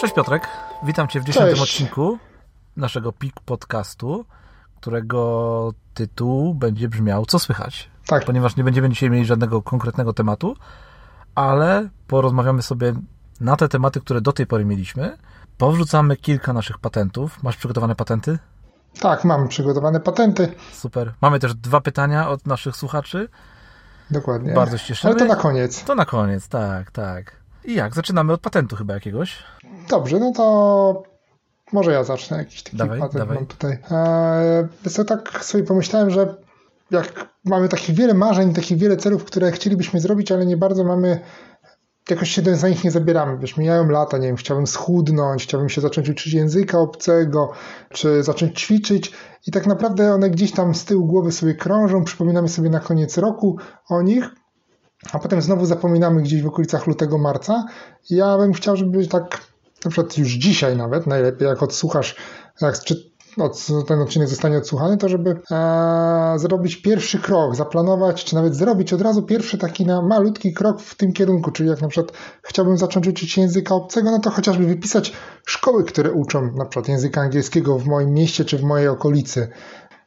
Cześć Piotrek, witam Cię w dziesiątym odcinku naszego PIK podcastu, którego tytuł będzie brzmiał Co słychać? Tak. Ponieważ nie będziemy dzisiaj mieli żadnego konkretnego tematu, ale porozmawiamy sobie na te tematy, które do tej pory mieliśmy. Powrzucamy kilka naszych patentów. Masz przygotowane patenty? Tak, mam przygotowane patenty. Super. Mamy też dwa pytania od naszych słuchaczy. Dokładnie. Bardzo się cieszymy. Ale to na koniec. To na koniec, tak, tak. I jak? Zaczynamy od patentu chyba jakiegoś. Dobrze, no to może ja zacznę. Jakiś taki Dawaj, patent dawaj. mam tutaj. Eee, tak sobie pomyślałem, że jak mamy takich wiele marzeń, takich wiele celów, które chcielibyśmy zrobić, ale nie bardzo mamy, jakoś się za nich nie zabieramy. Wiesz, mijają lata, nie wiem, chciałbym schudnąć, chciałbym się zacząć uczyć języka obcego, czy zacząć ćwiczyć i tak naprawdę one gdzieś tam z tyłu głowy sobie krążą, przypominamy sobie na koniec roku o nich, a potem znowu zapominamy gdzieś w okolicach lutego, marca. Ja bym chciał, żeby tak na przykład już dzisiaj nawet, najlepiej jak odsłuchasz, jak czy ten odcinek zostanie odsłuchany, to żeby e, zrobić pierwszy krok, zaplanować, czy nawet zrobić od razu pierwszy taki na malutki krok w tym kierunku, czyli jak na przykład chciałbym zacząć uczyć języka obcego, no to chociażby wypisać szkoły, które uczą na przykład języka angielskiego w moim mieście czy w mojej okolicy.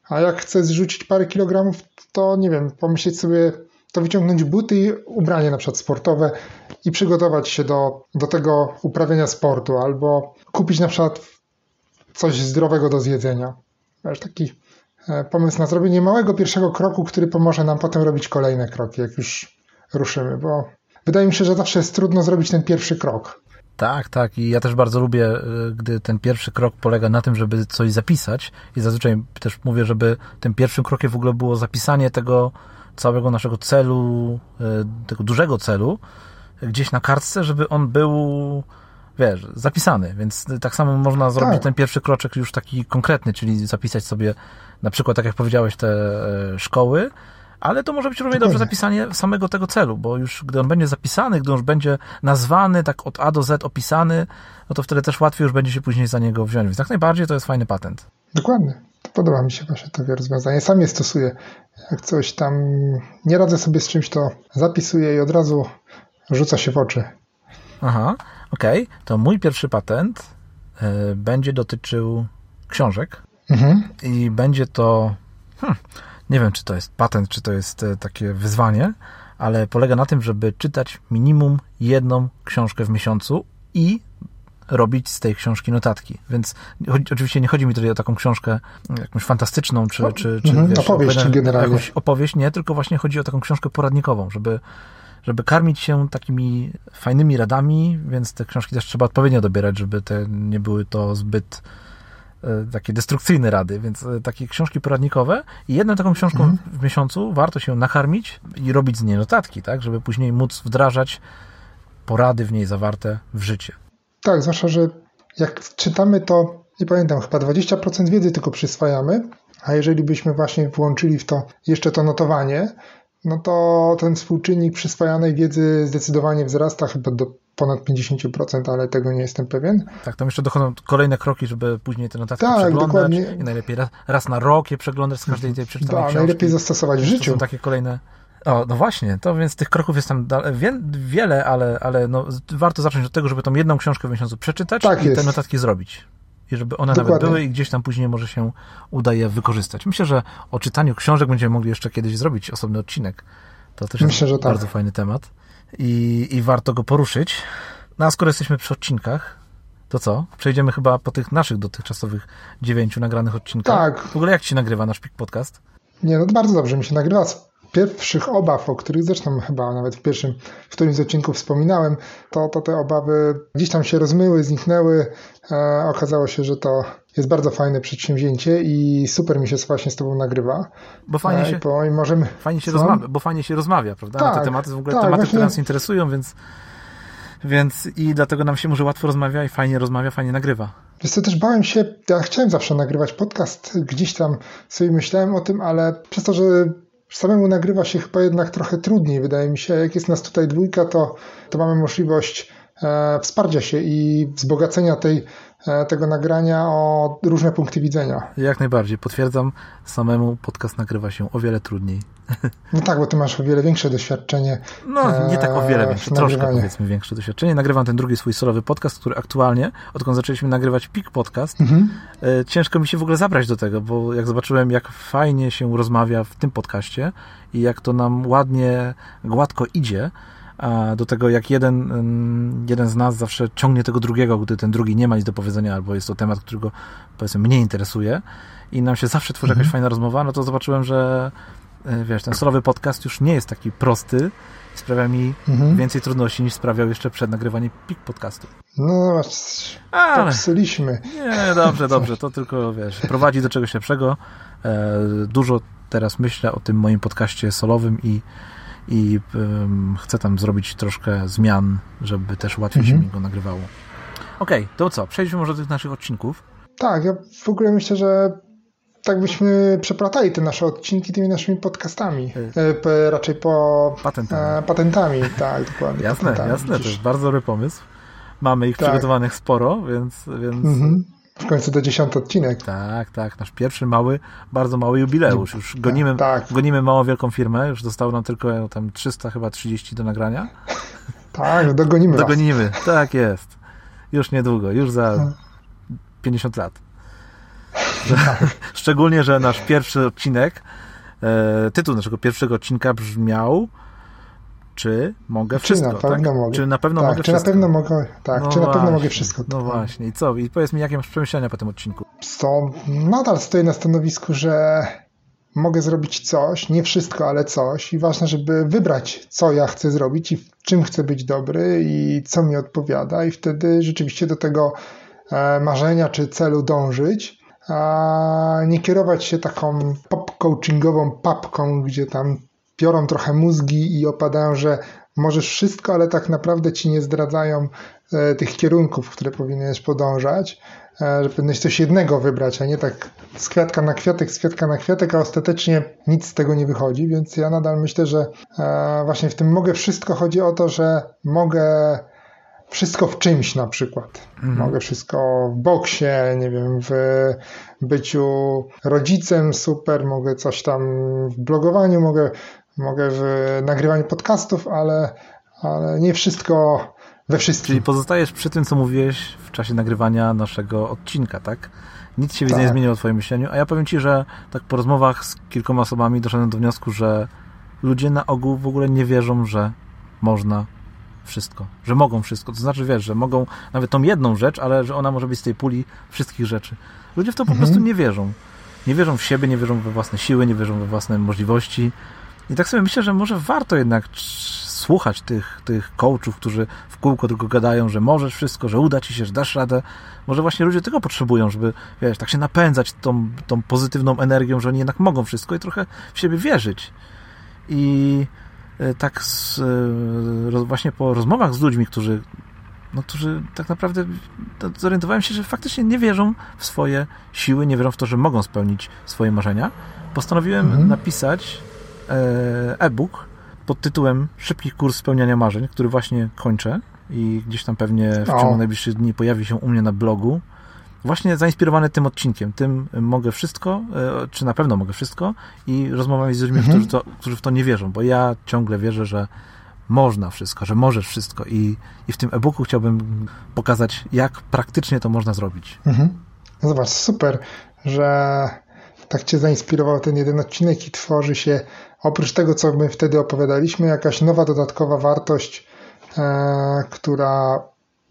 A jak chcę zrzucić parę kilogramów, to nie wiem, pomyśleć sobie, to wyciągnąć buty i ubranie na przykład sportowe i przygotować się do, do tego uprawiania sportu, albo kupić na przykład coś zdrowego do zjedzenia. Wiesz, taki e, pomysł na zrobienie małego pierwszego kroku, który pomoże nam potem robić kolejne kroki, jak już ruszymy, bo wydaje mi się, że zawsze jest trudno zrobić ten pierwszy krok. Tak, tak. I ja też bardzo lubię, y, gdy ten pierwszy krok polega na tym, żeby coś zapisać. I zazwyczaj też mówię, żeby tym pierwszym krokiem w ogóle było zapisanie tego całego naszego celu, y, tego dużego celu, gdzieś na kartce, żeby on był, wiesz, zapisany. Więc tak samo można zrobić Tak. ten pierwszy kroczek już taki konkretny, czyli zapisać sobie na przykład, tak jak powiedziałeś, te e, szkoły, ale to może być równie dobrze zapisanie samego tego celu, bo już gdy on będzie zapisany, gdy on już będzie nazwany, tak od A do Z opisany, no to wtedy też łatwiej już będzie się później za niego wziąć. Więc jak najbardziej to jest fajny patent. Dokładnie. To podoba mi się właśnie takie rozwiązanie. Sam je stosuję. Jak coś tam nie radzę sobie z czymś, to zapisuję i od razu rzuca się w oczy. Aha, okej. To mój pierwszy patent e, będzie dotyczył książek Mhm. i będzie to, hmm, nie wiem czy to jest patent, czy to jest e, takie wyzwanie, ale polega na tym, żeby czytać minimum jedną książkę w miesiącu i robić z tej książki notatki. Więc oczywiście nie chodzi mi tutaj o taką książkę jakąś fantastyczną, czy, czy, czy Mhm, wiesz, opowieść opowiada- generalnie. jakąś opowieść, nie, tylko właśnie chodzi o taką książkę poradnikową, żeby, żeby karmić się takimi fajnymi radami, więc te książki też trzeba odpowiednio dobierać, żeby te nie były to zbyt e, takie destrukcyjne rady, więc e, takie książki poradnikowe i jedną taką książką Mhm. w miesiącu warto się nakarmić i robić z niej notatki, tak, żeby później móc wdrażać porady w niej zawarte w życie. Tak, zwłaszcza, że jak czytamy to, nie pamiętam, chyba 20% wiedzy tylko przyswajamy, a jeżeli byśmy właśnie włączyli w to jeszcze to notowanie, no to ten współczynnik przyswajanej wiedzy zdecydowanie wzrasta chyba do ponad 50%, ale tego nie jestem pewien. Tak, tam jeszcze dochodzą kolejne kroki, żeby później te notatki Tak, przeglądać dokładnie. i najlepiej raz, raz na rok je przeglądać z każdej tej przeczytanej Da, książki. najlepiej zastosować w To życiu. są takie kolejne. O, no właśnie, to więc tych kroków jest tam wiele, ale, ale no, warto zacząć od tego, żeby tą jedną książkę w miesiącu przeczytać Tak i te jest. notatki zrobić. I żeby one nawet Dokładnie. były i gdzieś tam później może się uda je wykorzystać. Myślę, że o czytaniu książek będziemy mogli jeszcze kiedyś zrobić osobny odcinek. To też jest Myślę, że tak. bardzo fajny temat i, i warto go poruszyć. No a skoro jesteśmy przy odcinkach, to co? Przejdziemy chyba po tych naszych dotychczasowych dziewięciu nagranych odcinkach. Tak. W ogóle jak ci nagrywa nasz Podcast? Nie, no bardzo dobrze mi się nagrywa. Pierwszych obaw, o których zresztą chyba nawet w pierwszym, w którymś z odcinków wspominałem, to, to te obawy gdzieś tam się rozmyły, zniknęły. E, okazało się, że to jest bardzo fajne przedsięwzięcie i super mi się właśnie z tobą nagrywa. Bo fajnie E, się... bo możemy... Fajnie się rozmawia, bo fajnie się rozmawia, prawda? Na te Tak, tematy, w ogóle tak, tematy, właśnie- które nas interesują, więc, więc i dlatego nam się może łatwo rozmawia i fajnie rozmawia, fajnie nagrywa. Wiesz co, też bałem się, ja chciałem zawsze nagrywać podcast, gdzieś tam sobie myślałem o tym, ale przez to, że samemu nagrywa się chyba jednak trochę trudniej, wydaje mi się. Jak jest nas tutaj dwójka, to, to mamy możliwość e, wsparcia się i wzbogacenia tej tego nagrania o różne punkty widzenia. Jak najbardziej, potwierdzam, samemu podcast nagrywa się o wiele trudniej. No tak, bo ty masz o wiele większe doświadczenie. No, nie tak o wiele większe, troszkę powiedzmy większe doświadczenie. Nagrywam ten drugi swój solowy podcast, który aktualnie, odkąd zaczęliśmy nagrywać PIK Podcast, mhm. ciężko mi się w ogóle zabrać do tego, bo jak zobaczyłem, jak fajnie się rozmawia w tym podcaście i jak to nam ładnie, gładko idzie, do tego jak jeden, jeden z nas zawsze ciągnie tego drugiego, gdy ten drugi nie ma nic do powiedzenia, albo jest to temat, którego powiedzmy mnie interesuje i nam się zawsze tworzy mhm. jakaś fajna rozmowa, no to zobaczyłem, że e, wiesz, ten solowy podcast już nie jest taki prosty i sprawia mi mhm. więcej trudności niż sprawiał jeszcze przed nagrywaniem pik podcastu. No, Ale, popsuliśmy. Nie, dobrze, dobrze, to tylko, wiesz, prowadzi do czegoś lepszego. E, dużo teraz myślę o tym moim podcaście solowym i i chcę tam zrobić troszkę zmian, żeby też łatwiej mhm. się mi go nagrywało. Okej, okay, to co? Przejdźmy może do tych naszych odcinków. Tak, ja w ogóle myślę, że tak byśmy przeplatali te nasze odcinki tymi naszymi podcastami. Y e, raczej po patentami. E, patentami, tak, dokładnie. Jasne, patentami. jasne, to jest bardzo dobry pomysł. Mamy ich tak. przygotowanych sporo, więc, więc mhm. W końcu to dziesiąty odcinek. Tak, tak. Nasz pierwszy mały, bardzo mały jubileusz. Już gonimy, tak. gonimy małą wielką firmę. Już zostało nam tylko tam 300 chyba 30 do nagrania. Tak, dogonimy Dogonimy, was. tak jest. Już niedługo, już za 50 lat. Tak. Szczególnie, że nasz pierwszy odcinek, e, tytuł naszego pierwszego odcinka brzmiał czy mogę wszystko? Czy na pewno tak? mogę. Czy na pewno tak, mogę czy wszystko? Na pewno mogę, tak, no czy na pewno mogę wszystko. No właśnie. I co? I powiedz mi, jakie masz przemyślenia po tym odcinku? Co? Nadal stoję na stanowisku, że mogę zrobić coś, nie wszystko, ale coś i ważne, żeby wybrać, co ja chcę zrobić i w czym chcę być dobry i co mi odpowiada i wtedy rzeczywiście do tego e, marzenia czy celu dążyć, a nie kierować się taką pop-coachingową papką, gdzie tam piorą trochę mózgi i opadają, że możesz wszystko, ale tak naprawdę ci nie zdradzają e, tych kierunków, które powinieneś podążać, e, że powinieneś coś jednego wybrać, a nie tak z kwiatka na kwiatek, z kwiatka na kwiatek, a ostatecznie nic z tego nie wychodzi, więc ja nadal myślę, że e, właśnie w tym mogę wszystko chodzi o to, że mogę wszystko w czymś na przykład. Mhm. Mogę wszystko w boksie, nie wiem, w byciu rodzicem super, mogę coś tam w blogowaniu, mogę mogę w nagrywaniu podcastów, ale, ale nie wszystko we wszystkim. Czyli pozostajesz przy tym, co mówiłeś w czasie nagrywania naszego odcinka, tak? Nic się tak. nie zmieniło w twoim myśleniu, a ja powiem ci, że tak po rozmowach z kilkoma osobami doszedłem do wniosku, że ludzie na ogół w ogóle nie wierzą, że można wszystko, że mogą wszystko. To znaczy, wiesz, że mogą nawet tą jedną rzecz, ale że ona może być z tej puli wszystkich rzeczy. Ludzie w to po mhm. prostu nie wierzą. Nie wierzą w siebie, nie wierzą we własne siły, nie wierzą we własne możliwości, i tak sobie myślę, że może warto jednak słuchać tych, tych coachów, którzy w kółko tylko gadają, że możesz wszystko, że uda ci się, że dasz radę. Może właśnie ludzie tego potrzebują, żeby, wiesz, tak się napędzać tą, tą pozytywną energią, że oni jednak mogą wszystko i trochę w siebie wierzyć. I e, tak z, e, właśnie po rozmowach z ludźmi, którzy, no, którzy tak naprawdę zorientowałem się, że faktycznie nie wierzą w swoje siły, nie wierzą w to, że mogą spełnić swoje marzenia, postanowiłem mhm. napisać e-book pod tytułem Szybki kurs spełniania marzeń, który właśnie kończę i gdzieś tam pewnie w ciągu najbliższych dni pojawi się u mnie na blogu. Właśnie zainspirowany tym odcinkiem, tym mogę wszystko, e, czy na pewno mogę wszystko i rozmawiam z ludźmi, mhm. którzy, to, którzy w to nie wierzą, bo ja ciągle wierzę, że można wszystko, że możesz wszystko i, i w tym e-booku chciałbym pokazać, jak praktycznie to można zrobić. Mhm. No zobacz, super, że tak Cię zainspirował ten jeden odcinek i tworzy się oprócz tego, co my wtedy opowiadaliśmy, jakaś nowa, dodatkowa wartość, e, która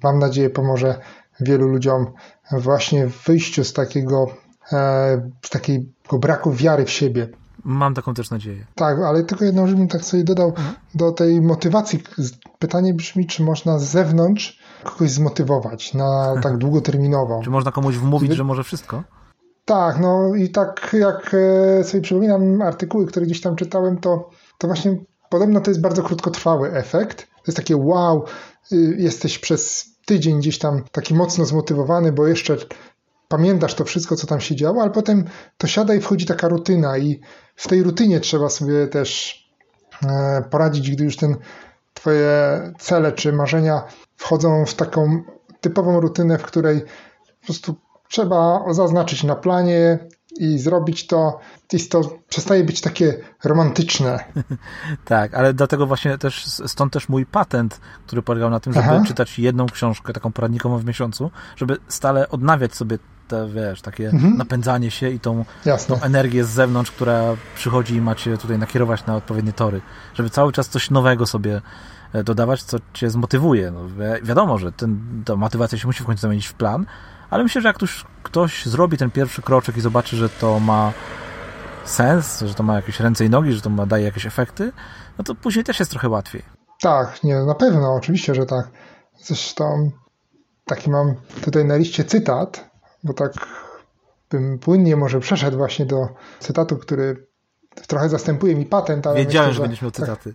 mam nadzieję pomoże wielu ludziom właśnie w wyjściu z takiego, e, z takiego braku wiary w siebie. Mam taką też nadzieję. Tak, ale tylko jedną rzecz bym tak sobie dodał mhm. do tej motywacji. Pytanie brzmi, czy można z zewnątrz kogoś zmotywować na tak długoterminowo. czy można komuś wmówić, że może wszystko? Tak, no i tak jak e, sobie przypominam artykuły, które gdzieś tam czytałem, to, to właśnie podobno to jest bardzo krótkotrwały efekt. To jest takie wow, y, jesteś przez tydzień gdzieś tam taki mocno zmotywowany, bo jeszcze pamiętasz to wszystko, co tam się działo, ale potem to siada i wchodzi taka rutyna i w tej rutynie trzeba sobie też e, poradzić, gdy już ten twoje cele czy marzenia wchodzą w taką typową rutynę, w której Po prostu trzeba zaznaczyć na planie i zrobić to, i to przestaje być takie romantyczne. tak, ale dlatego właśnie też, stąd też mój patent, który polegał na tym, żeby Aha. czytać jedną książkę, taką poradnikową w miesiącu, żeby stale odnawiać sobie te, wiesz, takie mhm. napędzanie się i tą, tą, energię z zewnątrz, która przychodzi i macie tutaj nakierować na odpowiednie tory, żeby cały czas coś nowego sobie e, dodawać, co cię zmotywuje. No, wiadomo, że ten, ta motywacja się musi w końcu zamienić w plan, ale myślę, że jak już ktoś zrobi ten pierwszy kroczek i zobaczy, że to ma sens, że to ma jakieś ręce i nogi, że to ma, daje jakieś efekty, no to później też jest trochę łatwiej. Tak, nie, na pewno, oczywiście, że tak. Zresztą taki mam tutaj na liście cytat, bo tak bym płynnie może przeszedł właśnie do cytatu, który trochę zastępuje mi patent, ale Wiedziałem, myślę, że będziesz miał tak cytaty.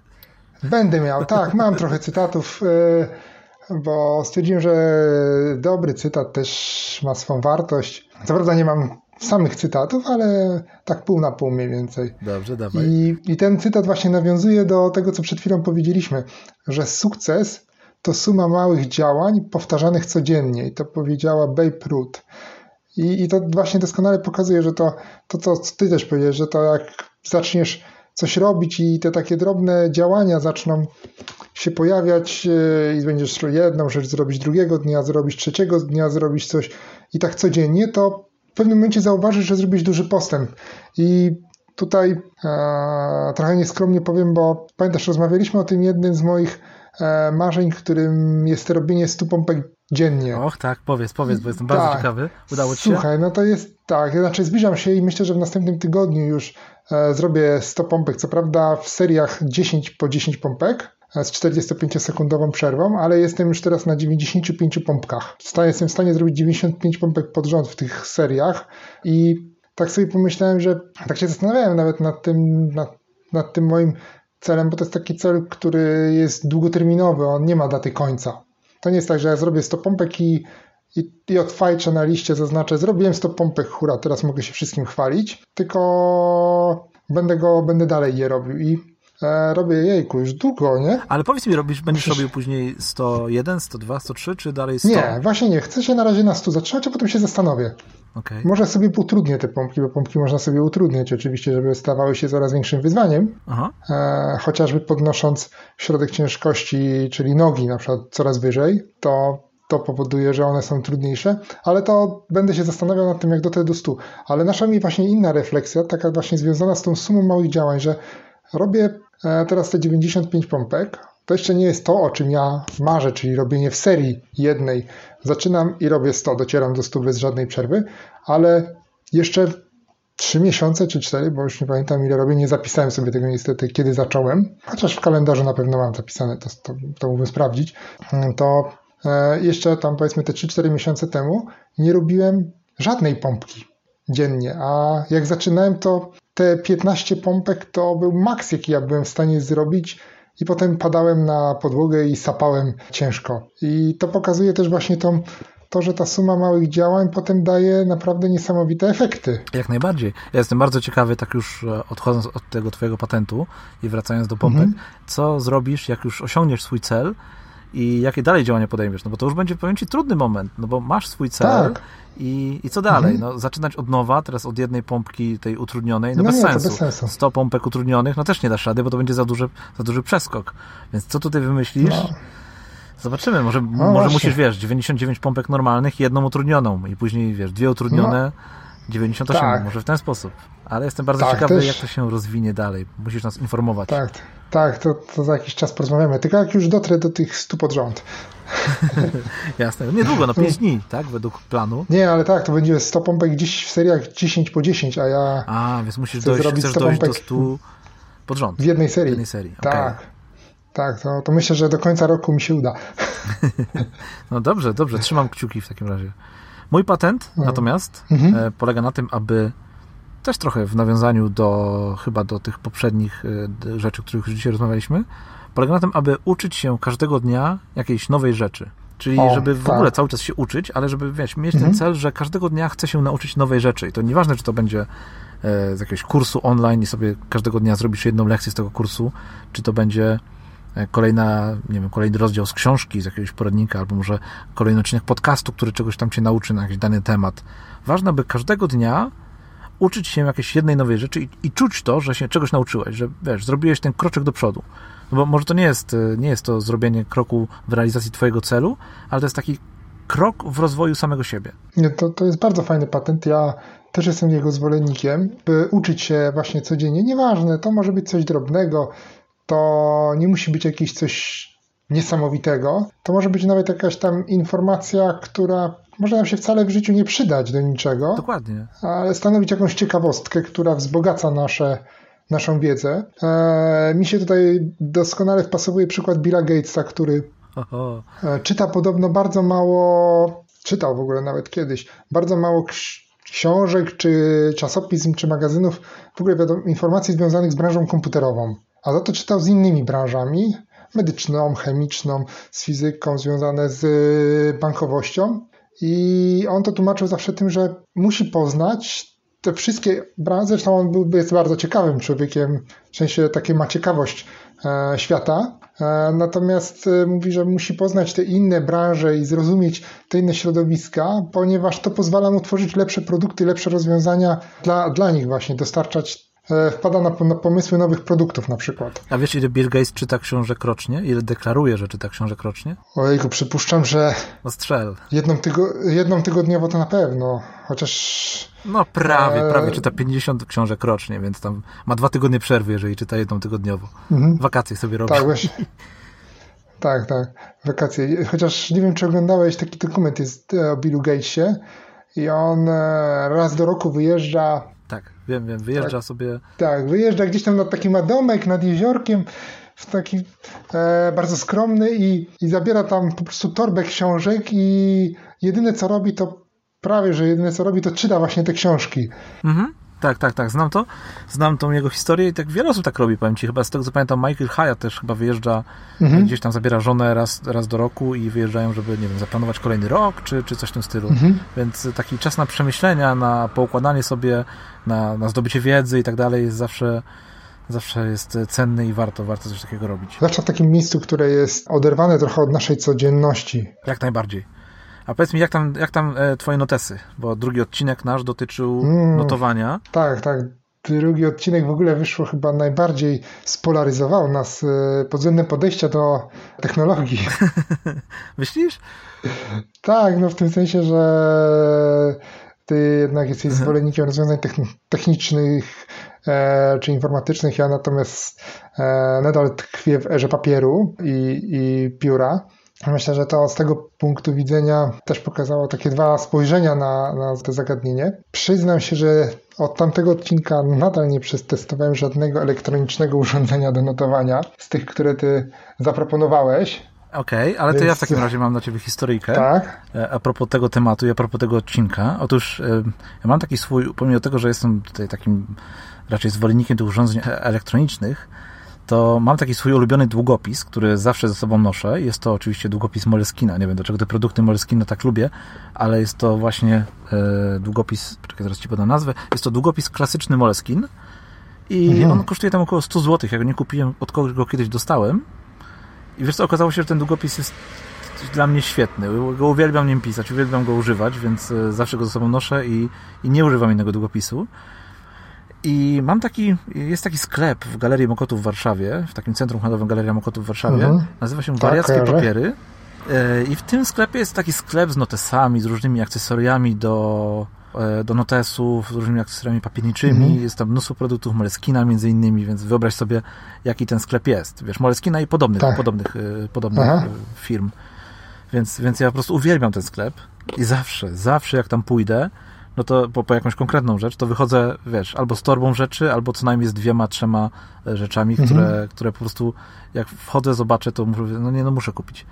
Tak, będę miał, tak, mam trochę cytatów, e, bo stwierdziłem, że dobry cytat też ma swą wartość. Co prawda nie mam samych cytatów, ale tak pół na pół mniej więcej. Dobrze, dawaj. I, I ten cytat właśnie nawiązuje do tego, co przed chwilą powiedzieliśmy, że sukces to suma małych działań powtarzanych codziennie. I to powiedziała Babe Ruth. I, I to właśnie doskonale pokazuje, że to, to, co ty też powiedziałeś, że to jak zaczniesz coś robić i te takie drobne działania zaczną się pojawiać e, i będziesz jedną rzecz zrobić drugiego dnia, zrobić trzeciego dnia, zrobić coś i tak codziennie, to w pewnym momencie zauważysz, że zrobisz duży postęp. I tutaj e, trochę nieskromnie powiem, bo pamiętasz, rozmawialiśmy o tym jednym z moich e, marzeń, którym jest robienie 100 pompek dziennie. Och, tak, powiedz, powiedz, bo jestem bardzo tak. ciekawy. Udało ci się? Słuchaj, no to jest tak, znaczy zbliżam się i myślę, że w następnym tygodniu już zrobię 100 pompek. Co prawda w seriach 10 po 10 pompek e, z 45-sekundową przerwą, ale jestem już teraz na 95 pompkach. Jestem w stanie zrobić 95 pompek pod rząd w tych seriach i tak sobie pomyślałem, że tak się zastanawiałem nawet nad tym, nad, nad tym moim celem, bo to jest taki cel, który jest długoterminowy, on nie ma daty końca. To nie jest tak, że ja zrobię 100 pompek i, i, i odfajczę na liście, zaznaczę, zrobiłem 100 pompek, hura, teraz mogę się wszystkim chwalić, tylko będę go, będę dalej je robił i e, robię jejku, już długo, nie? Ale powiedz mi, robisz, będziesz Przecież... robił później 101, 102, 103, czy dalej 100? Nie, właśnie nie, chcę się na razie na 100 zatrzymać, a potem się zastanowię. Okay. Może sobie utrudnię te pompki, bo pompki można sobie utrudniać oczywiście, żeby stawały się coraz większym wyzwaniem, e, chociażby podnosząc środek ciężkości, czyli nogi na przykład coraz wyżej, to to powoduje, że one są trudniejsze, ale to będę się zastanawiał nad tym, jak dotrzeć do 100. Ale nasza mi właśnie inna refleksja, taka właśnie związana z tą sumą małych działań, że robię e, teraz te 95 pompek, to jeszcze nie jest to, o czym ja marzę, czyli robienie w serii jednej. Zaczynam i robię 100, docieram do 100 bez żadnej przerwy, ale jeszcze 3 miesiące czy 4, bo już nie pamiętam ile robię, nie zapisałem sobie tego niestety, kiedy zacząłem, chociaż w kalendarzu na pewno mam zapisane, to, to, to mógłbym sprawdzić, to jeszcze tam powiedzmy te 3-4 miesiące temu nie robiłem żadnej pompki dziennie, a jak zaczynałem to te 15 pompek to był maks, jaki ja byłem w stanie zrobić i potem padałem na podłogę i sapałem ciężko. I to pokazuje też właśnie tą, to, że ta suma małych działań potem daje naprawdę niesamowite efekty. Jak najbardziej. Ja jestem bardzo ciekawy, tak już e, odchodząc od tego twojego patentu i wracając do pompek, mhm. co zrobisz, jak już osiągniesz swój cel i jakie dalej działania podejmiesz, no bo to już będzie, powiem Ci, trudny moment, no bo masz swój cel tak. i, i co dalej? Mhm. No, zaczynać od nowa, teraz od jednej pompki tej utrudnionej, no, no bez, nie, sensu. bez sensu. 100 pompek utrudnionych, no też nie dasz rady, bo to będzie za duży, za duży przeskok. Więc co tutaj wymyślisz? No. Zobaczymy, może, no może musisz, wiesz, 99 pompek normalnych i jedną utrudnioną i później, wiesz, dwie utrudnione, no. 98, tak. może w ten sposób. Ale jestem bardzo tak, ciekawy, też... jak to się rozwinie dalej. Musisz nas informować. Tak, tak to, to za jakiś czas porozmawiamy. Tylko jak już dotrę do tych 100 pod rząd. Jasne. Niedługo, no 5 dni, tak? Według planu. Nie, ale tak, to będzie 100 pompek gdzieś w seriach 10 po 10, a ja. A, więc musisz dojść, zrobić chcesz 100 dojść do 100 pod rząd. W jednej serii. W jednej serii. Tak. Okay. Tak, to, to myślę, że do końca roku mi się uda. no dobrze, dobrze, trzymam kciuki w takim razie. Mój patent no. natomiast mhm. E, polega na tym, aby też trochę w nawiązaniu do chyba do tych poprzednich e, rzeczy, o których już dzisiaj rozmawialiśmy, polega na tym, aby uczyć się każdego dnia jakiejś nowej rzeczy. Czyli o, żeby w tak. ogóle cały czas się uczyć, ale żeby wiesz, mieć mhm. ten cel, że każdego dnia chce się nauczyć nowej rzeczy. I to nieważne, czy to będzie e, z jakiegoś kursu online i sobie każdego dnia zrobisz jedną lekcję z tego kursu, czy to będzie e, kolejna, nie wiem, kolejny rozdział z książki, z jakiegoś poradnika, albo może kolejny odcinek podcastu, który czegoś tam cię nauczy na jakiś dany temat. Ważne, by każdego dnia uczyć się jakiejś jednej nowej rzeczy i, i czuć to, że się czegoś nauczyłeś, że wiesz, zrobiłeś ten kroczek do przodu. No bo może to nie jest, e, nie jest to zrobienie kroku w realizacji twojego celu, ale to jest taki krok w rozwoju samego siebie. Nie, to, to jest bardzo fajny patent. Ja też jestem jego zwolennikiem, by uczyć się właśnie codziennie. Nieważne, to może być coś drobnego, to nie musi być jakieś coś niesamowitego. To może być nawet jakaś tam informacja, która może nam się wcale w życiu nie przydać do niczego. Dokładnie. Ale stanowić jakąś ciekawostkę, która wzbogaca nasze, naszą wiedzę. Eee, mi się tutaj doskonale wpasowuje przykład Billa Gatesa, który Oho. e, czyta podobno bardzo mało, czytał w ogóle nawet kiedyś, bardzo mało książek, czy czasopism, czy magazynów, w ogóle wiadomo, informacji związanych z branżą komputerową. A za to czytał z innymi branżami, medyczną, chemiczną, z fizyką, związane z y, bankowością. I on to tłumaczył zawsze tym, że musi poznać te wszystkie branże. Zresztą on był, jest bardzo ciekawym człowiekiem, w sensie takie ma ciekawość e, świata. E, natomiast e, mówi, że musi poznać te inne branże i zrozumieć te inne środowiska, ponieważ to pozwala mu tworzyć lepsze produkty, lepsze rozwiązania dla, dla nich właśnie, dostarczać wpada na, na, pomysły nowych produktów na przykład. A wiesz, ile Bill Gates czyta książek rocznie? Ile deklaruje, że czyta książek rocznie? Ojejku, przypuszczam, że no strzel. Jedną, tygo, jedną tygodniowo to na pewno, chociaż... No prawie, e... prawie czyta 50 książek rocznie, więc tam ma dwa tygodnie przerwy, jeżeli czyta jedną tygodniowo. Mhm. Wakacje sobie robi. Tak, właśnie. Tak, tak, wakacje. Chociaż nie wiem, czy oglądałeś taki dokument jest e, o Billu Gatesie i on e, raz do roku wyjeżdża tak, wiem, wiem, wyjeżdża tak, sobie. Tak, wyjeżdża gdzieś tam nad taki ma domek nad jeziorkiem, w taki e, bardzo skromny i, i zabiera tam po prostu torbę książek i jedyne co robi to prawie, że jedyne co robi to czyta właśnie te książki. Mhm. Tak, tak, tak, znam to. Znam tą jego historię i tak wiele osób tak robi, powiem ci. Chyba z tego co pamiętam, Michael Hyatt też chyba wyjeżdża, mhm. gdzieś tam zabiera żonę raz, raz do roku i wyjeżdżają, żeby, nie wiem, zaplanować kolejny rok, czy, czy coś w tym stylu. Mhm. Więc taki czas na przemyślenia, na poukładanie sobie, na, na zdobycie wiedzy i tak dalej jest zawsze zawsze jest cenny i warto, warto coś takiego robić. Zwłaszcza w takim miejscu, które jest oderwane trochę od naszej codzienności. Jak najbardziej. A powiedz mi, jak tam, jak tam e, twoje notesy? Bo drugi odcinek nasz dotyczył mm, notowania. Tak, tak. Drugi odcinek w ogóle wyszło chyba najbardziej spolaryzował nas e, pod względem podejścia do technologii. Myślisz? Tak, no w tym sensie, że ty jednak jesteś mhm. zwolennikiem rozwiązań technicznych e, czy informatycznych, ja natomiast e, nadal tkwię w erze papieru i, i pióra. Myślę, że to z tego punktu widzenia też pokazało takie dwa spojrzenia na, na to zagadnienie. Przyznam się, że od tamtego odcinka nadal nie przetestowałem żadnego elektronicznego urządzenia do notowania z tych, które ty zaproponowałeś. Okej, okay, ale Więc... to ja w takim razie mam dla Ciebie historyjkę. Tak. E, a propos tego tematu i a propos tego odcinka. Otóż e, ja mam taki swój, pomimo tego, że jestem tutaj takim raczej zwolennikiem tych urządzeń elektronicznych, to mam taki swój ulubiony długopis, który zawsze ze sobą noszę. Jest to oczywiście długopis Moleskina. Nie wiem, dlaczego te produkty Moleskina tak lubię, ale jest to właśnie e, długopis, czekaj, zaraz Ci podam nazwę. Jest to długopis klasyczny Moleskin i mhm. on kosztuje tam około 100 zł. Ja go nie kupiłem, od kogoś go kiedyś dostałem. I wiesz co, okazało się, że ten długopis jest dla mnie świetny. Go uwielbiam nim pisać, uwielbiam go używać, więc e, zawsze go ze sobą noszę i, i nie używam innego długopisu. I mam taki, jest taki sklep w Galerii Mokotów w Warszawie, w takim centrum handlowym Galeria Mokotów w Warszawie. Mhm. Nazywa się tak, Wariackie Papiery. E, I w tym sklepie jest taki sklep z notesami, z różnymi akcesoriami do, e, do notesów, z różnymi akcesoriami papierniczymi. Mhm. Jest tam mnóstwo produktów Moleskina między innymi, więc wyobraź sobie, jaki ten sklep jest. Wiesz, Moleskina i podobnych, tak. podobnych, e, podobnych firm. Więc, więc ja po prostu uwielbiam ten sklep i zawsze, zawsze jak tam pójdę, no to po, po, jakąś konkretną rzecz, to wychodzę, wiesz, albo z torbą rzeczy, albo co najmniej z dwiema, trzema e, rzeczami, mhm. które, które po prostu jak wchodzę, zobaczę, to mówię, no nie, no muszę kupić.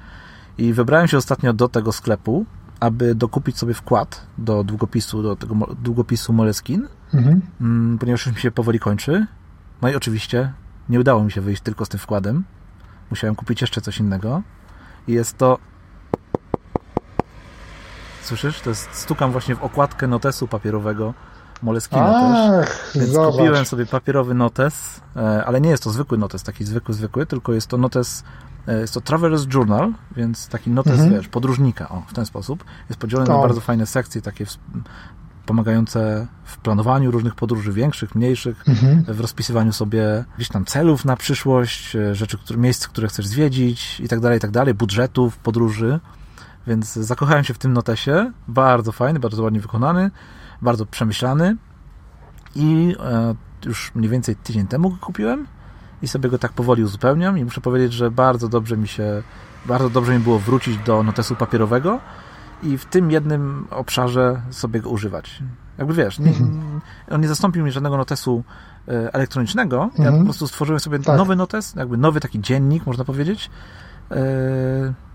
I wybrałem się ostatnio do tego sklepu, aby dokupić sobie wkład do długopisu, do tego długopisu Moleskin, mhm. Mm, ponieważ już mi się powoli kończy. No i oczywiście nie udało mi się wyjść tylko z tym wkładem. Musiałem kupić jeszcze coś innego. I jest to Słyszysz? To jest, stukam właśnie w okładkę notesu papierowego Moleskine Ach, też. Więc zobacz. kupiłem sobie papierowy notes, e, ale nie jest to zwykły notes, taki zwykły, zwykły, tylko jest to notes, e, jest to Traveler's Journal, więc taki notes, Mhm. wiesz, podróżnika, o, w ten sposób. Jest podzielony na bardzo fajne sekcje, takie pomagające w planowaniu różnych podróży, większych, mniejszych, Mhm. w rozpisywaniu sobie gdzieś tam celów na przyszłość, e, rzeczy, które, miejsc, które chcesz zwiedzić i tak dalej, i tak dalej, budżetów, podróży. Więc zakochałem się w tym notesie. Bardzo fajny, bardzo ładnie wykonany, bardzo przemyślany. I e, już mniej więcej tydzień temu go kupiłem i sobie go tak powoli uzupełniam. I muszę powiedzieć, że bardzo dobrze mi się, bardzo dobrze mi było wrócić do notesu papierowego i w tym jednym obszarze sobie go używać. Jakby wiesz, nie, on nie zastąpił mi żadnego notesu e, elektronicznego. Ja Mhm. po prostu stworzyłem sobie Tak. nowy notes, jakby nowy taki dziennik, można powiedzieć.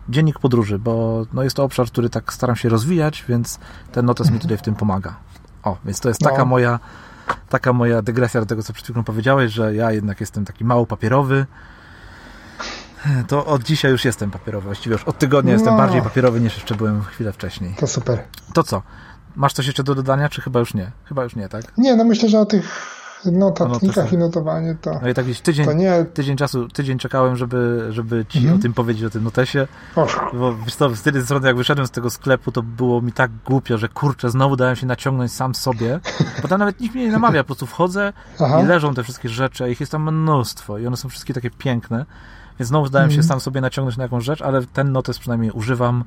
Dziennik podróży, bo no jest to obszar, który tak staram się rozwijać, więc ten notes mi tutaj w tym pomaga. O, więc to jest taka No. moja taka moja dygresja do tego, co przed chwilą powiedziałeś, że ja jednak jestem taki mało papierowy. To od dzisiaj już jestem papierowy. Właściwie już od tygodnia jestem No. bardziej papierowy niż jeszcze byłem chwilę wcześniej. To super. To co? Masz coś jeszcze do dodania, czy chyba już nie? Chyba już nie, tak? Nie, no myślę, że o tych notatnikach i notowaniu to, No i tak tydzień, nie... tydzień czasu, tydzień czekałem, żeby, żeby ci Mhm. o tym powiedzieć, o tym notesie. Och, Bo wiesz co, z jednej strony jak wyszedłem z tego sklepu, to było mi tak głupio, że kurczę, znowu dałem się naciągnąć sam sobie, bo tam nawet nikt mnie nie namawia, po prostu wchodzę aha. i leżą te wszystkie rzeczy, a ich jest tam mnóstwo i one są wszystkie takie piękne, więc znowu dałem się Mhm. sam sobie naciągnąć na jakąś rzecz, ale ten notes przynajmniej używam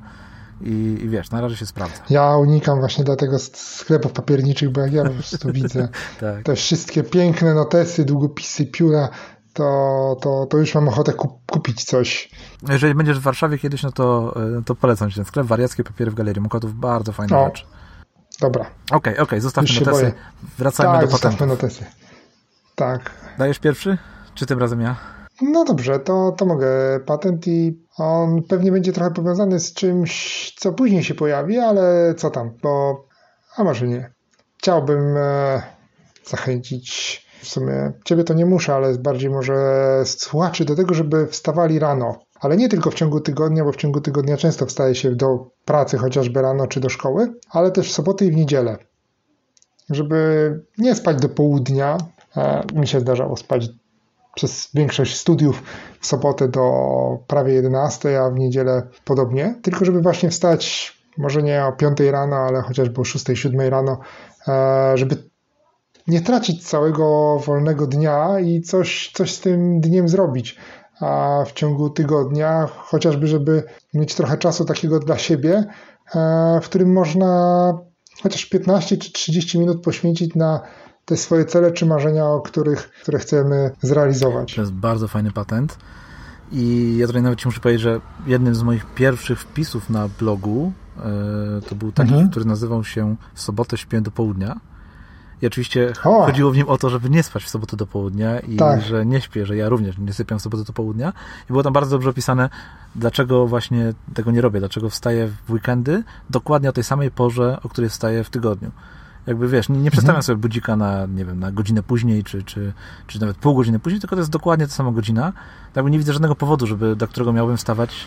i, i wiesz, na razie się sprawdza. Ja unikam właśnie dlatego sklepów papierniczych, bo jak ja po prostu widzę Tak. te wszystkie piękne notesy, długopisy, pióra, to, to, to już mam ochotę kup, kupić coś. Jeżeli będziesz w Warszawie kiedyś, no to, e, to polecam ci ten sklep. Wariackie papiery w Galerii Mokotów, bardzo fajna O, rzecz. Dobra, Okej, okej, zostawmy Już się notesy. boję. Wracajmy tak, do zostawmy patentów. notesy. Tak. Dajesz pierwszy? Czy tym razem ja? No dobrze, to, to mogę. Patent i on pewnie będzie trochę powiązany z czymś, co później się pojawi, ale co tam, bo a może nie. Chciałbym e, zachęcić w sumie, ciebie to nie muszę, ale bardziej może słuchaczy do tego, żeby wstawali rano. Ale nie tylko w ciągu tygodnia, bo w ciągu tygodnia często wstaje się do pracy, chociażby rano czy do szkoły, ale też w soboty i w niedzielę. Żeby nie spać do południa. E, mi się zdarzało spać przez większość studiów w sobotę do prawie 11, a w niedzielę podobnie. Tylko żeby właśnie wstać może nie o 5 rano, ale chociażby o 6, 7 rano, e, żeby nie tracić całego wolnego dnia i coś, coś z tym dniem zrobić. A w ciągu tygodnia, chociażby, żeby mieć trochę czasu takiego dla siebie, e, w którym można chociaż 15 czy 30 minut poświęcić na te swoje cele czy marzenia, o których, które chcemy zrealizować. To jest bardzo fajny patent. I ja tutaj nawet ci muszę powiedzieć, że jednym z moich pierwszych wpisów na blogu e, to był taki, Mhm. który nazywał się W sobotę śpię do południa. I oczywiście O! chodziło w nim o to, żeby nie spać w sobotę do południa i Tak. że nie śpię, że ja również nie sypiam w sobotę do południa. I było tam bardzo dobrze opisane, dlaczego właśnie tego nie robię, dlaczego wstaję w weekendy dokładnie o tej samej porze, o której wstaję w tygodniu. Jakby wiesz, nie, nie przestawiam sobie budzika na, nie wiem, na godzinę później, czy, czy, czy nawet pół godziny później, tylko to jest dokładnie ta sama godzina. Tak Jakby nie widzę żadnego powodu, żeby, dla którego miałbym wstawać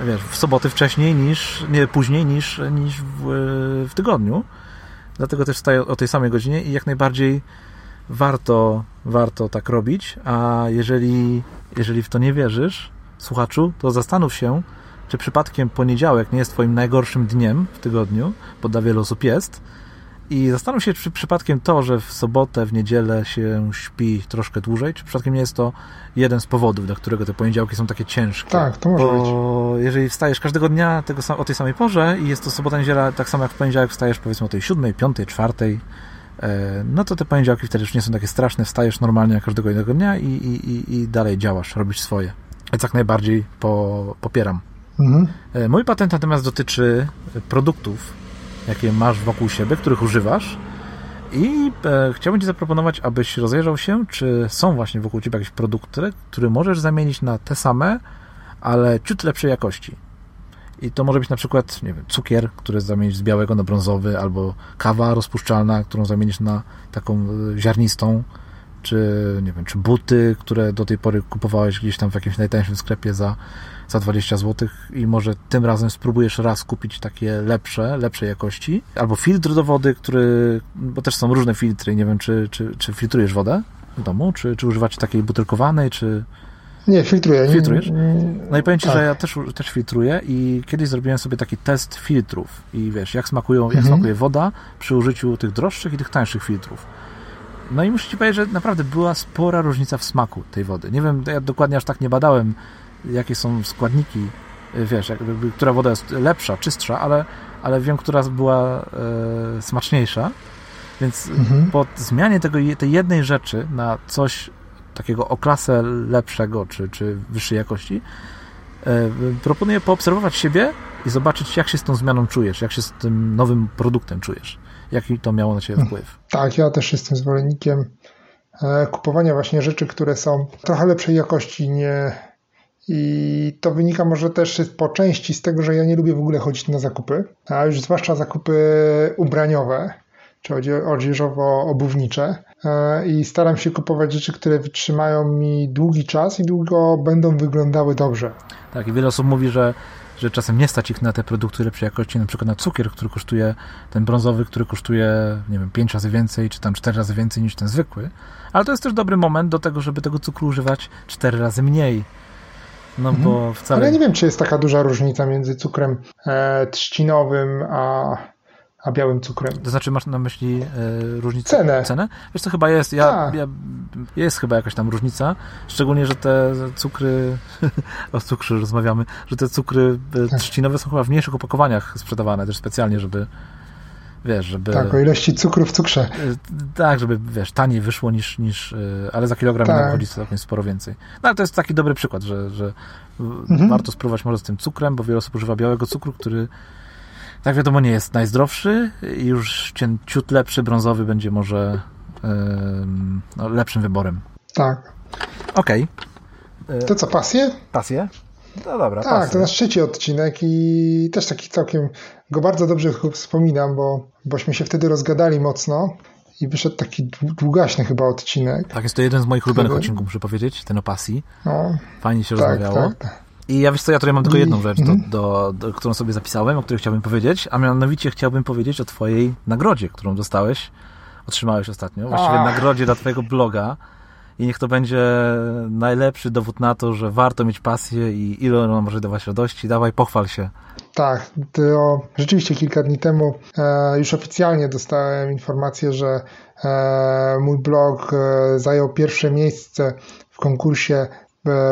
e, wiesz, w soboty wcześniej niż, nie później niż, niż w, e, w tygodniu. Dlatego też wstaję o tej samej godzinie i jak najbardziej warto, warto tak robić, a jeżeli, jeżeli w to nie wierzysz, słuchaczu, to zastanów się, czy przypadkiem poniedziałek nie jest twoim najgorszym dniem w tygodniu, bo dla wielu osób jest, i zastanów się, czy przypadkiem to, że w sobotę, w niedzielę się śpi troszkę dłużej, czy przypadkiem nie jest to jeden z powodów, dla którego te poniedziałki są takie ciężkie. Tak, to może być. Bo jeżeli wstajesz każdego dnia tego, o tej samej porze i jest to sobota, niedziela, tak samo jak w poniedziałek wstajesz powiedzmy o tej siódmej, piątej, czwartej, e, no to te poniedziałki wtedy już nie są takie straszne, wstajesz normalnie każdego innego dnia i, i, i, i dalej działasz, robisz swoje. Więc jak najbardziej po, popieram. Mhm. E, Mój patent natomiast dotyczy produktów, jakie masz wokół siebie, których używasz i e, chciałbym Ci zaproponować, abyś rozejrzał się, czy są właśnie wokół Ciebie jakieś produkty, które możesz zamienić na te same, ale ciut lepszej jakości. I to może być na przykład, nie wiem, cukier, który zamienisz z białego na brązowy, albo kawa rozpuszczalna, którą zamienisz na taką e, ziarnistą. czy nie wiem, czy buty, które do tej pory kupowałeś gdzieś tam w jakimś najtańszym sklepie za, za 20 zł i może tym razem spróbujesz raz kupić takie lepsze, lepszej jakości, albo filtr do wody, który, bo też są różne filtry, nie wiem, czy, czy, czy filtrujesz wodę w domu, czy, czy używacie takiej butelkowanej, czy... Nie, filtruję. Filtrujesz? No i powiem Ci, tak. że ja też, też filtruję i kiedyś zrobiłem sobie taki test filtrów i wiesz, jak smakują, jak mhm. smakuje woda przy użyciu tych droższych i tych tańszych filtrów. No i muszę Ci powiedzieć, że naprawdę była spora różnica w smaku tej wody. Nie wiem, ja dokładnie aż tak nie badałem, jakie są składniki, wiesz, jakby, która woda jest lepsza, czystsza, ale, ale wiem, która była e, smaczniejsza. Więc mhm. po zmianie tego, tej jednej rzeczy na coś takiego o klasę lepszego czy, czy wyższej jakości, e, proponuję poobserwować siebie i zobaczyć, jak się z tą zmianą czujesz, jak się z tym nowym produktem czujesz. Jaki to miało na Ciebie hmm. wpływ? Tak, ja też jestem zwolennikiem e, kupowania właśnie rzeczy, które są trochę lepszej jakości, nie... I to wynika może też po części z tego, że ja nie lubię w ogóle chodzić na zakupy, a już zwłaszcza zakupy ubraniowe czy odzieżowo-obuwnicze e, i staram się kupować rzeczy, które wytrzymają mi długi czas i długo będą wyglądały dobrze. Tak, i wiele osób mówi, że że czasem nie stać ich na te produkty lepszej jakości, na przykład na cukier, który kosztuje, ten brązowy, który kosztuje, nie wiem, 5 razy więcej, czy tam 4 razy więcej niż ten zwykły. Ale to jest też dobry moment do tego, żeby tego cukru używać 4 razy mniej. No mhm. bo wcale... Ale ja nie wiem, czy jest taka duża różnica między cukrem e, trzcinowym a a białym cukrem. To znaczy masz na myśli e, różnicę? Cenę. Cenę? Wiesz co, chyba jest, ja, tak. ja, jest chyba jakaś tam różnica, szczególnie, że te cukry, o cukrze rozmawiamy, że te cukry e, trzcinowe są chyba w mniejszych opakowaniach sprzedawane też specjalnie, żeby wiesz, żeby... Tak, o ilości cukru w cukrze. E, tak, żeby, wiesz, taniej wyszło niż, niż e, ale za kilogram tak. chodzi całkiem sporo więcej. No ale to jest taki dobry przykład, że, że mhm. warto spróbować może z tym cukrem, bo wiele osób używa białego cukru, który tak wiadomo nie jest najzdrowszy i już ciut lepszy, brązowy będzie może yy, no, lepszym wyborem. Tak. Okej. Okay. To co, pasję? Pasję? No dobra, Tak, pasję. to nasz trzeci odcinek i też taki całkiem go bardzo dobrze wspominam, bo bośmy się wtedy rozgadali mocno i wyszedł taki długaśny chyba odcinek. Tak, jest to jeden z moich ulubionych odcinków, muszę powiedzieć, ten o pasji. No, Fajnie się tak, rozmawiało. Tak, tak. I ja wiesz co, ja tutaj mam tylko jedną rzecz, do, mhm. do, do, którą sobie zapisałem, o której chciałbym powiedzieć, a mianowicie chciałbym powiedzieć o twojej nagrodzie, którą dostałeś, otrzymałeś ostatnio, właściwie Ach. nagrodzie dla twojego bloga i niech to będzie najlepszy dowód na to, że warto mieć pasję i ile ona może dawać radości. Dawaj, pochwal się. Tak, to rzeczywiście kilka dni temu e, już oficjalnie dostałem informację, że e, mój blog e, zajął pierwsze miejsce w konkursie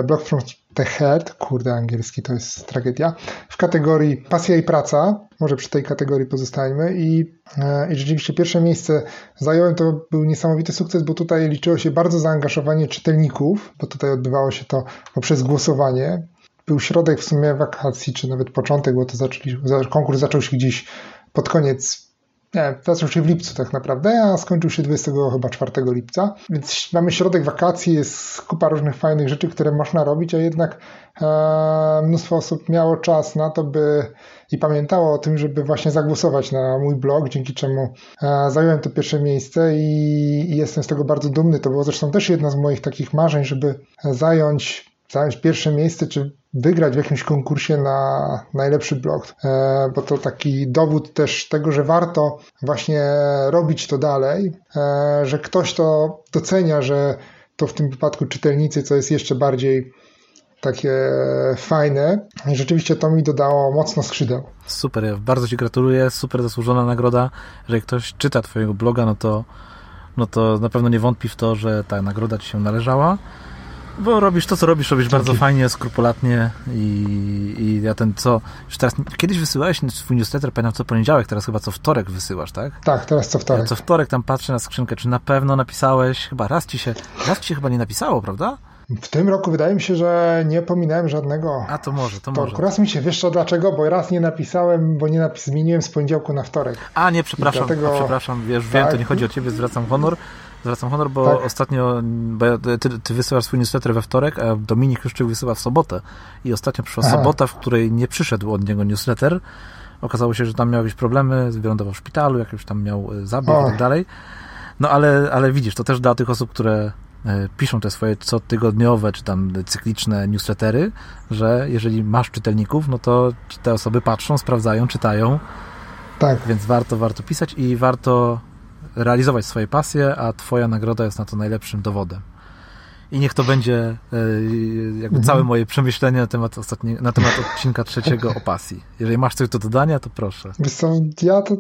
Blog from The Head, kurde angielski to jest tragedia, w kategorii pasja i praca, może przy tej kategorii pozostańmy i, e, i rzeczywiście pierwsze miejsce zająłem, to był niesamowity sukces, bo tutaj liczyło się bardzo zaangażowanie czytelników, bo tutaj odbywało się to poprzez głosowanie. Był środek w sumie wakacji, czy nawet początek, bo to zaczęli, konkurs zaczął się gdzieś pod koniec nie, zaczął się w lipcu tak naprawdę, a skończył się 24 lipca, więc mamy środek wakacji, jest kupa różnych fajnych rzeczy, które można robić, a jednak e, mnóstwo osób miało czas na to, by i pamiętało o tym, żeby właśnie zagłosować na mój blog, dzięki czemu e, zająłem to pierwsze miejsce i, i jestem z tego bardzo dumny. To było zresztą też jedna z moich takich marzeń, żeby zająć zająć pierwsze miejsce, czy wygrać w jakimś konkursie na najlepszy blog, e, bo to taki dowód też tego, że warto właśnie robić to dalej, e, że ktoś to docenia, że to w tym wypadku czytelnicy, co jest jeszcze bardziej takie fajne. I rzeczywiście to mi dodało mocno skrzydeł. Super, bardzo Ci gratuluję, super zasłużona nagroda. Jeżeli ktoś czyta Twojego bloga, no to, no to na pewno nie wątpi w to, że ta nagroda Ci się należała. Bo robisz to, co robisz, robisz Dzięki. bardzo fajnie, skrupulatnie i, i ja ten co... Już teraz, kiedyś wysyłałeś swój newsletter, pamiętam co poniedziałek, teraz chyba co wtorek wysyłasz, tak? Tak, teraz co wtorek. Ja co wtorek tam patrzę na skrzynkę, czy na pewno napisałeś, chyba raz ci się, raz ci się chyba nie napisało, prawda? W tym roku wydaje mi się, że nie pominąłem żadnego. A to może, to może. Raz mi się wiesz dlaczego, bo raz nie napisałem, bo nie napis, zmieniłem z poniedziałku na wtorek. A nie, przepraszam, dlatego... a, przepraszam, wiesz, tak. wiem, to tak. nie chodzi o ciebie, zwracam honor. Zwracam honor, bo tak. ostatnio bo ty, ty wysyłasz swój newsletter we wtorek, a Dominik Juszczyk wysyła w sobotę. I ostatnio przyszła Aha. sobota, w której nie przyszedł od niego newsletter. Okazało się, że tam miał jakieś problemy, wylądował w szpitalu, jakiś tam miał e, zabieg i tak dalej. No ale, ale widzisz, to też dla tych osób, które e, piszą te swoje cotygodniowe czy tam cykliczne newslettery, że jeżeli masz czytelników, no to te osoby patrzą, sprawdzają, czytają. Tak. Więc warto, warto pisać i warto realizować swoje pasje, a twoja nagroda jest na to najlepszym dowodem. I niech to będzie e, jakby mhm. całe moje przemyślenie na temat, ostatnie, na temat odcinka trzeciego o pasji. Jeżeli masz coś do dodania, to proszę. Wiesz co, ja to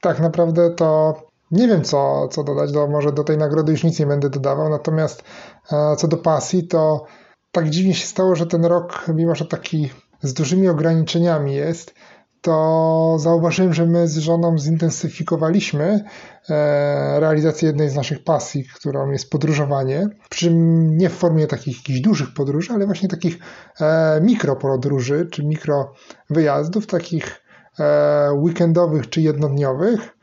tak naprawdę to nie wiem, co, co dodać. Do, może do tej nagrody już nic nie będę dodawał. Natomiast e, co do pasji, to tak dziwnie się stało, że ten rok, mimo że taki z dużymi ograniczeniami jest, to zauważyłem, że my z żoną zintensyfikowaliśmy e, realizację jednej z naszych pasji, którą jest podróżowanie. Przy czym nie w formie takich jakichś dużych podróży, ale właśnie takich e, mikropodróży czy mikro wyjazdów, takich e, weekendowych czy jednodniowych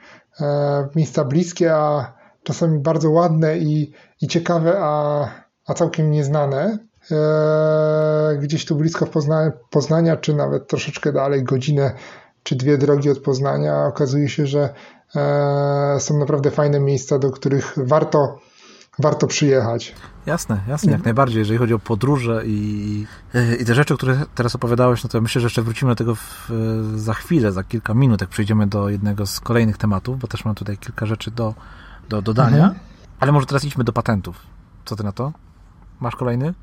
w miejsca bliskie, a czasami bardzo ładne i, i ciekawe, a, a całkiem nieznane. E, gdzieś tu blisko Pozna Poznania, czy nawet troszeczkę dalej, godzinę czy dwie drogi od Poznania, okazuje się, że e, są naprawdę fajne miejsca, do których warto, warto przyjechać. Jasne, jasne, jak najbardziej. Jeżeli chodzi o podróże i, i te rzeczy, które teraz opowiadałeś, no to myślę, że jeszcze wrócimy do tego w, za chwilę, za kilka minut, jak przejdziemy do jednego z kolejnych tematów, bo też mam tutaj kilka rzeczy do, do dodania. Mhm. Ale może teraz idźmy do patentów. Co ty na to? Masz kolejny?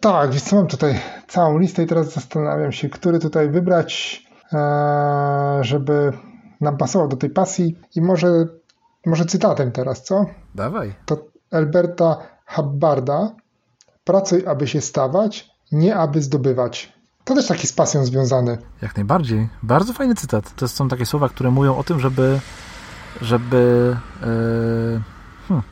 Tak, więc mam tutaj całą listę i teraz zastanawiam się, który tutaj wybrać, e, żeby nam pasował do tej pasji i może, może cytatem teraz, co? Dawaj. To Alberta Hubbarda. Pracuj, aby się stawać, nie aby zdobywać. To też taki z pasją związany. Jak najbardziej. Bardzo fajny cytat. To są takie słowa, które mówią o tym, żeby żeby yy, hmm,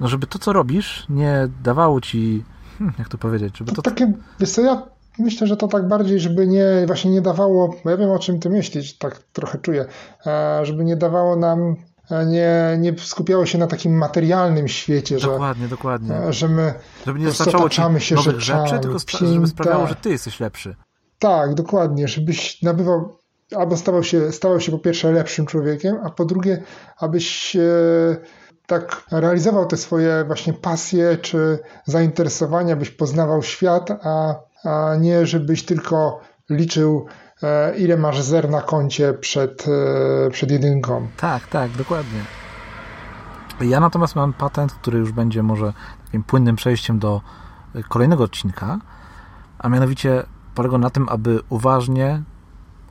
no żeby to, co robisz, nie dawało ci Hmm, jak to powiedzieć? Żeby to, to... Takie, wiesz co, ja myślę, że to tak bardziej, żeby nie, właśnie nie dawało, bo ja wiem o czym ty myślisz, tak trochę czuję, e, żeby nie dawało nam e, nie, nie skupiało się na takim materialnym świecie, dokładnie, że, dokładnie. E, że my żeby nie dostarczało ci się nowych rzeczy, tylko spra- żeby sprawiało, że ty jesteś lepszy. Tak, dokładnie, żebyś nabywał albo stawał się, stawał się po pierwsze lepszym człowiekiem, a po drugie, abyś tak realizował te swoje właśnie pasje czy zainteresowania, byś poznawał świat, a, a nie żebyś tylko liczył e, ile masz zer na koncie przed, e, przed jedynką. Tak, tak, dokładnie. Ja natomiast mam patent, który już będzie może takim płynnym przejściem do kolejnego odcinka, a mianowicie polega na tym, aby uważnie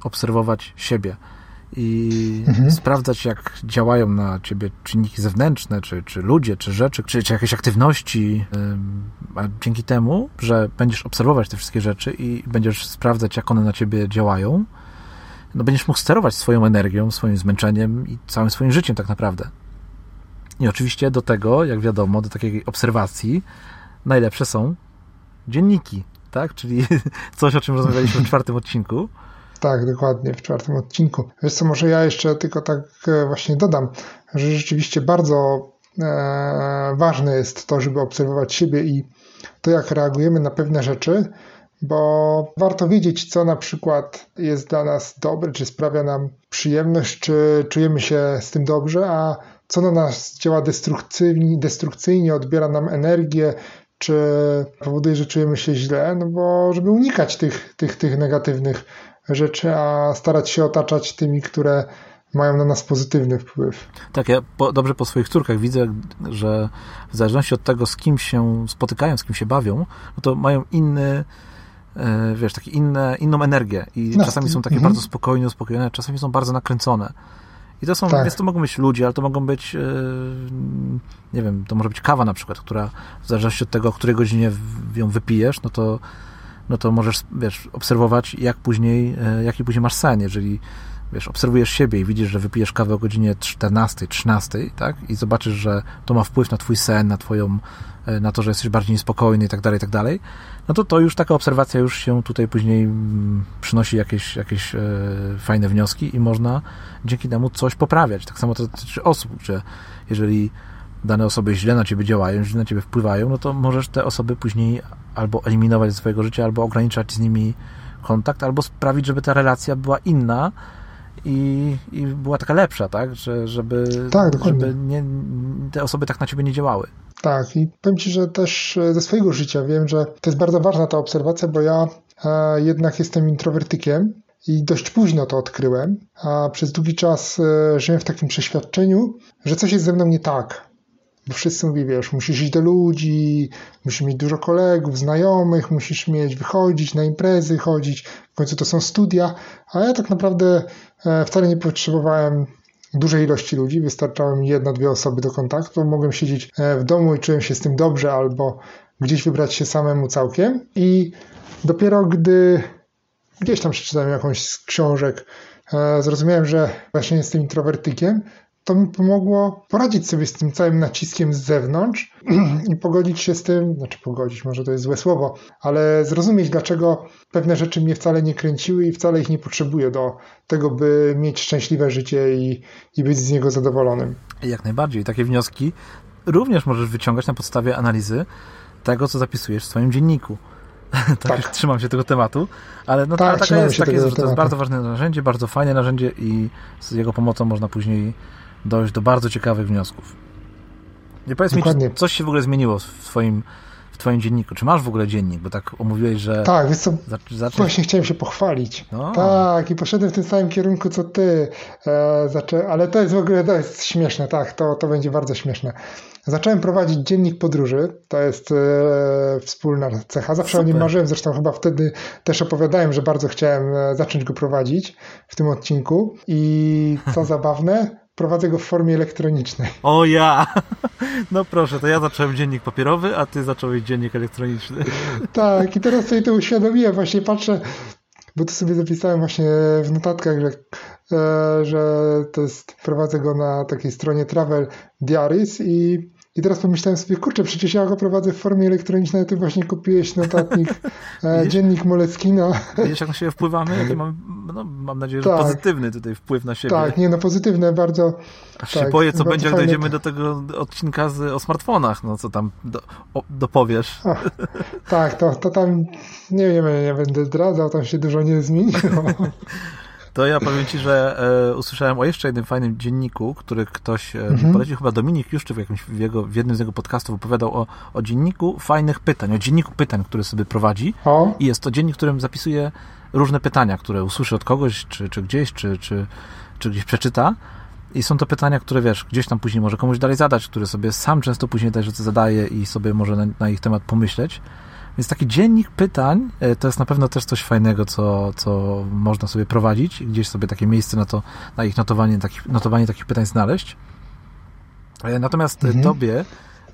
obserwować siebie i mhm. sprawdzać, jak działają na ciebie czynniki zewnętrzne, czy, czy ludzie, czy rzeczy, czy, czy jakieś aktywności. A dzięki temu, że będziesz obserwować te wszystkie rzeczy i będziesz sprawdzać, jak one na ciebie działają, no będziesz mógł sterować swoją energią, swoim zmęczeniem i całym swoim życiem tak naprawdę. I oczywiście do tego, jak wiadomo, do takiej obserwacji najlepsze są dzienniki, tak? Czyli coś, o czym rozmawialiśmy w czwartym odcinku. Tak, dokładnie, w czwartym odcinku. Wiesz co, może ja jeszcze tylko tak e, właśnie dodam, że rzeczywiście bardzo e, ważne jest to, żeby obserwować siebie i to, jak reagujemy na pewne rzeczy, bo warto wiedzieć, co na przykład jest dla nas dobre, czy sprawia nam przyjemność, czy czujemy się z tym dobrze, a co na nas działa destrukcyjnie, destrukcyjnie odbiera nam energię, czy powoduje, że czujemy się źle, no bo żeby unikać tych, tych, tych negatywnych rzeczy, a starać się otaczać tymi, które mają na nas pozytywny wpływ. Tak, ja po, dobrze po swoich córkach widzę, że w zależności od tego, z kim się spotykają, z kim się bawią, no to mają inny, e, wiesz, takie inne, inną energię i no, czasami są takie mhm. bardzo spokojne, uspokojone, czasami są bardzo nakręcone. I to są, tak. więc to mogą być ludzie, ale to mogą być, e, nie wiem, to może być kawa na przykład, która w zależności od tego, o której godzinie ją wypijesz, no to no to możesz, wiesz, obserwować, jak później, e, jaki później masz sen, jeżeli wiesz, obserwujesz siebie i widzisz, że wypijesz kawę o godzinie 14, 13, tak? I zobaczysz, że to ma wpływ na twój sen, na twoją, e, na to, że jesteś bardziej niespokojny i tak dalej, i tak dalej, no to to już taka obserwacja już się tutaj później mm, przynosi jakieś, jakieś e, fajne wnioski i można dzięki temu coś poprawiać. Tak samo to dotyczy osób, że jeżeli dane osoby źle na ciebie działają, źle na ciebie wpływają, no to możesz te osoby później albo eliminować ze swojego życia, albo ograniczać z nimi kontakt, albo sprawić, żeby ta relacja była inna i, i była taka lepsza, tak? Że, żeby, tak, żeby nie, te osoby tak na ciebie nie działały. Tak, i powiem Ci, że też ze swojego życia wiem, że to jest bardzo ważna ta obserwacja, bo ja e, jednak jestem introwertykiem i dość późno to odkryłem, a przez długi czas e, żyłem w takim przeświadczeniu, że coś jest ze mną nie tak. Bo wszyscy mówią, wiesz, musisz iść do ludzi, musisz mieć dużo kolegów, znajomych, musisz mieć, wychodzić na imprezy, chodzić, w końcu to są studia, a ja tak naprawdę e, wcale nie potrzebowałem dużej ilości ludzi, wystarczały mi jedna, dwie osoby do kontaktu, mogłem siedzieć e, w domu i czułem się z tym dobrze, albo gdzieś wybrać się samemu całkiem. I dopiero gdy gdzieś tam przeczytałem jakąś z książek, e, zrozumiałem, że właśnie jestem introwertykiem, to mi pomogło poradzić sobie z tym całym naciskiem z zewnątrz i pogodzić się z tym, znaczy pogodzić, może to jest złe słowo, ale zrozumieć, dlaczego pewne rzeczy mnie wcale nie kręciły i wcale ich nie potrzebuję do tego, by mieć szczęśliwe życie i, i być z niego zadowolonym. Jak najbardziej. Takie wnioski również możesz wyciągać na podstawie analizy tego, co zapisujesz w swoim dzienniku. tak, tak. trzymam się tego tematu, ale no, tak, taka jest, tak jest, że to jest bardzo ważne narzędzie, bardzo fajne narzędzie i z jego pomocą można później dojść do bardzo ciekawych wniosków. I powiedz Dokładnie. mi, czy coś się w ogóle zmieniło w twoim, w twoim dzienniku? Czy masz w ogóle dziennik? Bo tak omówiłeś, że... Tak, wiesz co, zaczę... właśnie chciałem się pochwalić. No. Tak, i poszedłem w tym samym kierunku, co ty. E, zaczę... Ale to jest w ogóle to jest śmieszne, tak, to, to będzie bardzo śmieszne. Zacząłem prowadzić dziennik podróży, to jest e, wspólna cecha. Zawsze Super. o nim marzyłem, zresztą chyba wtedy też opowiadałem, że bardzo chciałem e, zacząć go prowadzić w tym odcinku. I co zabawne, prowadzę go w formie elektronicznej. O ja! No proszę, to ja zacząłem dziennik papierowy, a ty zacząłeś dziennik elektroniczny. Tak, i teraz sobie to uświadomiłem, właśnie patrzę, bo to sobie zapisałem właśnie w notatkach, że, e, że to jest, prowadzę go na takiej stronie Travel Diaries i i teraz pomyślałem sobie, kurczę, przecież ja go prowadzę w formie elektronicznej, ty właśnie kupiłeś notatnik, e, dziennik Moleckina. Widzisz, jak na siebie wpływamy? Jaki mam, no, mam nadzieję, że tak. pozytywny tutaj wpływ na siebie. Tak, nie no, pozytywne, bardzo. Aż tak, się boję, co będzie, jak dojdziemy do tego odcinka z, o smartfonach, no co tam do, o, dopowiesz. tak, to, to tam, nie wiem, nie będę zdradzał, tam się dużo nie zmieniło. To ja powiem Ci, że e, usłyszałem o jeszcze jednym fajnym dzienniku, który ktoś e, mhm. polecił, chyba Dominik Juszczy w, jakimś, w, jego, w jednym z jego podcastów opowiadał o, o dzienniku fajnych pytań, o dzienniku pytań, który sobie prowadzi. O. I jest to dziennik, w którym zapisuje różne pytania, które usłyszy od kogoś, czy, czy gdzieś, czy, czy, czy gdzieś przeczyta. I są to pytania, które wiesz, gdzieś tam później może komuś dalej zadać, które sobie sam często później też zadaje i sobie może na, na ich temat pomyśleć. Więc taki dziennik pytań e, to jest na pewno też coś fajnego, co, co można sobie prowadzić, gdzieś sobie takie miejsce na to, na ich notowanie takich, notowanie takich pytań znaleźć. E, natomiast mhm. tobie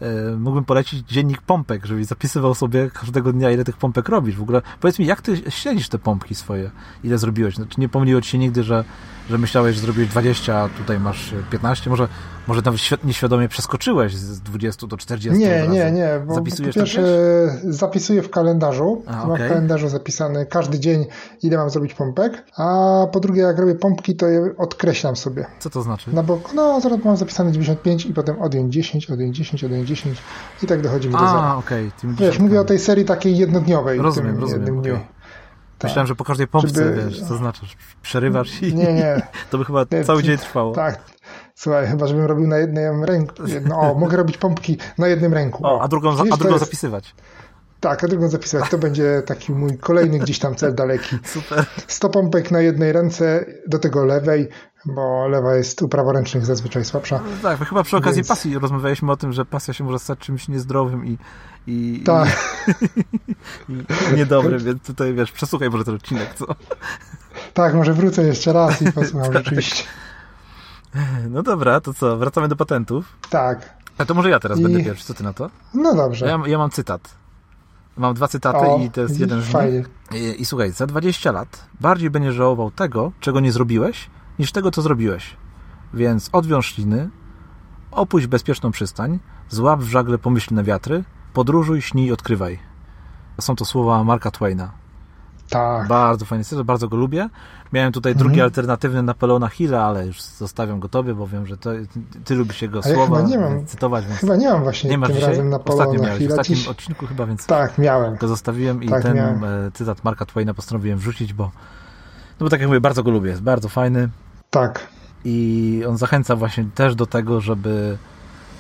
E, mógłbym polecić dziennik pompek, żebyś zapisywał sobie każdego dnia, ile tych pompek robisz. W ogóle powiedz mi, jak ty śledzisz te pompki swoje? Ile zrobiłeś? Znaczy, nie pomyliło ci się nigdy, że, że myślałeś, że zrobiłeś 20, a tutaj masz 15? Może, może nawet nieświadomie przeskoczyłeś z 20 do 40 Nie, nie, nie. Bo Zapisujesz po pierwsze zapisuję w kalendarzu. A, okay. Mam w kalendarzu zapisany każdy dzień, ile mam zrobić pompek. A po drugie, jak robię pompki, to je odkreślam sobie. Co to znaczy? Na bok, no, zaraz mam zapisane 95 i potem odjąć 10, odjąć 10, odjąć 10 i tak dochodzimy do zera. A, okej. Okay. Wiesz, mówię o tej serii takiej jednodniowej. Rozumiem, rozumiem. Okay. Tak. Myślałem, że po każdej pompce, Żeby... wiesz, co znaczy, przerywasz i nie, nie. to by chyba nie, cały dzień trwało. Tak. Słuchaj, chyba żebym robił na jednym ręku. No, o, mogę robić pompki na jednym ręku. O, a drugą, Wiesz, a drugą jest... zapisywać. Tak, a drugą zapisywać. To będzie taki mój kolejny gdzieś tam cel daleki. Super. 100 pompek na jednej ręce, do tego lewej, bo lewa jest u praworęcznych zazwyczaj słabsza. No tak, chyba przy okazji Więc... pasji rozmawialiśmy o tym, że pasja się może stać czymś niezdrowym i, i, tak. i, i niedobrym, więc tutaj wiesz, przesłuchaj może ten odcinek, co? Tak, może wrócę jeszcze raz i posłucham tak. rzeczywiście. No dobra, to co, wracamy do patentów? Tak. A to może ja teraz I... będę pierwszy, co ty na to? No dobrze. Ja, ja mam cytat. Mam dwa cytaty o, i to jest jeden z nich. I, I słuchaj, za 20 lat bardziej będziesz żałował tego, czego nie zrobiłeś, niż tego, co zrobiłeś. Więc odwiąż śliny, opuść bezpieczną przystań, złap w żagle pomyślne wiatry, podróżuj, śnij, odkrywaj. Są to słowa Marka Twaina. Tak. Bardzo fajny cytat, bardzo go lubię. Miałem tutaj mhm. drugi alternatywny Napoleona Hilla, ale już zostawiam go tobie, bo wiem, że to, ty lubisz jego ale słowa chyba nie mam, cytować. Więc chyba nie mam właśnie nie tym dzisiaj? razem Napoleona Ostatnio miałeś, Hilla. w ostatnim odcinku chyba, więc tak, miałem. go zostawiłem i tak, ten miałem. E, cytat Marka Twaina postanowiłem wrzucić, bo no bo tak jak mówię, bardzo go lubię, jest bardzo fajny. Tak. I on zachęca właśnie też do tego, żeby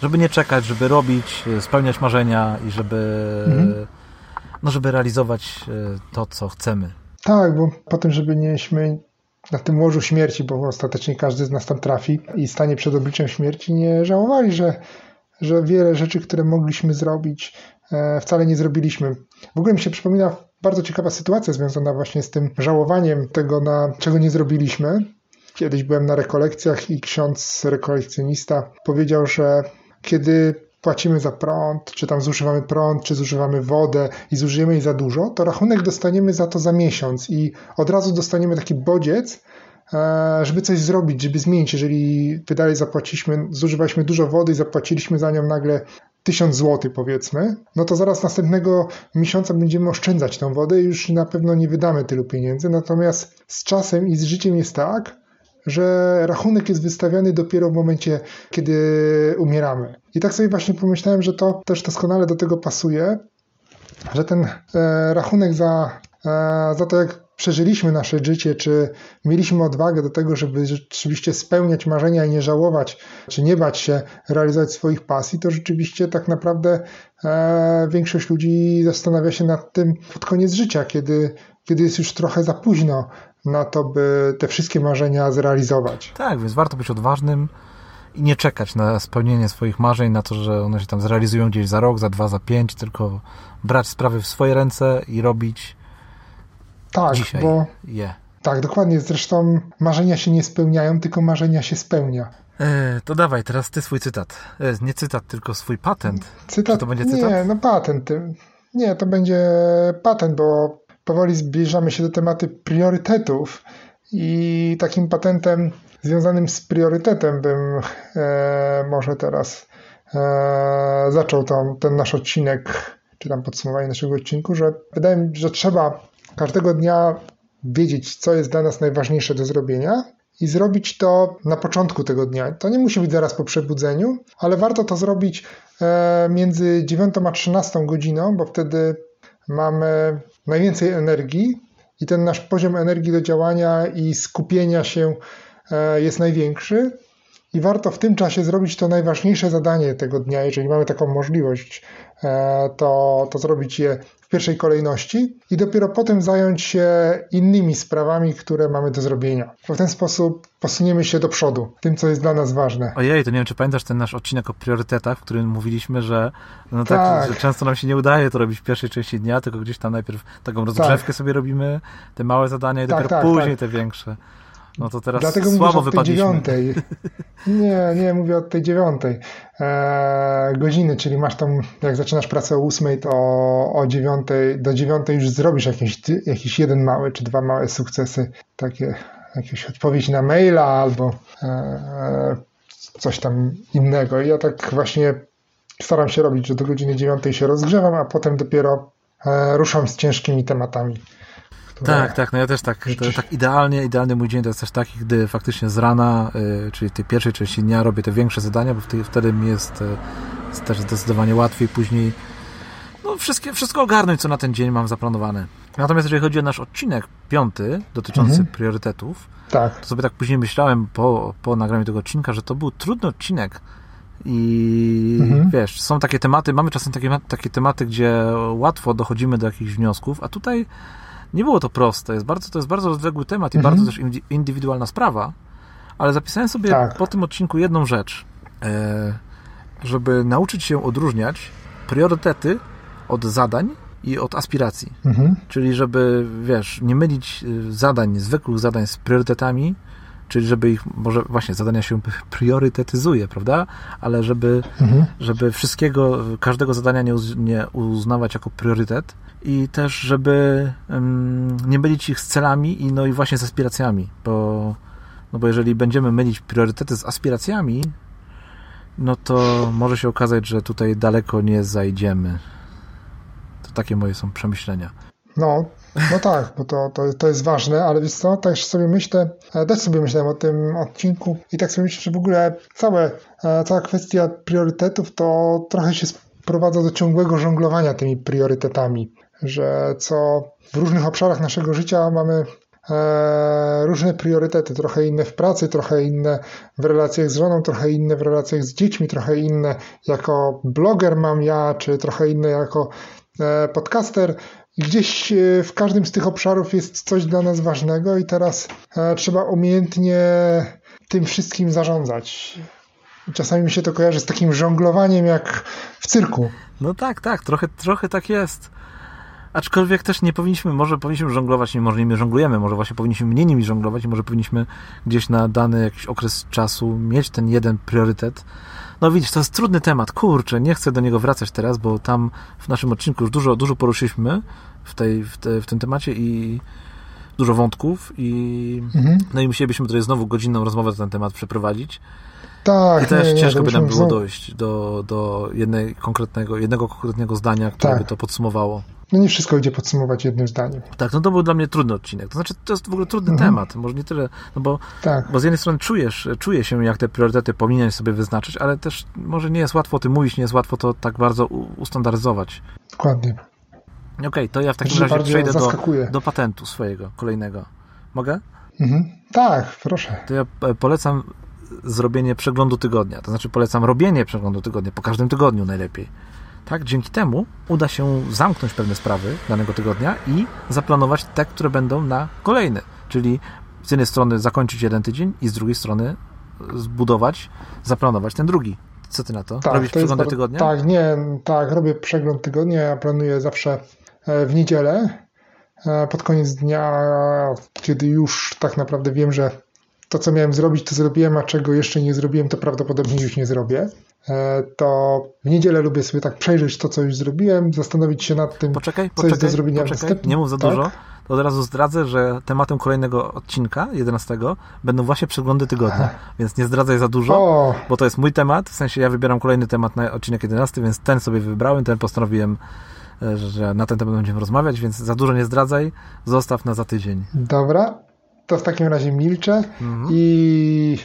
żeby nie czekać, żeby robić, spełniać marzenia i żeby, mhm. No, żeby realizować to, co chcemy. Tak, bo po tym, żeby nieśmy na tym łożu śmierci, bo ostatecznie każdy z nas tam trafi i stanie przed obliczem śmierci, nie żałowali, że, że wiele rzeczy, które mogliśmy zrobić, e, wcale nie zrobiliśmy. W ogóle mi się przypomina bardzo ciekawa sytuacja związana właśnie z tym żałowaniem tego, na czego nie zrobiliśmy. Kiedyś byłem na rekolekcjach i ksiądz rekolekcjonista powiedział, że kiedy płacimy za prąd, czy tam zużywamy prąd, czy zużywamy wodę i zużyjemy jej za dużo, to rachunek dostaniemy za to za miesiąc i od razu dostaniemy taki bodziec, e, żeby coś zrobić, żeby zmienić. Jeżeli wydali zapłaciliśmy, zużywaliśmy dużo wody i zapłaciliśmy za nią nagle 1000 zł powiedzmy, no to zaraz następnego miesiąca będziemy oszczędzać tą wodę i już na pewno nie wydamy tylu pieniędzy. Natomiast z czasem i z życiem jest tak, że rachunek jest wystawiany dopiero w momencie, kiedy umieramy. I tak sobie właśnie pomyślałem, że to też doskonale do tego pasuje, że ten e, rachunek za, e, za to, jak przeżyliśmy nasze życie, czy mieliśmy odwagę do tego, żeby rzeczywiście spełniać marzenia i nie żałować, czy nie bać się realizować swoich pasji, to rzeczywiście tak naprawdę e, większość ludzi zastanawia się nad tym pod koniec życia, kiedy, kiedy jest już trochę za późno na to, by te wszystkie marzenia zrealizować. Tak, więc warto być odważnym i nie czekać na spełnienie swoich marzeń, na to, że one się tam zrealizują gdzieś za rok, za dwa, za pięć, tylko brać sprawy w swoje ręce i robić tak, dzisiaj bo, je. Tak, dokładnie. Zresztą marzenia się nie spełniają, tylko marzenia się spełnia. E, to dawaj, teraz ty swój cytat. E, nie cytat, tylko swój patent. Cytat? Czy to będzie cytat? Nie, no patent. Nie, to będzie patent, bo powoli zbliżamy się do tematu priorytetów i takim patentem związanym z priorytetem bym e, może teraz e, zaczął tam, ten nasz odcinek, czy tam podsumowanie naszego odcinku, że wydaje mi się, że trzeba każdego dnia wiedzieć, co jest dla nas najważniejsze do zrobienia i zrobić to na początku tego dnia. To nie musi być zaraz po przebudzeniu, ale warto to zrobić e, między 9 a 13 godziną, bo wtedy mamy najwięcej energii i ten nasz poziom energii do działania i skupienia się e, jest największy. I warto w tym czasie zrobić to najważniejsze zadanie tego dnia, jeżeli mamy taką możliwość, e, to, to zrobić je pierwszej kolejności i dopiero potem zająć się innymi sprawami, które mamy do zrobienia. W ten sposób posuniemy się do przodu, tym, co jest dla nas ważne. Ojej, to nie wiem, czy pamiętasz ten nasz odcinek o priorytetach, w którym mówiliśmy, że, no tak, tak. że często nam się nie udaje to robić w pierwszej części dnia, tylko gdzieś tam najpierw taką rozgrzewkę tak. sobie robimy, te małe zadania i tak, dopiero tak, później tak. te większe. No to teraz Dlatego słabo mówisz o tej dziewiątej. Nie, nie, mówię od tej dziewiątej e, godziny, czyli masz tam, jak zaczynasz pracę o ósmej, to o dziewiątej, do dziewiątej już zrobisz jakiś, jakiś jeden mały, czy dwa małe sukcesy, takie jakieś odpowiedź na maila albo e, coś tam innego. I ja tak właśnie staram się robić, że do godziny dziewiątej się rozgrzewam, a potem dopiero e, ruszam z ciężkimi tematami. Tak, tak, no ja też tak, to, tak idealnie, idealny mój dzień to jest też taki, gdy faktycznie z rana, y, czyli tej pierwszej części dnia robię te większe zadania, bo wtedy, wtedy mi jest, y, jest też zdecydowanie łatwiej później no, wszystkie, wszystko ogarnąć, co na ten dzień mam zaplanowane. Natomiast jeżeli chodzi o nasz odcinek piąty, dotyczący mhm. priorytetów, tak. to sobie tak później myślałem po, po nagraniu tego odcinka, że to był trudny odcinek i mhm. wiesz, są takie tematy, mamy czasem takie, takie tematy, gdzie łatwo dochodzimy do jakichś wniosków, a tutaj nie było to proste. Jest bardzo, to jest bardzo rozległy temat i mhm. bardzo też indywidualna sprawa, ale zapisałem sobie tak. po tym odcinku jedną rzecz, e, żeby nauczyć się odróżniać priorytety od zadań i od aspiracji. Mhm. Czyli żeby, wiesz, nie mylić y, zadań, zwykłych zadań z priorytetami, czyli żeby ich, może właśnie zadania się priorytetyzuje, prawda? Ale żeby, mhm. żeby wszystkiego, każdego zadania nie, uz, nie uznawać jako priorytet i też, żeby um, nie mylić ich z celami i no i właśnie z aspiracjami, bo, no bo jeżeli będziemy mylić priorytety z aspiracjami, no to może się okazać, że tutaj daleko nie zajdziemy. To takie moje są przemyślenia. No, no tak, bo to, to, to jest ważne, ale wiesz co, też sobie myślę, e, też sobie myślałem o tym odcinku i tak sobie myślę, że w ogóle całe, e, cała kwestia priorytetów to trochę się sprowadza do ciągłego żonglowania tymi priorytetami, że co w różnych obszarach naszego życia mamy e, różne priorytety, trochę inne w pracy, trochę inne w relacjach z żoną, trochę inne w relacjach z dziećmi, trochę inne jako bloger mam ja, czy trochę inne jako e, podcaster. I gdzieś e, w każdym z tych obszarów jest coś dla nas ważnego i teraz e, trzeba umiejętnie tym wszystkim zarządzać. Czasami mi się to kojarzy z takim żonglowaniem jak w cyrku. No tak, tak, trochę, trochę tak jest. Aczkolwiek też nie powinniśmy, może powinniśmy żonglować, nie może nimi żonglujemy, może właśnie powinniśmy mniej nimi żonglować i może powinniśmy gdzieś na dany jakiś okres czasu mieć ten jeden priorytet. No widzisz, to jest trudny temat, kurczę, nie chcę do niego wracać teraz, bo tam w naszym odcinku już dużo, dużo poruszyliśmy w, tej, w, te, w tym temacie i dużo wątków i mhm. no i musielibyśmy tutaj znowu godzinną rozmowę na ten temat przeprowadzić. Tak, I też nie, nie, ciężko by nam było dojść do, do jednej konkretnego, jednego konkretnego zdania, które tak. by to podsumowało. No nie wszystko idzie podsumować jednym zdaniem. Tak, no to był dla mnie trudny odcinek. To znaczy, to jest w ogóle trudny mhm. temat. Może nie tyle, no bo, tak. bo z jednej strony czujesz, czuje się, jak te priorytety powinieneś sobie wyznaczyć, ale też może nie jest łatwo o tym mówić, nie jest łatwo to tak bardzo ustandaryzować. Dokładnie. Okej, okay, to ja w takim razie przejdę do, do patentu swojego, kolejnego. Mogę? Mhm. Tak, proszę. To ja e, polecam zrobienie przeglądu tygodnia. To znaczy polecam robienie przeglądu tygodnia, po każdym tygodniu najlepiej. Tak, dzięki temu uda się zamknąć pewne sprawy danego tygodnia i zaplanować te, które będą na kolejny. Czyli z jednej strony zakończyć jeden tydzień i z drugiej strony zbudować, zaplanować ten drugi. Co ty na to? Tak, Robisz to przegląd tygodnia? Tak, nie, tak, robię przegląd tygodnia. Ja planuję zawsze e, w niedzielę e, pod koniec dnia, kiedy już tak naprawdę wiem, że to, co miałem zrobić, to zrobiłem, a czego jeszcze nie zrobiłem, to prawdopodobnie już nie zrobię. E, to w niedzielę lubię sobie tak przejrzeć to, co już zrobiłem, zastanowić się nad tym, poczekaj, co poczekaj, jest do zrobienia poczekaj, Nie mów za tak? dużo. To od razu zdradzę, że tematem kolejnego odcinka, 11, będą właśnie przeglądy tygodnia. Więc nie zdradzaj za dużo, o. bo to jest mój temat. W sensie ja wybieram kolejny temat na odcinek 11, więc ten sobie wybrałem, ten postanowiłem, e, że na ten temat będziemy rozmawiać, więc za dużo nie zdradzaj, zostaw na za tydzień. Dobra, to w takim razie milczę mhm. i,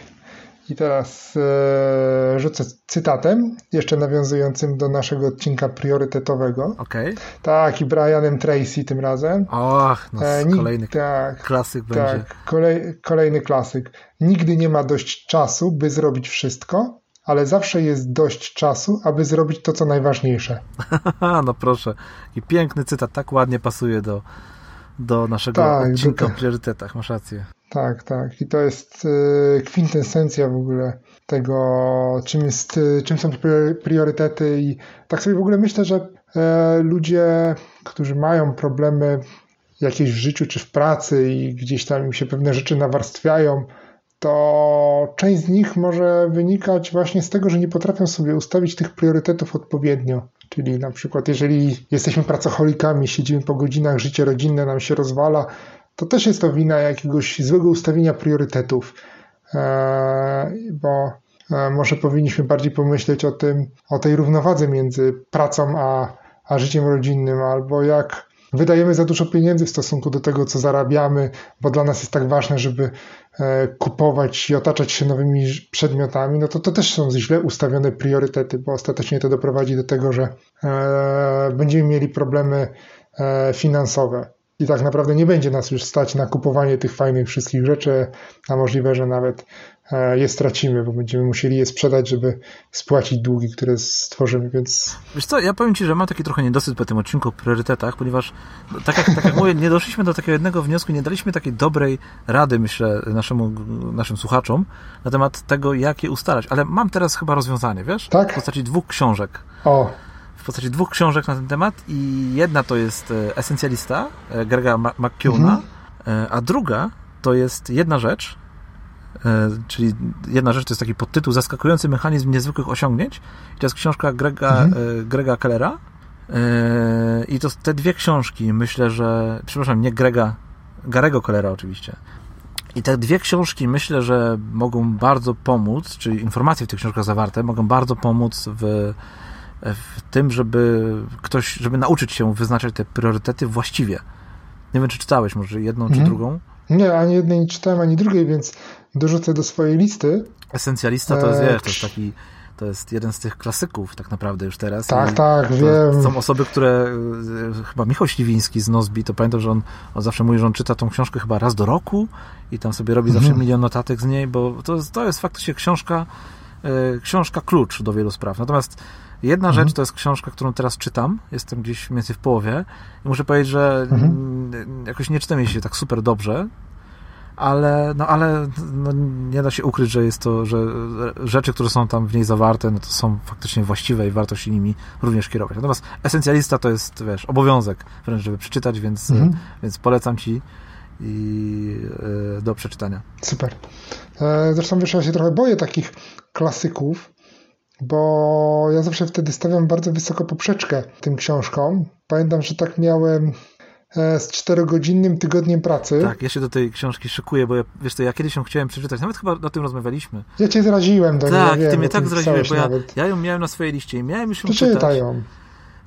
i teraz e, rzucę cytatem, jeszcze nawiązującym do naszego odcinka priorytetowego. Okay. Tak, i Brianem Tracy tym razem. Och, no, e, kolejny tak, klasyk tak, będzie. Kolej, kolejny klasyk. Nigdy nie ma dość czasu, by zrobić wszystko, ale zawsze jest dość czasu, aby zrobić to, co najważniejsze. no proszę. I piękny cytat, tak ładnie pasuje do, do naszego tak, odcinka o priorytetach, masz rację. Tak, tak. I to jest y, kwintesencja w ogóle tego, czym, jest, y, czym są priorytety. I tak sobie w ogóle myślę, że e, ludzie, którzy mają problemy jakieś w życiu czy w pracy i gdzieś tam im się pewne rzeczy nawarstwiają, to część z nich może wynikać właśnie z tego, że nie potrafią sobie ustawić tych priorytetów odpowiednio. Czyli na przykład, jeżeli jesteśmy pracocholikami, siedzimy po godzinach, życie rodzinne nam się rozwala, to też jest to wina jakiegoś złego ustawienia priorytetów, e, bo e, może powinniśmy bardziej pomyśleć o tym, o tej równowadze między pracą a, a życiem rodzinnym, albo jak wydajemy za dużo pieniędzy w stosunku do tego, co zarabiamy, bo dla nas jest tak ważne, żeby e, kupować i otaczać się nowymi przedmiotami, no to to też są źle ustawione priorytety, bo ostatecznie to doprowadzi do tego, że e, będziemy mieli problemy e, finansowe. I tak naprawdę nie będzie nas już stać na kupowanie tych fajnych wszystkich rzeczy, a możliwe, że nawet je stracimy, bo będziemy musieli je sprzedać, żeby spłacić długi, które stworzymy, więc... Wiesz co, ja powiem Ci, że mam taki trochę niedosyt po tym odcinku o priorytetach, ponieważ tak jak, tak jak mówię, nie doszliśmy do takiego jednego wniosku, nie daliśmy takiej dobrej rady, myślę, naszemu, naszym słuchaczom na temat tego, jak je ustalać, ale mam teraz chyba rozwiązanie, wiesz? Tak? W postaci dwóch książek. O. W postaci dwóch książek na ten temat i jedna to jest e, Esencjalista e, Grega McKeown'a, mhm. a druga to jest jedna rzecz, E, czyli jedna rzecz to jest taki podtytuł Zaskakujący mechanizm niezwykłych osiągnięć. I to jest książka Grega, mhm. E, Grega Kellera. E, I to te dwie książki, myślę, że. Przepraszam, nie Grega, Garego Kellera oczywiście. I te dwie książki myślę, że mogą bardzo pomóc, czyli informacje w tych książkach zawarte mogą bardzo pomóc w, w tym, żeby ktoś, żeby nauczyć się wyznaczać te priorytety właściwie. Nie wiem, czy czytałeś może jedną mhm. czy drugą. Nie, ani jednej nie czytałem, ani drugiej, więc dorzucę do swojej listy. Esencjalista to jest, wiesz, to jest taki to jest jeden z tych klasyków tak naprawdę już teraz. Tak, I tak, wiem. Są osoby, które, e, chyba Michał Śliwiński z Nozbi, to pamiętam, że on, on zawsze mówi, że on czyta tą książkę chyba raz do roku i tam sobie robi zawsze milion notatek z niej, bo to, to jest faktycznie książka, e, książka klucz do wielu spraw. Natomiast jedna rzecz to jest książka, którą teraz czytam, jestem gdzieś mniej więcej w połowie i muszę powiedzieć, że mm, jakoś nie czytam jej się tak super dobrze, ale, no, ale no, nie da się ukryć, że jest to, że rzeczy, które są tam w niej zawarte, no to są faktycznie właściwe i warto się nimi również kierować. Natomiast esencjalista to jest, wiesz, obowiązek wręcz, żeby przeczytać, więc, Mhm. więc polecam ci i, e, do przeczytania. Super. E, Zresztą wiesz, ja się trochę boję takich klasyków, bo ja zawsze wtedy stawiam bardzo wysoko poprzeczkę tym książkom. Pamiętam, że tak miałem z czterogodzinnym tygodniem pracy. Tak, ja się do tej książki szykuję, bo ja, wiesz to ja kiedyś ją chciałem przeczytać, nawet chyba o tym rozmawialiśmy. Ja cię zraziłem do tak, niej. ja ty mnie tak zraziłeś, bo ja, ja ją miałem na swojej liście i miałem już ją. Przeczytaj ją.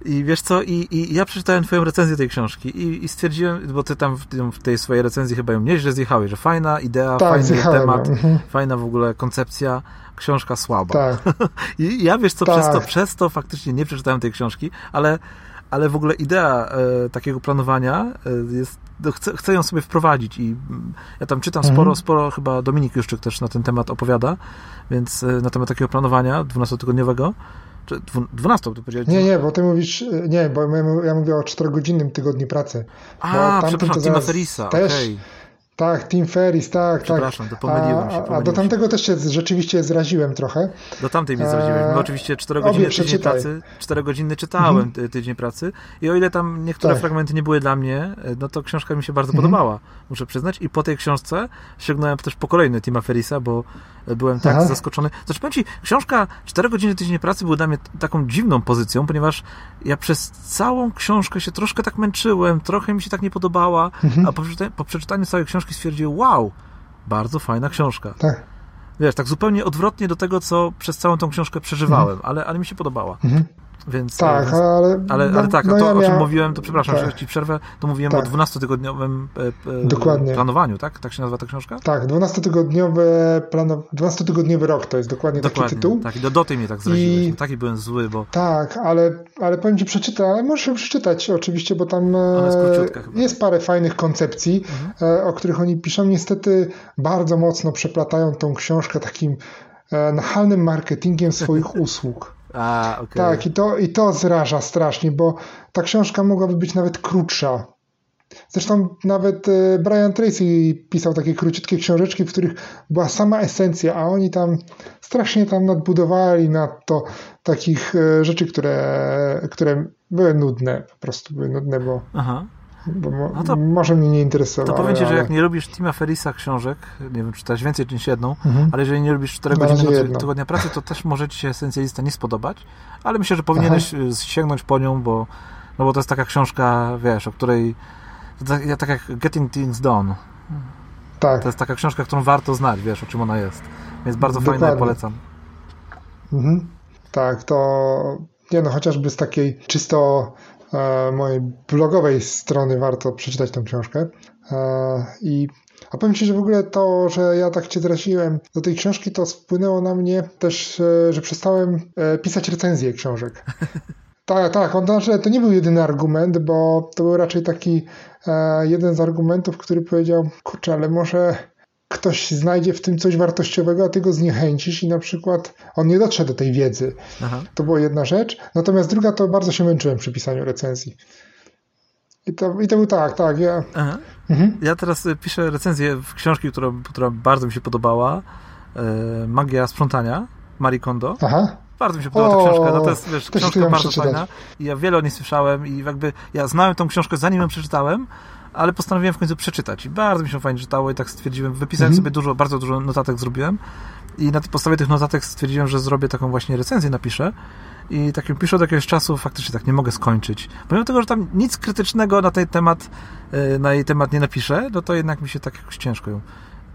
I wiesz co, i, i ja przeczytałem twoją recenzję tej książki i, i stwierdziłem, bo ty tam w, w tej swojej recenzji chyba ją nieźle zjechałeś, że fajna idea, Tak, fajny temat. Mhm. fajna w ogóle koncepcja, książka słaba. Tak. I ja wiesz co, Tak. przez, to, przez to faktycznie nie przeczytałem tej książki, ale, ale w ogóle idea e, takiego planowania e, jest, no, chcę, chcę ją sobie wprowadzić i mm, ja tam czytam Mhm. sporo, sporo, chyba Dominik Juszczyk też na ten temat opowiada, więc e, na temat takiego planowania 12-tygodniowego, czy dwu- 12, to powiedziałeś? Nie, nie, bo ty mówisz, e, nie, bo ja, ja mówię o czterogodzinnym tygodniu pracy. A, przepraszam, to zaraz Ferisa, też- okej. Tak, Tim Ferris, tak, tak. Przepraszam, to pomyliłem się, A, a pomyliłem do się. tamtego też się rzeczywiście zraziłem trochę. Do tamtej mnie zraziłeś. Eee, My oczywiście 4 godziny obie tydzień przeczytaj. pracy, 4 godziny czytałem ty- tydzień pracy i o ile tam niektóre Tak. fragmenty nie były dla mnie, e, no to książka mi się bardzo Mhm. podobała, muszę przyznać. I po tej książce sięgnąłem też po kolejny Tima Ferisa, bo e, byłem tak Aha. zaskoczony. Zresztą powiem ci, książka 4 godziny tydzień pracy była dla mnie taką dziwną pozycją, ponieważ ja przez całą książkę się troszkę tak męczyłem, trochę mi się tak nie podobała, Mhm. a po, po przeczytaniu całej książki stwierdziłem, wow, bardzo fajna książka. Tak. Wiesz, tak zupełnie odwrotnie do tego, co przez całą tą książkę przeżywałem, ale, ale mi się podobała. Mhm. Więc, Tak, więc, ale. ale, no, ale tak, no to ja o czym mówiłem, to przepraszam, tak. że ci przerwę, to mówiłem Tak. o 12-tygodniowym e, e, Dokładnie. planowaniu, tak? Tak się nazywa ta książka? Tak, 12-tygodniowy, plano... 12-tygodniowy rok to jest dokładnie, taki tytuł. tak. I do, do tej mnie tak zraziłeś. I-. Taki byłem zły, bo Tak, ale, ale powiem Ci przeczytaj, ale możesz ją przeczytać oczywiście, bo tam e, jest jest parę fajnych koncepcji, Mhm. e, o których oni piszą. Niestety bardzo mocno przeplatają tą książkę takim e, nachalnym marketingiem swoich usług. A, okej. Tak, i to, i to zraża strasznie, bo ta książka mogłaby być nawet krótsza. Zresztą nawet e, Brian Tracy pisał takie króciutkie książeczki, w których była sama esencja, a oni tam strasznie tam nadbudowali na to takich e, rzeczy, które, które były nudne, po prostu były nudne, bo, Aha. Bo mo, No to- może mnie nie interesowały. To powiem ci, że ale- jak nie lubisz Tima Ferisa książek, nie wiem, czytać więcej niż jedną, Mhm. ale jeżeli nie lubisz 4 Na razie godziny tygodnia pracy, to też może ci się esencjalista nie spodobać, ale myślę, że powinieneś y, sięgnąć po nią, bo, no bo to jest taka książka, wiesz, o której tak, tak jak Getting Things Done. Tak, To jest taka książka, którą warto znać, wiesz, o czym ona jest. Więc bardzo fajna, Dokładnie. polecam. Mhm. Tak, to nie no, chociażby z takiej czysto mojej blogowej strony warto przeczytać tę książkę. E, I a powiem Ci, że w ogóle to, że ja tak Cię zraziłem do tej książki, to wpłynęło na mnie też, e, że przestałem e, pisać recenzje książek. Tak, tak, on, znaczy, to nie był jedyny argument, bo to był raczej taki e, jeden z argumentów, który powiedział, kurczę, ale może ktoś znajdzie w tym coś wartościowego, a ty go zniechęcisz i na przykład on nie dotrze do tej wiedzy. Aha. To była jedna rzecz. Natomiast druga to bardzo się męczyłem przy pisaniu recenzji. I to, i to był tak, tak. Ja, mhm. Ja teraz y, piszę recenzję w książki, która, która bardzo mi się podobała. E, Magia sprzątania, Marie Kondo. Aha. Bardzo mi się podoba ta O, książka. No to jest, wiesz, książka bardzo przeczytać. fajna. I ja wiele o niej słyszałem i jakby ja znałem tą książkę zanim ją przeczytałem, ale postanowiłem w końcu przeczytać. I bardzo mi się fajnie czytało i tak stwierdziłem, wypisałem Mhm. sobie dużo, bardzo dużo notatek zrobiłem i na podstawie tych notatek stwierdziłem, że zrobię taką właśnie recenzję, napiszę. I tak ją piszę od jakiegoś czasu, faktycznie tak nie mogę skończyć. Pomimo tego, że tam nic krytycznego na ten temat, e, na jej temat nie napiszę, no to jednak mi się tak jakoś ciężko ją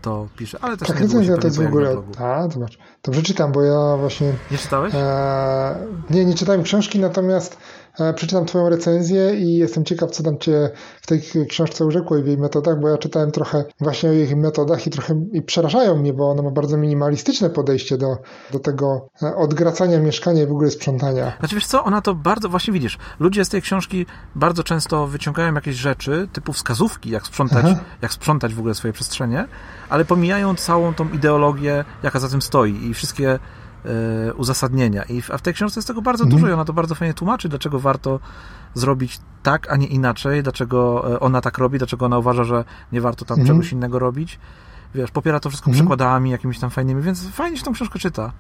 to pisze. Ale też Tak, się recenzja to jest w ogóle... A, zobacz. To przeczytam, bo ja właśnie... Nie czytałeś? E, nie, nie czytałem książki, natomiast przeczytam Twoją recenzję i jestem ciekaw, co tam Cię w tej książce urzekło i w jej metodach, bo ja czytałem trochę właśnie o jej metodach i trochę i przerażają mnie, bo ona ma bardzo minimalistyczne podejście do, do tego e, odgracania mieszkania i w ogóle sprzątania. Znaczy wiesz co, ona to bardzo, właśnie widzisz, ludzie z tej książki bardzo często wyciągają jakieś rzeczy, typu wskazówki, jak sprzątać, jak sprzątać w ogóle swoje przestrzenie, ale pomijają całą tą ideologię, jaka za tym stoi i wszystkie e, uzasadnienia. I w, a w tej książce jest tego bardzo dużo i ona to bardzo fajnie tłumaczy, dlaczego warto zrobić tak, a nie inaczej, dlaczego e, ona tak robi, dlaczego ona uważa, że nie warto tam czegoś innego robić. Wiesz, popiera to wszystko przykładami jakimiś tam fajnymi, więc fajnie się tą książkę czyta.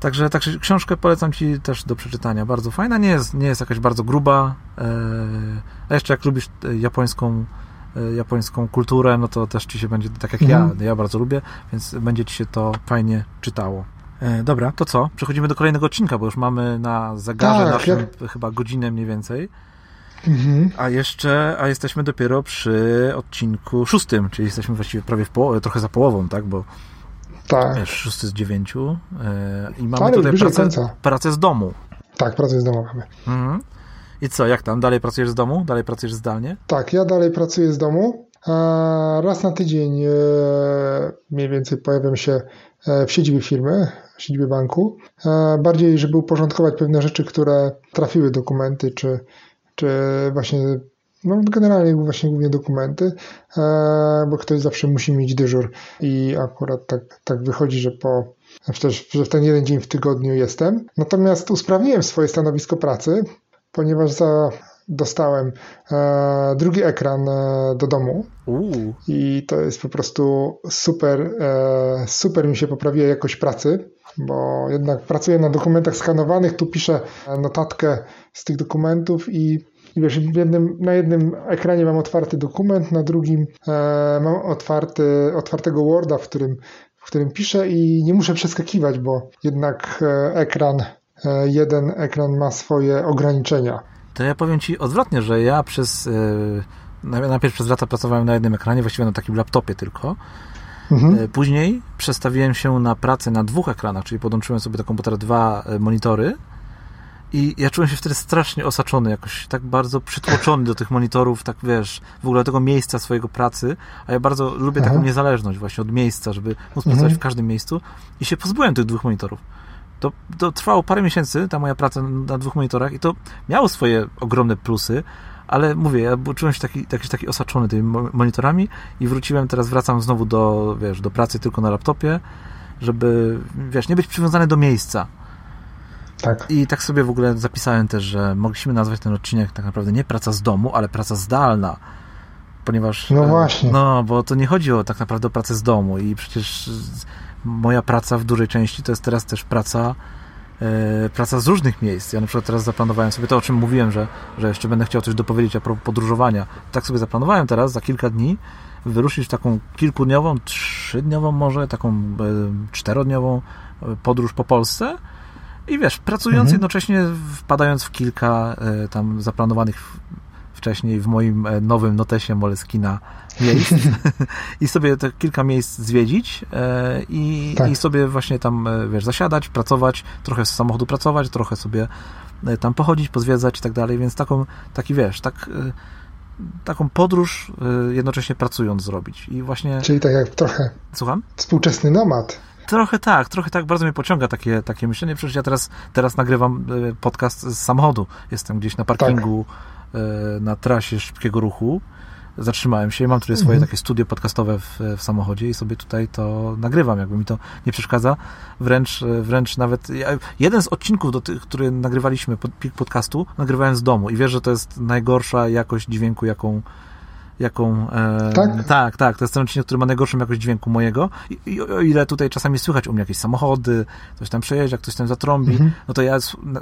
Także, także książkę polecam Ci też do przeczytania. Bardzo fajna, nie jest, nie jest jakaś bardzo gruba. E, a jeszcze jak lubisz e, japońską, e, japońską kulturę, no to też Ci się będzie, tak jak ja, ja bardzo lubię, więc będzie Ci się to fajnie czytało. Dobra, to co? Przechodzimy do kolejnego odcinka, bo już mamy na zegarze tak, naszym jak... chyba godzinę mniej więcej. Mhm. A jeszcze, a jesteśmy dopiero przy odcinku szóstym, czyli jesteśmy właściwie prawie w połowie, trochę za połową, tak? Bo tak. Szósty z dziewięciu. Yy, I mamy Ale tutaj pracę, pracę z domu. Tak, pracę z domu mamy. Mhm. I co, jak tam? Dalej pracujesz z domu? Dalej pracujesz zdalnie? Tak, ja dalej pracuję z domu. Raz na tydzień e, mniej więcej pojawiam się e, w siedzibie firmy, w siedzibie banku. Bardziej, żeby uporządkować pewne rzeczy, które trafiły dokumenty, czy, czy właśnie no generalnie właśnie głównie dokumenty, e, bo ktoś zawsze musi mieć dyżur i akurat tak, tak wychodzi, że po że w ten jeden dzień w tygodniu jestem. Natomiast usprawniłem swoje stanowisko pracy, ponieważ za, dostałem e, drugi ekran e, do domu i to jest po prostu super, e, super mi się poprawiła jakość pracy, bo jednak pracuję na dokumentach skanowanych, tu piszę notatkę z tych dokumentów i i wiesz, jednym, na jednym ekranie mam otwarty dokument, na drugim e, mam otwarty, otwartego Worda, w którym, w którym piszę i nie muszę przeskakiwać, bo jednak e, ekran, e, jeden ekran ma swoje ograniczenia. To ja powiem Ci odwrotnie, że ja przez, e, najpierw przez lata pracowałem na jednym ekranie, właściwie na takim laptopie tylko, Mhm. E, później przestawiłem się na pracę na dwóch ekranach, czyli podłączyłem sobie do komputera dwa e, monitory i ja czułem się wtedy strasznie osaczony, jakoś tak bardzo przytłoczony do tych monitorów, tak wiesz, w ogóle tego miejsca swojego pracy, a ja bardzo lubię Aha. taką niezależność właśnie od miejsca, żeby móc pracować mhm. w każdym miejscu i się pozbyłem tych dwóch monitorów. To, to trwało parę miesięcy, ta moja praca na dwóch monitorach i to miało swoje ogromne plusy, ale mówię, ja czułem się taki, taki, taki osaczony tymi monitorami i wróciłem, teraz wracam znowu do, wiesz, do pracy tylko na laptopie, żeby, wiesz, nie być przywiązany do miejsca tak. I tak sobie w ogóle zapisałem też, że mogliśmy nazwać ten odcinek tak naprawdę nie praca z domu, ale praca zdalna. Ponieważ. No e, właśnie. No, bo to nie chodzi o tak naprawdę o pracę z domu i przecież moja praca w dużej części to jest teraz też praca e, praca z różnych miejsc. Ja na przykład teraz zaplanowałem sobie to, o czym mówiłem, że, że jeszcze będę chciał coś dopowiedzieć a propos podróżowania. Tak sobie zaplanowałem teraz, za kilka dni wyruszyć w taką kilkudniową, trzydniową może, taką e, czterodniową podróż po Polsce i wiesz, pracując mhm. jednocześnie, wpadając w kilka e, tam zaplanowanych wcześniej w moim e, nowym notesie Moleskina miejsc i sobie te kilka miejsc zwiedzić e, i, tak. i sobie właśnie tam, wiesz, zasiadać, pracować, trochę z samochodu pracować, trochę sobie tam pochodzić, pozwiedzać i tak dalej, więc taką, taki wiesz, tak taką podróż jednocześnie pracując zrobić i właśnie... Czyli tak jak trochę... Słucham? Współczesny nomad. Trochę tak, trochę tak, bardzo mnie pociąga takie, takie myślenie. Przecież ja teraz, teraz nagrywam e, podcast z samochodu. Jestem gdzieś na parkingu tak. Na trasie szybkiego ruchu. Zatrzymałem się, mam tutaj swoje mhm. takie studio podcastowe w, w, samochodzie i sobie tutaj to nagrywam, jakby mi to nie przeszkadza. Wręcz, e, wręcz nawet jeden z odcinków, do tych, który nagrywaliśmy pod, podcastu, nagrywałem z domu i wiesz, że to jest najgorsza jakość dźwięku, jaką, jaką... E, tak? Tak, tak. To jest ten odcinek, który ma najgorszą jakość dźwięku mojego. I, i o ile tutaj czasami słychać u mnie jakieś samochody, coś tam przejeżdża, ktoś tam zatrąbi, mhm. no to ja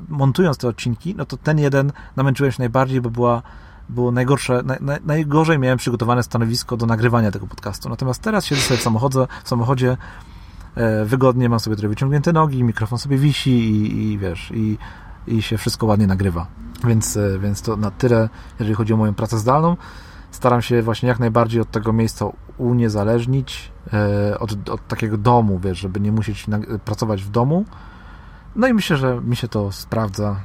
montując te odcinki, no to ten jeden namęczyłem się najbardziej, bo była było najgorsze, naj, naj, najgorzej miałem przygotowane stanowisko do nagrywania tego podcastu. Natomiast teraz siedzę sobie w samochodzie, w samochodzie e, wygodnie, mam sobie trochę wyciągnięte nogi, mikrofon sobie wisi i, i wiesz, i, i się wszystko ładnie nagrywa. Więc, e, więc to na tyle, jeżeli chodzi o moją pracę zdalną staram się właśnie jak najbardziej od tego miejsca uniezależnić, e, od, od takiego domu, wiesz, żeby nie musieć pracować w domu. No i myślę, że mi się to sprawdza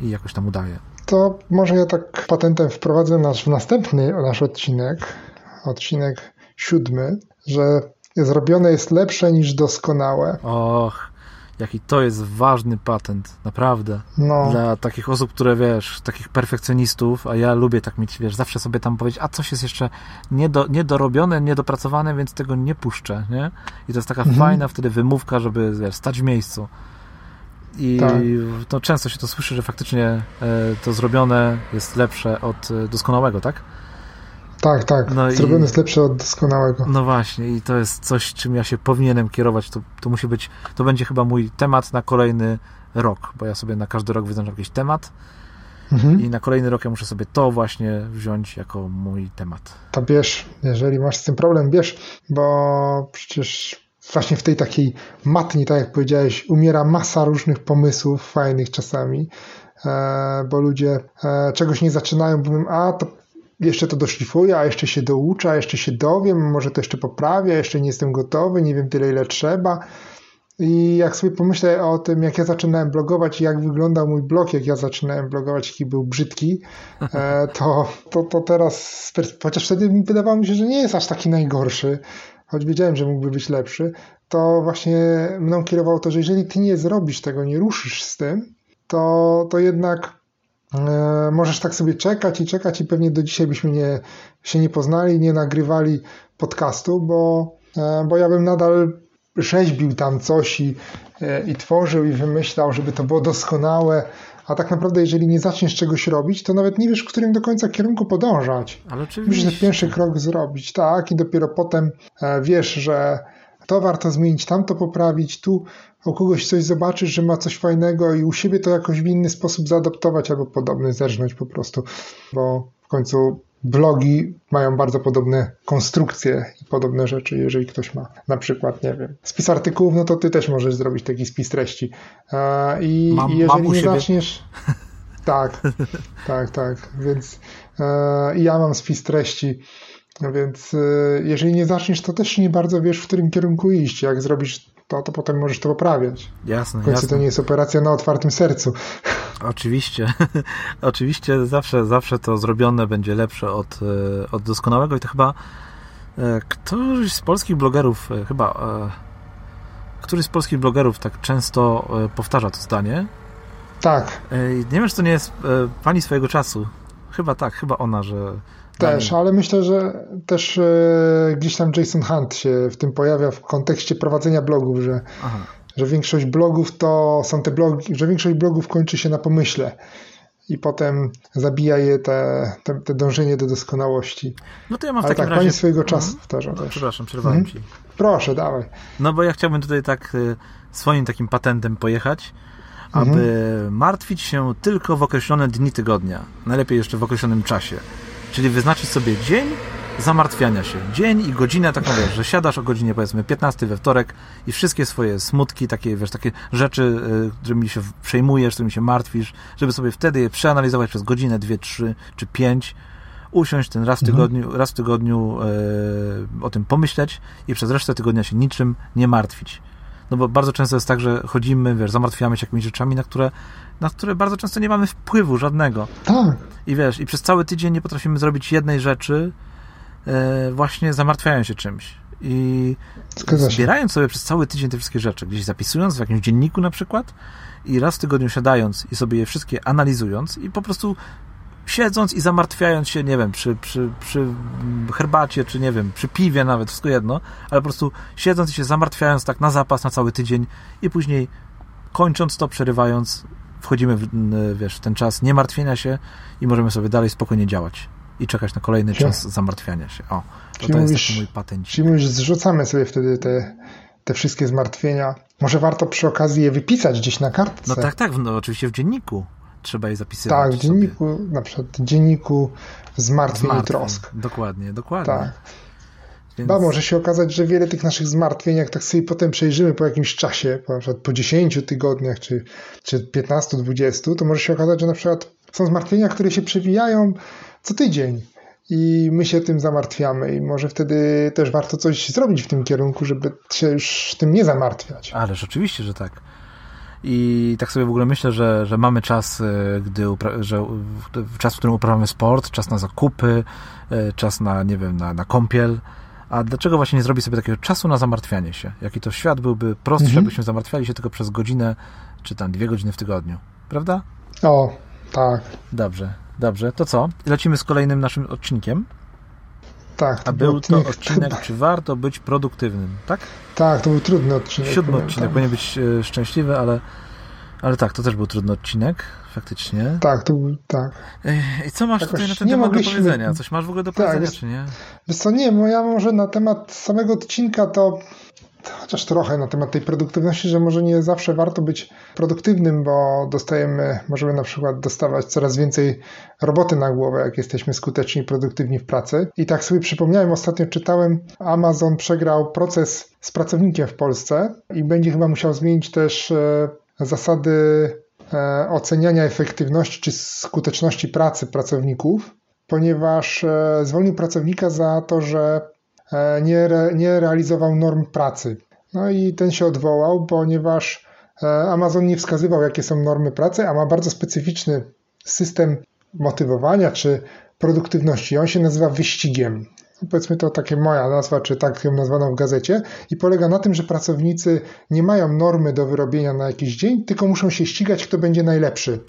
i jakoś tam udaje. To może ja tak patentem wprowadzę nasz w następny nasz odcinek, odcinek siódmy, że zrobione jest lepsze niż doskonałe. Och, jaki to jest ważny patent, naprawdę. No. Dla takich osób, które wiesz, takich perfekcjonistów, a ja lubię tak mieć, wiesz, zawsze sobie tam powiedzieć, a coś jest jeszcze niedo, niedorobione, niedopracowane, więc tego nie puszczę, nie? I to jest taka mhm. fajna wtedy wymówka, żeby wiesz, stać w miejscu. I tak. no, często się to słyszy, że faktycznie e, to zrobione jest lepsze od e, doskonałego, tak? Tak, tak. No Zrobione i, jest lepsze od doskonałego. No właśnie, i to jest coś, czym ja się powinienem kierować. To, to musi być, to będzie chyba mój temat na kolejny rok, bo ja sobie na każdy rok wyznaczam jakiś temat. Mhm. I na kolejny rok ja muszę sobie to właśnie wziąć jako mój temat. To bierz, jeżeli masz z tym problem, bierz, bo przecież właśnie w tej takiej matni, tak jak powiedziałeś, umiera masa różnych pomysłów fajnych czasami, e, bo ludzie e, czegoś nie zaczynają, bo mówią, a to jeszcze to doszlifuję, a jeszcze się douczę, a jeszcze się dowiem, może to jeszcze poprawię, jeszcze nie jestem gotowy, nie wiem tyle, ile trzeba. I jak sobie pomyślę o tym, jak ja zaczynałem blogować i jak wyglądał mój blog, jak ja zaczynałem blogować, jaki był brzydki, e, to, to, to teraz, chociaż wtedy wydawało mi się, że nie jest aż taki najgorszy, choć wiedziałem, że mógłby być lepszy, to właśnie mną kierowało to, że jeżeli ty nie zrobisz tego, nie ruszysz z tym, to, to jednak możesz tak sobie czekać i czekać i pewnie do dzisiaj byśmy nie, się nie poznali, nie nagrywali podcastu, bo, e, bo ja bym nadal rzeźbił tam coś i, e, i tworzył i wymyślał, żeby to było doskonałe, a tak naprawdę jeżeli nie zaczniesz czegoś robić, to nawet nie wiesz, w którym do końca kierunku podążać. Ale oczywiście. Musisz ten pierwszy krok zrobić, tak, i dopiero potem wiesz, że to warto zmienić, tamto poprawić, tu u kogoś coś zobaczysz, że ma coś fajnego i u siebie to jakoś w inny sposób zaadaptować albo podobny, zerżnąć po prostu, bo w końcu blogi mają bardzo podobne konstrukcje i podobne rzeczy. Jeżeli ktoś ma na przykład, nie wiem, spis artykułów, no to ty też możesz zrobić taki spis treści. I, mam, jeżeli mam nie zaczniesz. Tak, tak, tak. Więc e, ja mam spis treści. No więc e, jeżeli nie zaczniesz, to też nie bardzo wiesz, w którym kierunku iść. Jak zrobisz to, to potem możesz to poprawiać. Jasne, W końcu jasne. to nie jest operacja na otwartym sercu. Oczywiście. Oczywiście zawsze, zawsze to zrobione będzie lepsze od, e, od doskonałego i to chyba e, któryś z polskich blogerów, chyba któryś z polskich blogerów tak często powtarza to zdanie. Tak. Nie wiem, czy to nie jest pani swojego czasu. Chyba tak, chyba ona, że też, ale myślę, że też e, gdzieś tam Jason Hunt się w tym pojawia w kontekście prowadzenia blogów, że, że większość blogów to są te blogi, że większość blogów kończy się na pomyśle i potem zabija je te, te, te dążenie do doskonałości. No to ja mam w Ale takim tak, razie... swojego czasu mhm. powtarzam no. Przepraszam, przerwałem mhm. ci. Proszę, dawaj. No bo ja chciałbym tutaj tak e, swoim takim patentem pojechać, aby mhm. martwić się tylko w określone dni tygodnia. Najlepiej jeszcze w określonym czasie. Czyli wyznaczyć sobie dzień zamartwiania się. Dzień i godzinę, tak mówię, że siadasz o godzinie powiedzmy 15 we wtorek i wszystkie swoje smutki, takie, wiesz, takie rzeczy, y, którymi się przejmujesz, którymi się martwisz, żeby sobie wtedy je przeanalizować przez godzinę, dwie, trzy czy pięć, usiąść ten raz w mhm. tygodniu, mhm. raz w tygodniu e, o tym pomyśleć i przez resztę tygodnia się niczym nie martwić. No bo bardzo często jest tak, że chodzimy, wiesz, zamartwiamy się jakimiś rzeczami, na które, na które bardzo często nie mamy wpływu żadnego. Tak. I wiesz, i przez cały tydzień nie potrafimy zrobić jednej rzeczy, e, właśnie zamartwiają się czymś. I zbierając sobie przez cały tydzień te wszystkie rzeczy, gdzieś zapisując w jakimś dzienniku na przykład i raz w tygodniu siadając i sobie je wszystkie analizując i po prostu siedząc i zamartwiając się, nie wiem, przy, przy, przy herbacie, czy nie wiem, przy piwie nawet, wszystko jedno, ale po prostu siedząc i się zamartwiając tak na zapas na cały tydzień i później kończąc to, przerywając, wchodzimy w, wiesz, w ten czas niemartwienia się i możemy sobie dalej spokojnie działać i czekać na kolejny czas zamartwiania się. O, to, to jest taki mój patent. Czyli mówisz, zrzucamy sobie wtedy te, te wszystkie zmartwienia. Może warto przy okazji je wypisać gdzieś na kartce. No tak, tak, no, oczywiście w dzienniku trzeba je zapisywać. Tak, w dzienniku, sobie. na przykład w dzienniku zmartwień, zmartwień i trosk. Dokładnie, dokładnie. Tak. Więc... Ba, może się okazać, że wiele tych naszych zmartwień, jak tak sobie potem przejrzymy po jakimś czasie, na przykład po 10 tygodniach, czy, czy 15-20, to może się okazać, że na przykład są zmartwienia, które się przewijają co tydzień i my się tym zamartwiamy i może wtedy też warto coś zrobić w tym kierunku, żeby się już tym nie zamartwiać. Ależ oczywiście, że tak. I tak sobie w ogóle myślę, że, że mamy czas, e, gdy że czas, w którym uprawiamy sport, czas na zakupy, e, czas na, nie wiem, na, na kąpiel. A dlaczego właśnie nie zrobić sobie takiego czasu na zamartwianie się? Jaki to świat byłby prostszy, mhm. jakbyśmy zamartwiali się tylko przez godzinę, czy tam dwie godziny w tygodniu. Prawda? O, tak. Dobrze, dobrze. To co? Lecimy z kolejnym naszym odcinkiem. Tak. A był to odcinek, czy warto być produktywnym, tak? Tak, to był trudny odcinek. Siódmy odcinek, powinien być e, szczęśliwy, ale, ale tak, to też był trudny odcinek, faktycznie. Tak, to był, tak. I co masz Jakoś tutaj na ten temat mogliśmy... do powiedzenia? Coś masz w ogóle do tak, powiedzenia, czy nie? Wiesz co, nie, bo ja może na temat samego odcinka to chociaż trochę na temat tej produktywności, że może nie zawsze warto być produktywnym, bo dostajemy, możemy na przykład dostawać coraz więcej roboty na głowę, jak jesteśmy skuteczni i produktywni w pracy. I tak sobie przypomniałem, ostatnio czytałem, Amazon przegrał proces z pracownikiem w Polsce i będzie chyba musiał zmienić też e, zasady e, oceniania efektywności czy skuteczności pracy pracowników, ponieważ e, zwolnił pracownika za to, że nie, nie realizował norm pracy. No i ten się odwołał, ponieważ e, Amazon nie wskazywał, jakie są normy pracy, a ma bardzo specyficzny system motywowania czy produktywności. On się nazywa wyścigiem powiedzmy to takie moja nazwa, czy tak ją nazwano w gazecie, i polega na tym, że pracownicy nie mają normy do wyrobienia na jakiś dzień, tylko muszą się ścigać, kto będzie najlepszy.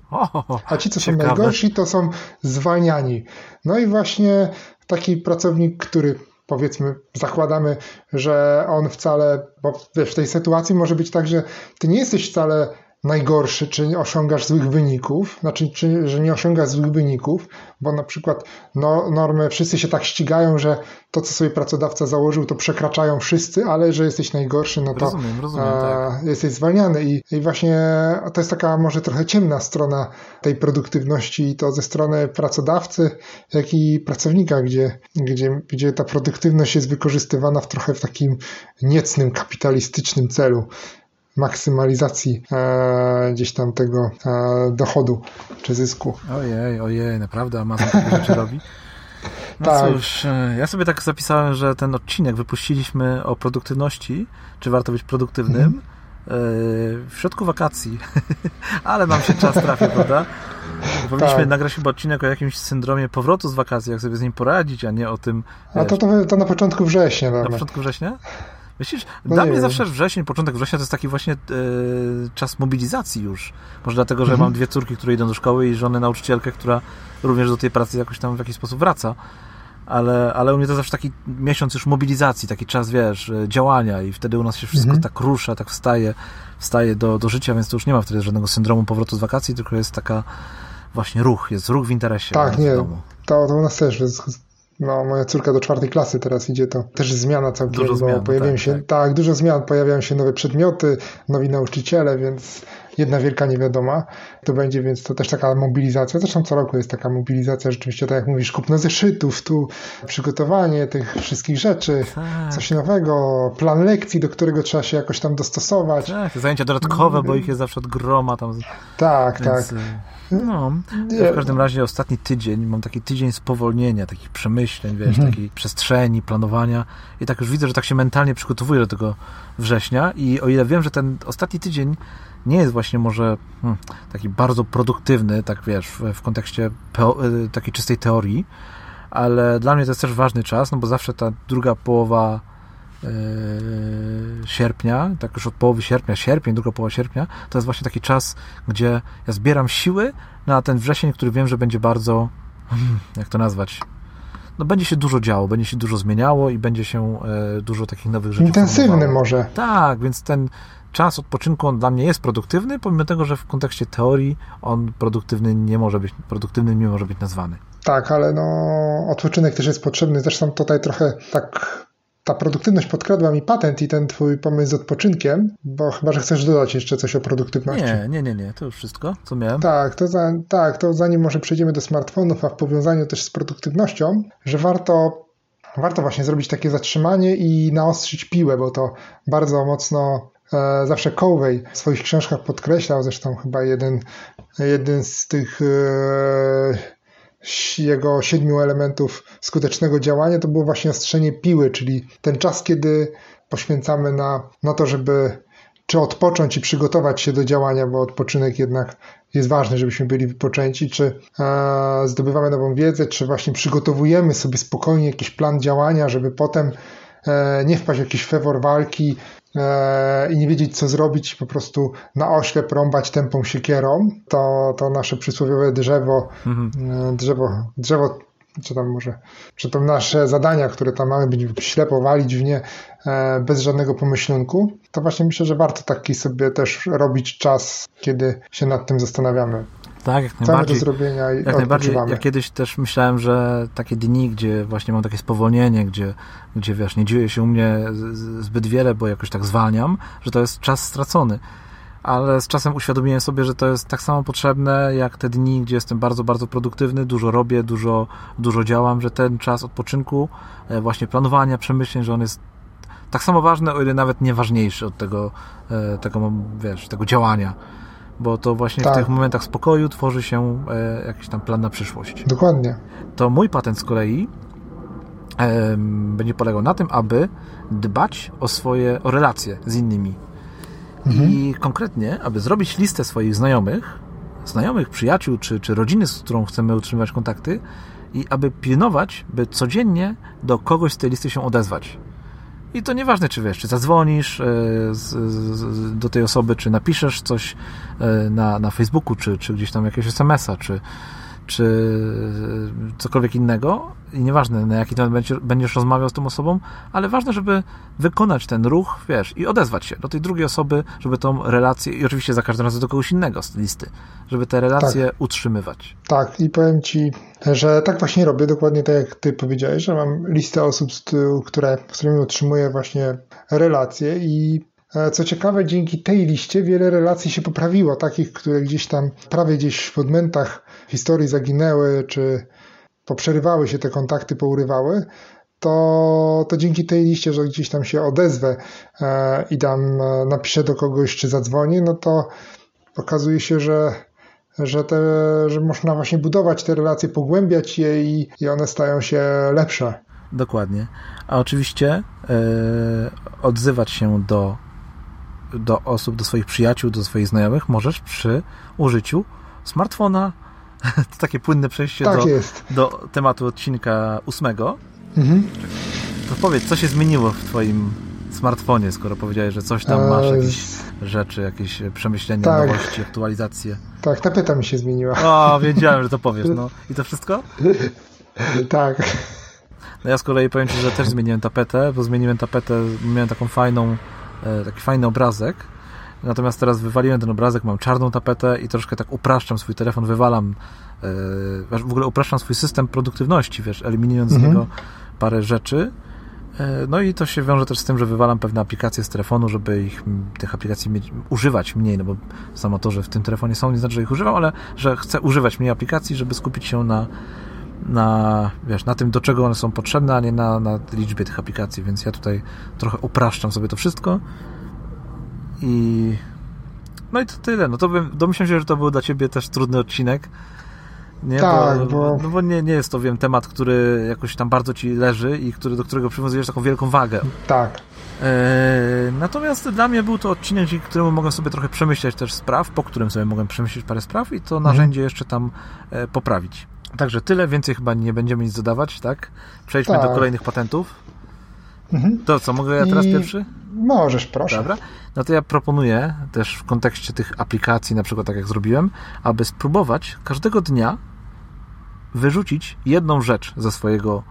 A ci, co są najgorsi, to są zwalniani. No i właśnie taki pracownik, który powiedzmy, zakładamy, że on wcale, bo wiesz, w tej sytuacji może być tak, że ty nie jesteś wcale najgorszy, czy nie osiągasz złych wyników, znaczy, czy, że nie osiągasz złych wyników, bo na przykład no, normy, wszyscy się tak ścigają, że to, co sobie pracodawca założył, to przekraczają wszyscy, ale że jesteś najgorszy, no to rozumiem, rozumiem, tak. jesteś zwalniany. I, I właśnie to jest taka może trochę ciemna strona tej produktywności i to ze strony pracodawcy, jak i pracownika, gdzie, gdzie, gdzie ta produktywność jest wykorzystywana w trochę w takim niecnym, kapitalistycznym celu maksymalizacji e, gdzieś tam tego e, dochodu czy zysku. Ojej, ojej, naprawdę Amazon takie rzeczy robi? No tak. cóż, e, ja sobie tak zapisałem, że ten odcinek wypuściliśmy o produktywności, czy warto być produktywnym, mhm. w środku wakacji, ale nam się czas trafił, prawda? Powinniśmy tak. nagrać chyba odcinek o jakimś syndromie powrotu z wakacji, jak sobie z nim poradzić, a nie o tym... A to, to, to na początku września. Na początku września? Myślisz? No Dla mnie wiem. zawsze wrzesień, początek września to jest taki właśnie e, czas mobilizacji już. Może dlatego, że mhm. mam dwie córki, które idą do szkoły i żonę nauczycielkę, która również do tej pracy jakoś tam w jakiś sposób wraca. Ale, ale u mnie to zawsze taki miesiąc już mobilizacji, taki czas, wiesz, e, działania i wtedy u nas się wszystko mhm. tak rusza, tak wstaje, wstaje do, do życia, więc to już nie ma wtedy żadnego syndromu powrotu z wakacji, tylko jest taka właśnie ruch, jest ruch w interesie. Tak, nie, to, to u nas też jest no, moja córka do czwartej klasy teraz idzie, to też zmiana całkiem, dużo bo zmian, pojawiają tak, się, tak. tak, dużo zmian, pojawiają się nowe przedmioty, nowi nauczyciele, więc jedna wielka niewiadoma to będzie, więc to też taka mobilizacja. Zresztą co roku jest taka mobilizacja, rzeczywiście, tak jak mówisz, kupno zeszytów, tu przygotowanie tych wszystkich rzeczy, tak. coś nowego, plan lekcji, do którego trzeba się jakoś tam dostosować. Tak, zajęcia dodatkowe, bo ich jest zawsze od groma tam. Tak, więc, tak. No, w każdym razie ostatni tydzień, mam taki tydzień spowolnienia, takich przemyśleń, wiesz, mhm. takiej przestrzeni, planowania. I tak już widzę, że tak się mentalnie przygotowuję do tego września. I o ile wiem, że ten ostatni tydzień nie jest właśnie może hmm, taki bardzo produktywny, tak wiesz, w, kontekście y, takiej czystej teorii, ale dla mnie to jest też ważny czas, no bo zawsze ta druga połowa sierpnia, tak już od połowy sierpnia, sierpień, druga połowa sierpnia, to jest właśnie taki czas, gdzie ja zbieram siły na ten wrzesień, który wiem, że będzie bardzo, hmm, jak to nazwać, no będzie się dużo działo, będzie się dużo zmieniało i będzie się e, dużo takich nowych rzeczy Intensywny formowało. może. Tak, więc ten czas odpoczynku on dla mnie jest produktywny, pomimo tego, że w kontekście teorii on produktywny nie może być, produktywnym nie może być nazwany. Tak, ale no odpoczynek też jest potrzebny. Zresztą tutaj trochę tak ta produktywność podkradła mi patent i ten twój pomysł z odpoczynkiem, bo chyba, że chcesz dodać jeszcze coś o produktywności. Nie, nie, nie, nie, to już wszystko, co miałem. Tak, to, za, tak, to zanim może przejdziemy do smartfonów, a w powiązaniu też z produktywnością, że warto, warto właśnie zrobić takie zatrzymanie i naostrzyć piłę, bo to bardzo mocno e, zawsze Covey w swoich książkach podkreślał, zresztą chyba jeden, jeden z tych e, jego siedmiu elementów skutecznego działania to było właśnie ostrzenie piły, czyli ten czas, kiedy poświęcamy na, na to, żeby czy odpocząć i przygotować się do działania, bo odpoczynek jednak jest ważny, żebyśmy byli wypoczęci, czy e, zdobywamy nową wiedzę, czy właśnie przygotowujemy sobie spokojnie jakiś plan działania, żeby potem e, nie wpaść w jakiś fewor walki i nie wiedzieć, co zrobić, po prostu na oślep rąbać tępą siekierą. To, to nasze przysłowiowe drzewo, mhm. E, drzewo, drzewo czy tam może, czy to nasze zadania, które tam mamy, być ślepo walić w nie e, bez żadnego pomyślunku, to właśnie myślę, że warto taki sobie też robić czas, kiedy się nad tym zastanawiamy. Tak, jak najbardziej. do zrobienia i jak najbardziej. Ja kiedyś też myślałem, że takie dni, gdzie właśnie mam takie spowolnienie, gdzie, gdzie wiesz, nie dzieje się u mnie zbyt wiele, bo jakoś tak zwalniam, że to jest czas stracony ale z czasem uświadomiłem sobie, że to jest tak samo potrzebne jak te dni, gdzie jestem bardzo, bardzo produktywny, dużo robię, dużo, dużo działam, że ten czas odpoczynku, e, właśnie planowania, przemyśleń, że on jest tak samo ważny, o ile nawet nie ważniejszy od tego, e, tego wiesz, tego działania. Bo to właśnie tak. w tych momentach spokoju tworzy się e, jakiś tam plan na przyszłość. Dokładnie. To mój patent z kolei będzie polegał na tym, aby dbać o swoje, o relacje z innymi Mhm. I konkretnie, aby zrobić listę swoich znajomych, znajomych, przyjaciół czy, czy rodziny, z którą chcemy utrzymywać kontakty, i aby pilnować, by codziennie do kogoś z tej listy się odezwać. I to nieważne, czy wiesz, czy zadzwonisz e, do tej osoby, czy napiszesz coś e, na, na Facebooku, czy, czy gdzieś tam jakiegoś SMS-a, czy, czy cokolwiek innego i nieważne na jaki temat będziesz, rozmawiał z tą osobą, ale ważne, żeby wykonać ten ruch, wiesz, i odezwać się do tej drugiej osoby, żeby tą relację, i oczywiście za każdym razem do kogoś innego z listy, żeby te relacje tak. utrzymywać. Tak, i powiem Ci, że tak właśnie robię, dokładnie tak jak Ty powiedziałeś, że mam listę osób, które, z którymi utrzymuję właśnie relacje i E, co ciekawe, dzięki tej liście wiele relacji się poprawiło, takich, które gdzieś tam prawie gdzieś w podmętach historii zaginęły, czy poprzerywały się te kontakty, pourywały, to, to dzięki tej liście, że gdzieś tam się odezwę e, i tam e, napiszę do kogoś, czy zadzwonię, no to okazuje się, że że, te, że można właśnie budować te relacje, pogłębiać je i, i one stają się lepsze. Dokładnie. A oczywiście yy, odzywać się do do osób, do swoich przyjaciół, do swoich znajomych możesz przy użyciu smartfona. To takie płynne przejście tak do, do tematu odcinka ósmego. Mhm. To powiedz, co się zmieniło w Twoim smartfonie, skoro powiedziałeś, że coś tam masz, jakieś rzeczy, jakieś przemyślenia, tak. nowości, aktualizacje. Tak, tapeta mi się zmieniła. O, wiedziałem, że to powiesz. No. I to wszystko? tak. No ja z kolei powiem Ci, że też zmieniłem tapetę, bo zmieniłem tapetę, miałem taką fajną E, taki fajny obrazek. Natomiast teraz wywaliłem ten obrazek, mam czarną tapetę i troszkę tak upraszczam swój telefon, wywalam, e, w ogóle upraszczam swój system produktywności, wiesz, eliminując mhm. z niego parę rzeczy. E, no i to się wiąże też z tym, że wywalam pewne aplikacje z telefonu, żeby ich, tych aplikacji mieć, używać mniej, no bo samo to, że w tym telefonie są, nie znaczy, że ich używam, ale że chcę używać mniej aplikacji, żeby skupić się na, na, wiesz, na tym, do czego one są potrzebne, a nie na, na liczbie tych aplikacji, więc ja tutaj trochę upraszczam sobie to wszystko i no i to tyle. No to bym, domyślam się, że to był dla Ciebie też trudny odcinek. Nie, tak, bo, bo... No bo nie, nie jest to, wiem, temat, który jakoś tam bardzo Ci leży i który, do którego przywiązujesz taką wielką wagę. Tak. E, natomiast dla mnie był to odcinek, dzięki któremu mogłem sobie trochę przemyśleć też spraw, po którym sobie mogłem przemyśleć parę spraw i to mhm. narzędzie jeszcze tam e, poprawić. Także tyle, więcej chyba nie będziemy nic dodawać, tak? Przejdźmy tak. do kolejnych patentów. Mhm. To co, mogę ja teraz I... pierwszy? Możesz, proszę. Dobra. No to ja proponuję też w kontekście tych aplikacji, na przykład tak jak zrobiłem, aby spróbować każdego dnia wyrzucić jedną rzecz ze swojego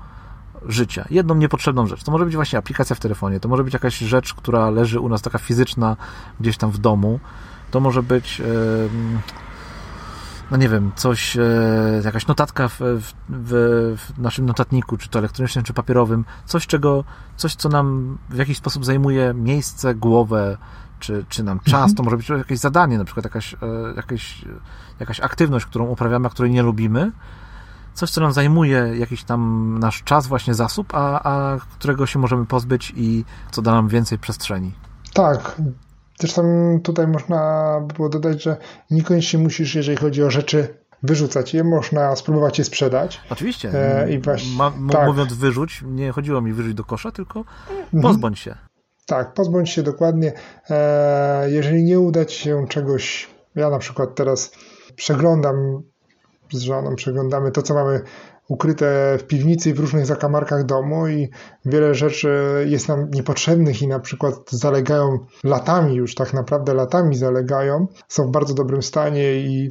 życia. Jedną niepotrzebną rzecz. To może być właśnie aplikacja w telefonie, to może być jakaś rzecz, która leży u nas taka fizyczna gdzieś tam w domu. To może być. Yy no nie wiem, coś, e, jakaś notatka w, w, w, naszym notatniku, czy to elektronicznym, czy papierowym, coś, czego, coś, co nam w jakiś sposób zajmuje miejsce, głowę, czy, czy nam czas, mhm. to może być jakieś zadanie, na przykład jakaś, e, jakaś, jakaś aktywność, którą uprawiamy, a której nie lubimy, coś, co nam zajmuje jakiś tam nasz czas, właśnie zasób, a, a którego się możemy pozbyć i co da nam więcej przestrzeni. Tak, Zresztą tutaj można by było dodać, że niekoniecznie musisz, jeżeli chodzi o rzeczy, wyrzucać je, można spróbować je sprzedać. Oczywiście. E, i właśnie, Ma, tak. Mówiąc wyrzuć, nie chodziło mi wyrzuć do kosza, tylko mhm. pozbądź się. Tak, pozbądź się dokładnie. E, jeżeli nie uda ci się czegoś, ja na przykład teraz przeglądam z żoną, przeglądamy to, co mamy ukryte w piwnicy i w różnych zakamarkach domu i wiele rzeczy jest nam niepotrzebnych i na przykład zalegają latami już, tak naprawdę latami zalegają, są w bardzo dobrym stanie i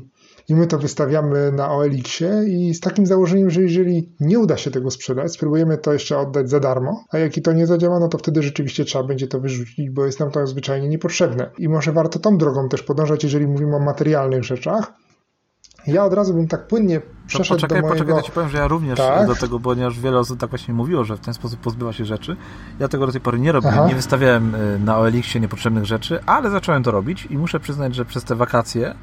i my to wystawiamy na OLX-ie i z takim założeniem, że jeżeli nie uda się tego sprzedać, spróbujemy to jeszcze oddać za darmo, a jak i to nie zadziała, no to wtedy rzeczywiście trzeba będzie to wyrzucić, bo jest nam to zwyczajnie niepotrzebne. I może warto tą drogą też podążać, jeżeli mówimy o materialnych rzeczach, ja od razu bym tak płynnie przeszedł poczekaj, do mojego... Poczekaj, ja ci powiem, że ja również tak? do tego, ponieważ wiele osób tak właśnie mówiło, że w ten sposób pozbywa się rzeczy. Ja tego do tej pory nie robiłem, Aha. nie wystawiałem y, na OLX-ie niepotrzebnych rzeczy, ale zacząłem to robić i muszę przyznać, że przez te wakacje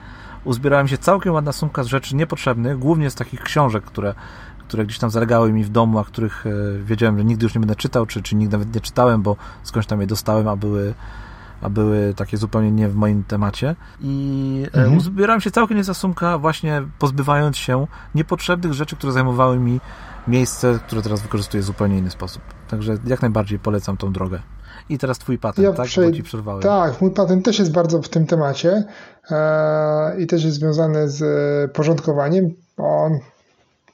uzbierałem się całkiem ładna sumka z rzeczy niepotrzebnych, głównie z takich książek, które, które gdzieś tam zalegały mi w domu, a których e, wiedziałem, że nigdy już nie będę czytał, czy, czy nigdy nawet nie czytałem, bo skądś tam je dostałem, a były a były takie zupełnie nie w moim temacie. I e, mhm. uzbierałem się całkiem niezła sumka, właśnie pozbywając się niepotrzebnych rzeczy, które zajmowały mi miejsce, które teraz wykorzystuję w zupełnie inny sposób. Także jak najbardziej polecam tą drogę. I teraz twój patent, ja tak? Prze... Bo ci przerwałem. Tak, mój patent też jest bardzo w tym temacie e, i też jest związany z e, porządkowaniem. On,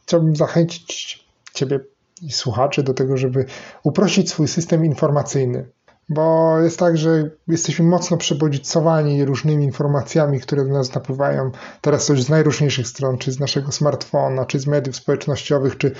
chciałbym zachęcić ciebie i słuchaczy do tego, żeby uprościć swój system informacyjny bo jest tak, że jesteśmy mocno przebodźcowani różnymi informacjami, które do nas napływają teraz z najróżniejszych stron, czy z naszego smartfona, czy z mediów społecznościowych, czy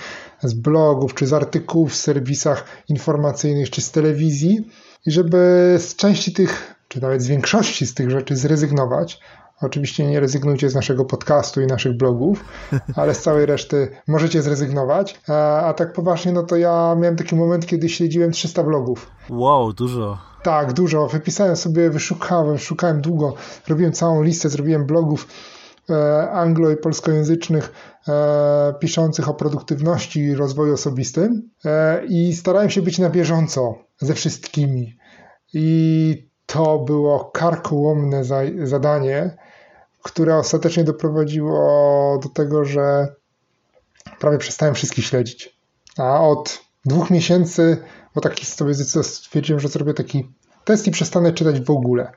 z blogów, czy z artykułów w serwisach informacyjnych, czy z telewizji. I żeby z części tych, czy nawet z większości z tych rzeczy zrezygnować, Oczywiście nie rezygnujcie z naszego podcastu i naszych blogów, ale z całej reszty możecie zrezygnować. A, tak poważnie, no to ja miałem taki moment, kiedy śledziłem 300 blogów. Wow, dużo. Tak, dużo. Wypisałem sobie, wyszukałem, szukałem długo. Robiłem całą listę, zrobiłem blogów e, anglo- i polskojęzycznych e, piszących o produktywności i rozwoju osobistym e, i starałem się być na bieżąco ze wszystkimi. I to było karkołomne za, zadanie, które ostatecznie doprowadziło do tego, że prawie przestałem wszystkich śledzić. A od dwóch miesięcy, bo taki sobie stwierdziłem, że zrobię taki test i przestanę czytać w ogóle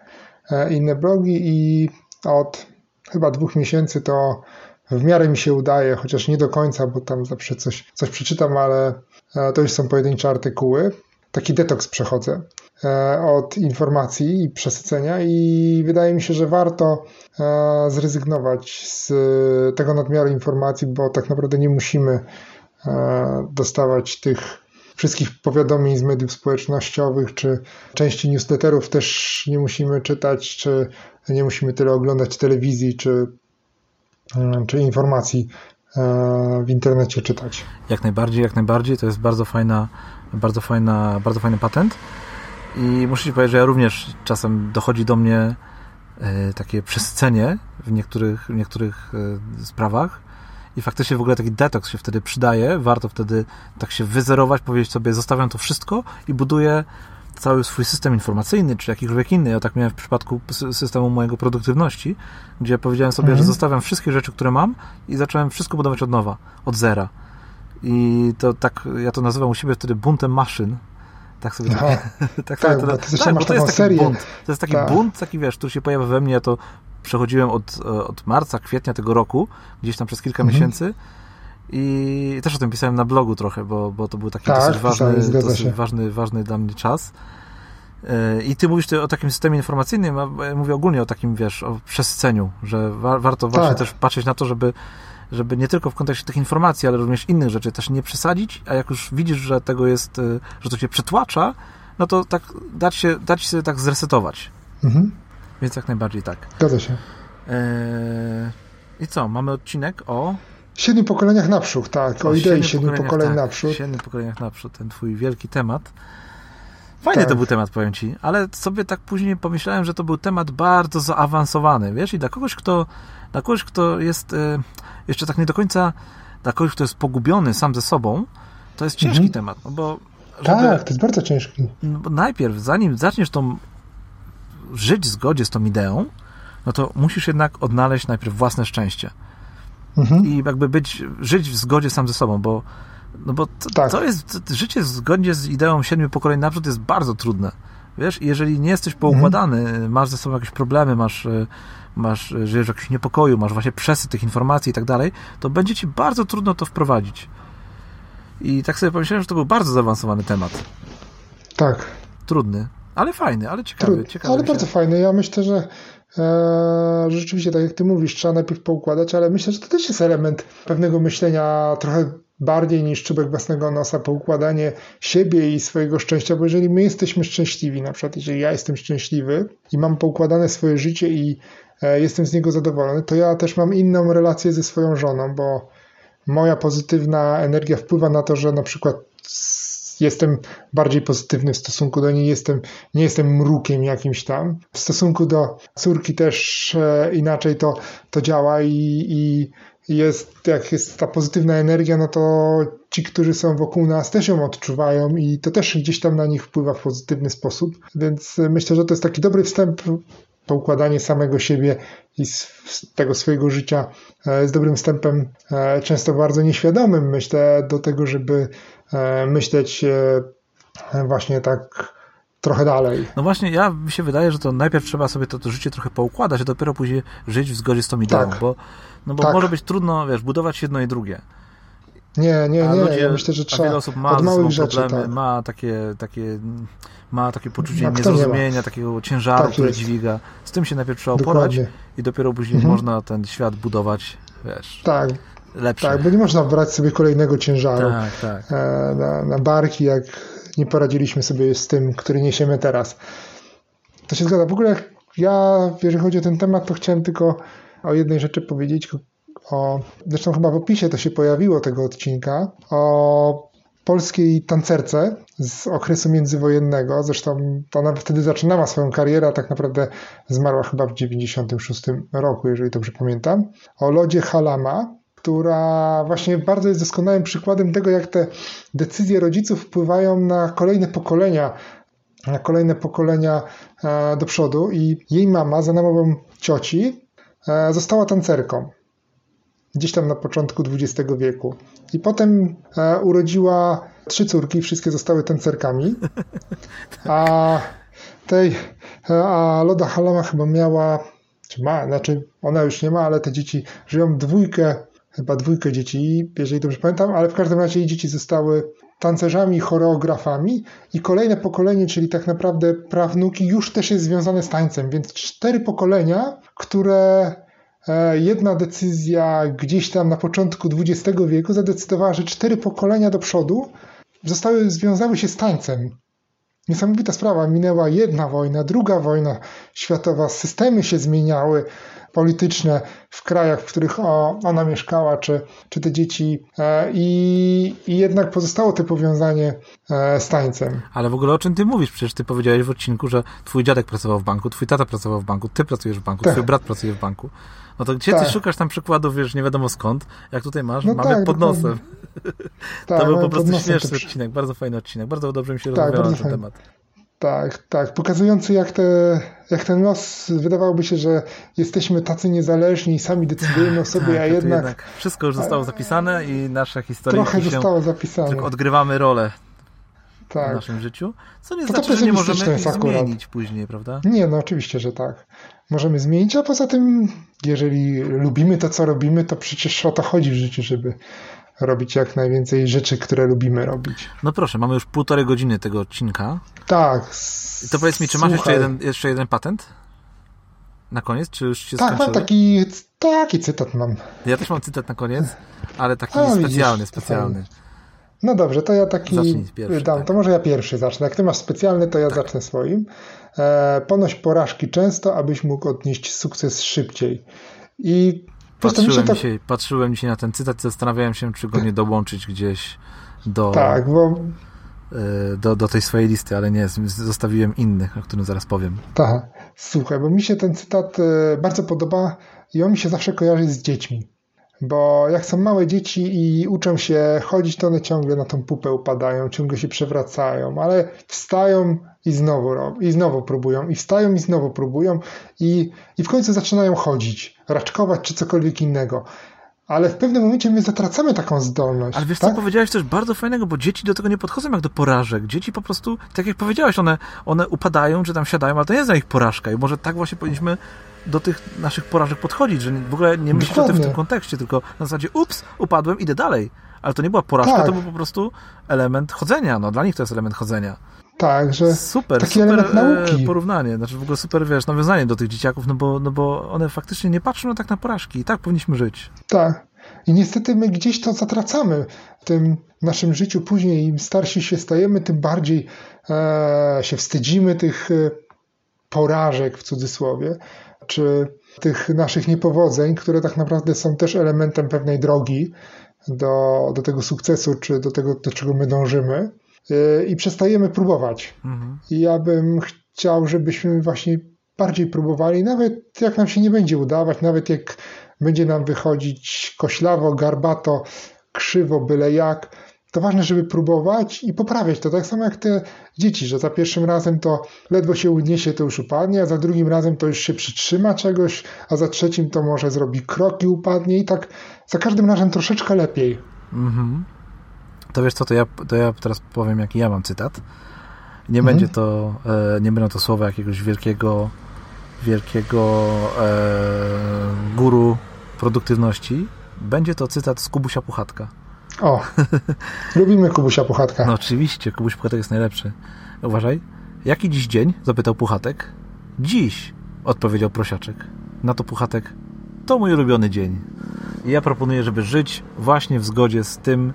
e, inne blogi i od chyba dwóch miesięcy to w miarę mi się udaje, chociaż nie do końca, bo tam zawsze coś, coś przeczytam, ale e, to już są pojedyncze artykuły. Taki detoks przechodzę. E, od informacji i przesycenia i wydaje mi się, że warto e, zrezygnować z tego nadmiaru informacji, bo tak naprawdę nie musimy e, dostawać tych wszystkich powiadomień z mediów społecznościowych, czy części newsletterów też nie musimy czytać, czy nie musimy tyle oglądać telewizji, czy, czy informacji w internecie czytać. Jak najbardziej, jak najbardziej. To jest bardzo fajna, bardzo fajna, bardzo fajny patent. I muszę Ci powiedzieć, że ja również czasem dochodzi do mnie e, takie przesycenie w niektórych, w niektórych e, sprawach i faktycznie w ogóle taki detoks się wtedy przydaje. Warto wtedy tak się wyzerować, powiedzieć sobie, zostawiam to wszystko i buduję cały swój system informacyjny, czy jakikolwiek inny. Ja tak miałem w przypadku systemu mojego produktywności, gdzie powiedziałem sobie, mhm. że zostawiam wszystkie rzeczy, które mam i zacząłem wszystko budować od nowa, od zera. I to tak, ja to nazywam u siebie wtedy buntem maszyn, tak sobie Aha. tak, tak, sobie to, to, tak, bo to jest taki serię. bunt. To jest taki tak. bunt, taki wiesz, który się pojawia we mnie, ja to przechodziłem od, od marca, kwietnia tego roku, gdzieś tam przez kilka mhm. miesięcy i też o tym pisałem na blogu trochę, bo, bo to był taki tak, dosyć, ważny, dosyć ważny, ważny dla mnie czas. E, I ty mówisz o takim systemie informacyjnym, a ja mówię ogólnie o takim, wiesz, o przesyceniu, że wa warto właśnie tak. też patrzeć na to, żeby żeby nie tylko w kontekście tych informacji, ale również innych rzeczy też nie przesadzić, a jak już widzisz, że tego jest, y, że to się przetłacza, no to tak dać się, dać się tak zresetować. Mhm. Więc jak najbardziej tak. Zgadza się. Eee, I co, mamy odcinek o... Siedmiu pokoleniach naprzód, tak, o, o idei siedmiu pokoleń tak, naprzód. Siedmiu pokoleniach naprzód, ten twój wielki temat. Fajny tak. to był temat, powiem ci, ale sobie tak później pomyślałem, że to był temat bardzo zaawansowany, wiesz, i dla kogoś, kto, dla kogoś, kto jest e, jeszcze tak nie do końca, dla kogoś, kto jest pogubiony sam ze sobą, to jest ciężki mhm. temat, no bo żeby, tak, to jest bardzo ciężki. No bo najpierw, zanim zaczniesz tą żyć w zgodzie z tą ideą, no to musisz jednak odnaleźć najpierw własne szczęście. Mhm. I jakby być, żyć w zgodzie sam ze sobą, bo no bo to, tak. to jest, życie w zgodzie z ideą siedmiu pokoleń naprzód jest bardzo trudne. Wiesz, jeżeli nie jesteś poukładany, mhm. masz ze sobą jakieś problemy, masz, e, masz, e, żyjesz w jakimś niepokoju, masz właśnie przesyt tych informacji i tak dalej, to będzie ci bardzo trudno to wprowadzić. I tak sobie pomyślałem, że to był bardzo zaawansowany temat. Tak. Trudny, ale fajny, ale ciekawy. Trud, ciekawy ale bardzo fajny. Ja myślę, że e, rzeczywiście, tak jak ty mówisz, trzeba najpierw poukładać, ale myślę, że to też jest element pewnego myślenia trochę bardziej niż czubek własnego nosa, poukładanie siebie i swojego szczęścia, bo jeżeli my jesteśmy szczęśliwi, na przykład jeżeli ja jestem szczęśliwy i mam poukładane swoje życie i jestem z niego zadowolony, to ja też mam inną relację ze swoją żoną, bo moja pozytywna energia wpływa na to, że na przykład jestem bardziej pozytywny w stosunku do niej, jestem, nie jestem mrukiem jakimś tam. W stosunku do córki też e, inaczej to, to działa i, i jest, jak jest ta pozytywna energia, no to ci, którzy są wokół nas też ją odczuwają i to też gdzieś tam na nich wpływa w pozytywny sposób. Więc myślę, że to jest taki dobry wstęp poukładanie samego siebie i z tego swojego życia e, jest dobrym wstępem, e, często bardzo nieświadomym, myślę, do tego, żeby e, myśleć właśnie tak trochę dalej. No właśnie, ja mi się wydaje, że to najpierw trzeba sobie to, to życie trochę poukładać, a dopiero później żyć w zgodzie z tą ideą, tak. bo, no bo tak. może być trudno, wiesz, budować jedno i drugie. Nie, nie, nie. Ludzie, ja myślę, że trzeba. Wiele osób ma od małych rzeczy, problemy, tak. ma takie, takie, ma takie poczucie niezrozumienia, nie takiego ciężaru, tak który dźwiga. Z tym się najpierw trzeba oporać i dopiero później mhm. można ten świat budować, wiesz. Tak. Lepszy. Tak, bo nie można brać sobie kolejnego ciężaru tak, tak. E, na, na barki, jak nie poradziliśmy sobie z tym, który niesiemy teraz. To się zgadza. W ogóle ja, jeżeli chodzi o ten temat, to chciałem tylko o jednej rzeczy powiedzieć, o, zresztą chyba w opisie to się pojawiło tego odcinka, o polskiej tancerce z okresu międzywojennego. Zresztą ona wtedy zaczynała swoją karierę, a tak naprawdę zmarła chyba w 96 roku, jeżeli dobrze pamiętam. O Lodzie Halama, która właśnie bardzo jest doskonałym przykładem tego, jak te decyzje rodziców wpływają na kolejne pokolenia, na kolejne pokolenia e, do przodu. I jej mama, za namową cioci, e, została tancerką gdzieś tam na początku XX wieku. I potem e, urodziła trzy córki, wszystkie zostały tancerkami. A tej, a Loda Halama chyba miała, czy ma, znaczy ona już nie ma, ale te dzieci żyją dwójkę, chyba dwójkę dzieci, jeżeli dobrze pamiętam, ale w każdym razie jej dzieci zostały tancerzami, choreografami i kolejne pokolenie, czyli tak naprawdę prawnuki, już też jest związane z tańcem, więc cztery pokolenia, które E, jedna decyzja gdzieś tam na początku XX wieku zadecydowała, że cztery pokolenia do przodu zostały, związały się z tańcem. Niesamowita sprawa. Minęła jedna wojna, druga wojna światowa, systemy się zmieniały polityczne w krajach, w których ona mieszkała, czy, czy te dzieci, e, i, i jednak pozostało to powiązanie e, z tańcem. Ale w ogóle o czym ty mówisz? Przecież ty powiedziałeś w odcinku, że twój dziadek pracował w banku, twój tata pracował w banku, ty pracujesz w banku, tak. twój brat pracuje w banku. No to gdzie tak. ty szukasz tam przykładów, wiesz, nie wiadomo skąd, jak tutaj masz, no mamy tak, pod nosem. Tak, to był po prostu śmieszny odcinek, bardzo fajny odcinek, bardzo dobrze mi się tak, rozmawiało na ten temat. Tak, tak, pokazujący jak, te, jak ten los, wydawałoby się, że jesteśmy tacy niezależni i sami decydujemy o sobie, tak, a jednak... jednak... Wszystko już zostało zapisane i nasza historia Trochę zostało zapisane. Tylko odgrywamy rolę tak. w naszym życiu, co nie to znaczy, to że nie możemy zmienić później, prawda? Nie, no oczywiście, że tak. Możemy zmienić, a poza tym, jeżeli lubimy to, co robimy, to przecież o to chodzi w życiu, żeby robić jak najwięcej rzeczy, które lubimy robić. No proszę, mamy już półtorej godziny tego odcinka. Tak. I to powiedz mi, czy masz jeszcze jeden, jeszcze jeden patent? Na koniec, czy już się tak, skończyły? Tak, taki, taki cytat mam. Ja też mam cytat na koniec, ale taki A, specjalny, widzisz, specjalny. No dobrze, to ja taki pierwszy, dam. Tak. To może ja pierwszy zacznę. Jak ty masz specjalny, to ja tak. zacznę swoim. E, ponoś porażki często, abyś mógł odnieść sukces szybciej. I patrzyłem, to... dzisiaj, patrzyłem dzisiaj na ten cytat i zastanawiałem się, czy go nie dołączyć gdzieś do, tak, bo... E, do, do tej swojej listy, ale nie, zostawiłem innych, o którym zaraz powiem. Tak, słuchaj, bo mi się ten cytat e, bardzo podoba i on mi się zawsze kojarzy z dziećmi. Bo jak są małe dzieci i uczą się chodzić, to one ciągle na tą pupę upadają, ciągle się przewracają, ale wstają i znowu, i znowu próbują, i wstają i znowu próbują, i, i w końcu zaczynają chodzić, raczkować czy cokolwiek innego. ale w pewnym momencie my zatracamy taką zdolność. Ale wiesz tak? co, powiedziałeś też bardzo fajnego, bo dzieci do tego nie podchodzą jak do porażek. Dzieci po prostu, tak jak powiedziałeś, one, one upadają, czy tam siadają, ale to nie jest dla nich porażka. I może tak właśnie powinniśmy do tych naszych porażek podchodzić, że w ogóle nie myśleć o tym w tym kontekście, tylko na zasadzie ups, upadłem, idę dalej. Ale to nie była porażka, tak. to był po prostu element chodzenia. No, dla nich to jest element chodzenia. Tak, że super, taki super element nauki. porównanie, znaczy w ogóle super, wiesz, nawiązanie do tych dzieciaków, no bo, no bo one faktycznie nie patrzą tak na porażki i tak powinniśmy żyć. Tak. I niestety my gdzieś to zatracamy w tym naszym życiu. Później im starsi się stajemy, tym bardziej e, się wstydzimy tych e, porażek w cudzysłowie, czy tych naszych niepowodzeń, które tak naprawdę są też elementem pewnej drogi do, do tego sukcesu, czy do tego, do czego my dążymy. E, I przestajemy próbować. Mhm. I ja bym chciał, żebyśmy właśnie bardziej próbowali, nawet jak nam się nie będzie udawać, nawet jak będzie nam wychodzić koślawo, garbato, krzywo, byle jak. To ważne, żeby próbować i poprawiać to. Tak samo jak te dzieci, że za pierwszym razem to ledwo się uniesie, to już upadnie, a za drugim razem to już się przytrzyma czegoś, a za trzecim to może zrobi krok i upadnie i tak za każdym razem troszeczkę lepiej. Mhm. To wiesz co, to ja, to ja teraz powiem, jaki ja mam cytat. Nie mhm. będzie to, e, nie będą to słowa jakiegoś wielkiego wielkiego e, guru produktywności, będzie to cytat z Kubusia Puchatka. O, lubimy Kubusia Puchatka. No oczywiście, Kubuś Puchatek jest najlepszy. Uważaj. Jaki dziś dzień? Zapytał Puchatek. Dziś, odpowiedział Prosiaczek. Na to Puchatek. To mój ulubiony dzień. I ja proponuję, żeby żyć właśnie w zgodzie z tym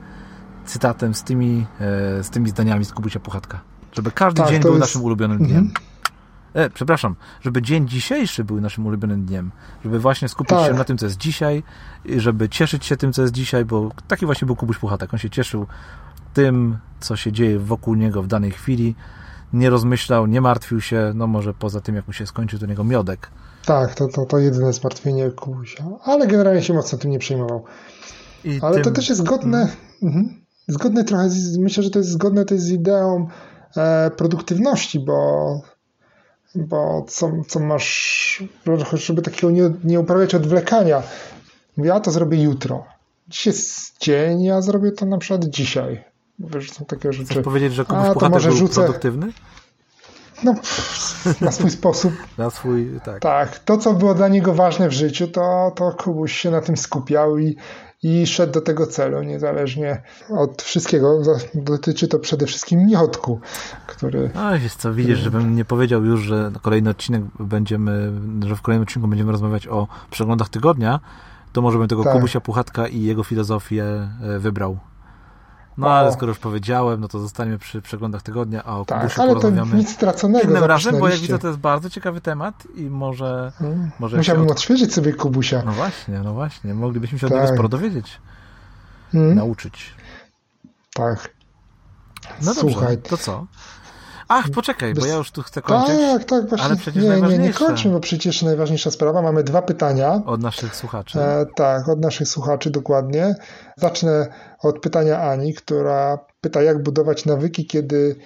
cytatem, z tymi, e, z tymi zdaniami z Kubusia Puchatka. Żeby każdy tak, dzień był jest... naszym ulubionym dniem. Mhm. E, przepraszam, żeby dzień dzisiejszy był naszym ulubionym dniem, żeby właśnie skupić tak. się na tym, co jest dzisiaj, żeby cieszyć się tym, co jest dzisiaj, bo taki właśnie był Kubuś Puchatek. On się cieszył tym, co się dzieje wokół niego w danej chwili, nie rozmyślał, nie martwił się, no może poza tym, jak mu się skończył do niego miodek. Tak, to, to, to jedyne zmartwienie Kubusia, ale generalnie się mocno tym nie przejmował. I ale tym... to też jest zgodne, mhm. mhm. zgodne trochę, z, myślę, że to jest zgodne też z ideą e, produktywności, bo bo co, co masz, żeby takiego nie, nie uprawiać odwlekania. Ja to zrobię jutro. Dziś jest dzień, ja zrobię to na przykład dzisiaj. Wiesz, są takie rzeczy. Chcesz powiedzieć, że komuś to może rzucę... produktywny? No, na swój sposób. Na swój, tak. Tak. To, co było dla niego ważne w życiu, to, to Kubuś się na tym skupiał i, i szedł do tego celu, niezależnie od wszystkiego. Dotyczy to przede wszystkim miotku, który... No jest co, widzisz, żebym nie powiedział już, że kolejny odcinek będziemy, że w kolejnym odcinku będziemy rozmawiać o przeglądach tygodnia, to może bym tego tak. Kubusia Puchatka i jego filozofię e, wybrał. No o. ale skoro już powiedziałem, no to zostaniemy przy przeglądach tygodnia, a o tak, Kubusiu ale porozmawiamy to nic straconego innym razem, bo jak widzę, to jest bardzo ciekawy temat i może... Hmm. może Musiałbym od... odświeżyć sobie Kubusia. No właśnie, no właśnie. Moglibyśmy się tak. od niego sporo dowiedzieć. Hmm. Nauczyć. Tak. No Słuchaj. dobrze, to co? Ach, poczekaj, bo ja już tu chcę kończyć. Tak, tak, właśnie. Ale przecież nie, nie, nie kończmy, bo przecież najważniejsza sprawa. Mamy dwa pytania. Od naszych słuchaczy. E, tak, od naszych słuchaczy, dokładnie. Zacznę od pytania Ani, która pyta, jak budować nawyki, kiedy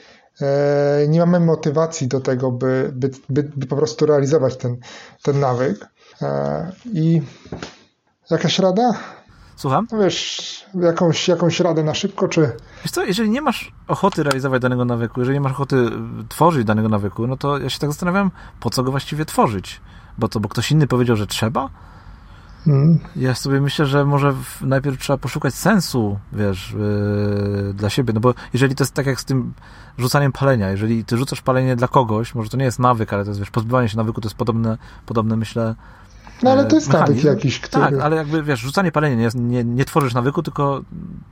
e, nie mamy motywacji do tego, by, by, by, by po prostu realizować ten, ten nawyk. E, I jakaś rada? Słucham? Wiesz, jakąś, jakąś radę na szybko, czy... Wiesz co, jeżeli nie masz ochoty realizować danego nawyku, jeżeli nie masz ochoty y, tworzyć danego nawyku, no to ja się tak zastanawiam, po co go właściwie tworzyć? Bo to, bo ktoś inny powiedział, że trzeba? Hmm. Ja sobie myślę, że może najpierw trzeba poszukać sensu, wiesz, yy, dla siebie, no bo jeżeli to jest tak jak z tym rzucaniem palenia, jeżeli ty rzucasz palenie dla kogoś, może to nie jest nawyk, ale to jest, wiesz, pozbywanie się nawyku, to jest podobne, podobne myślę, no ale to jest nawyk jakiś, który... Tak, ale jakby, wiesz, rzucanie palenia, nie, nie, nie tworzysz nawyku, tylko,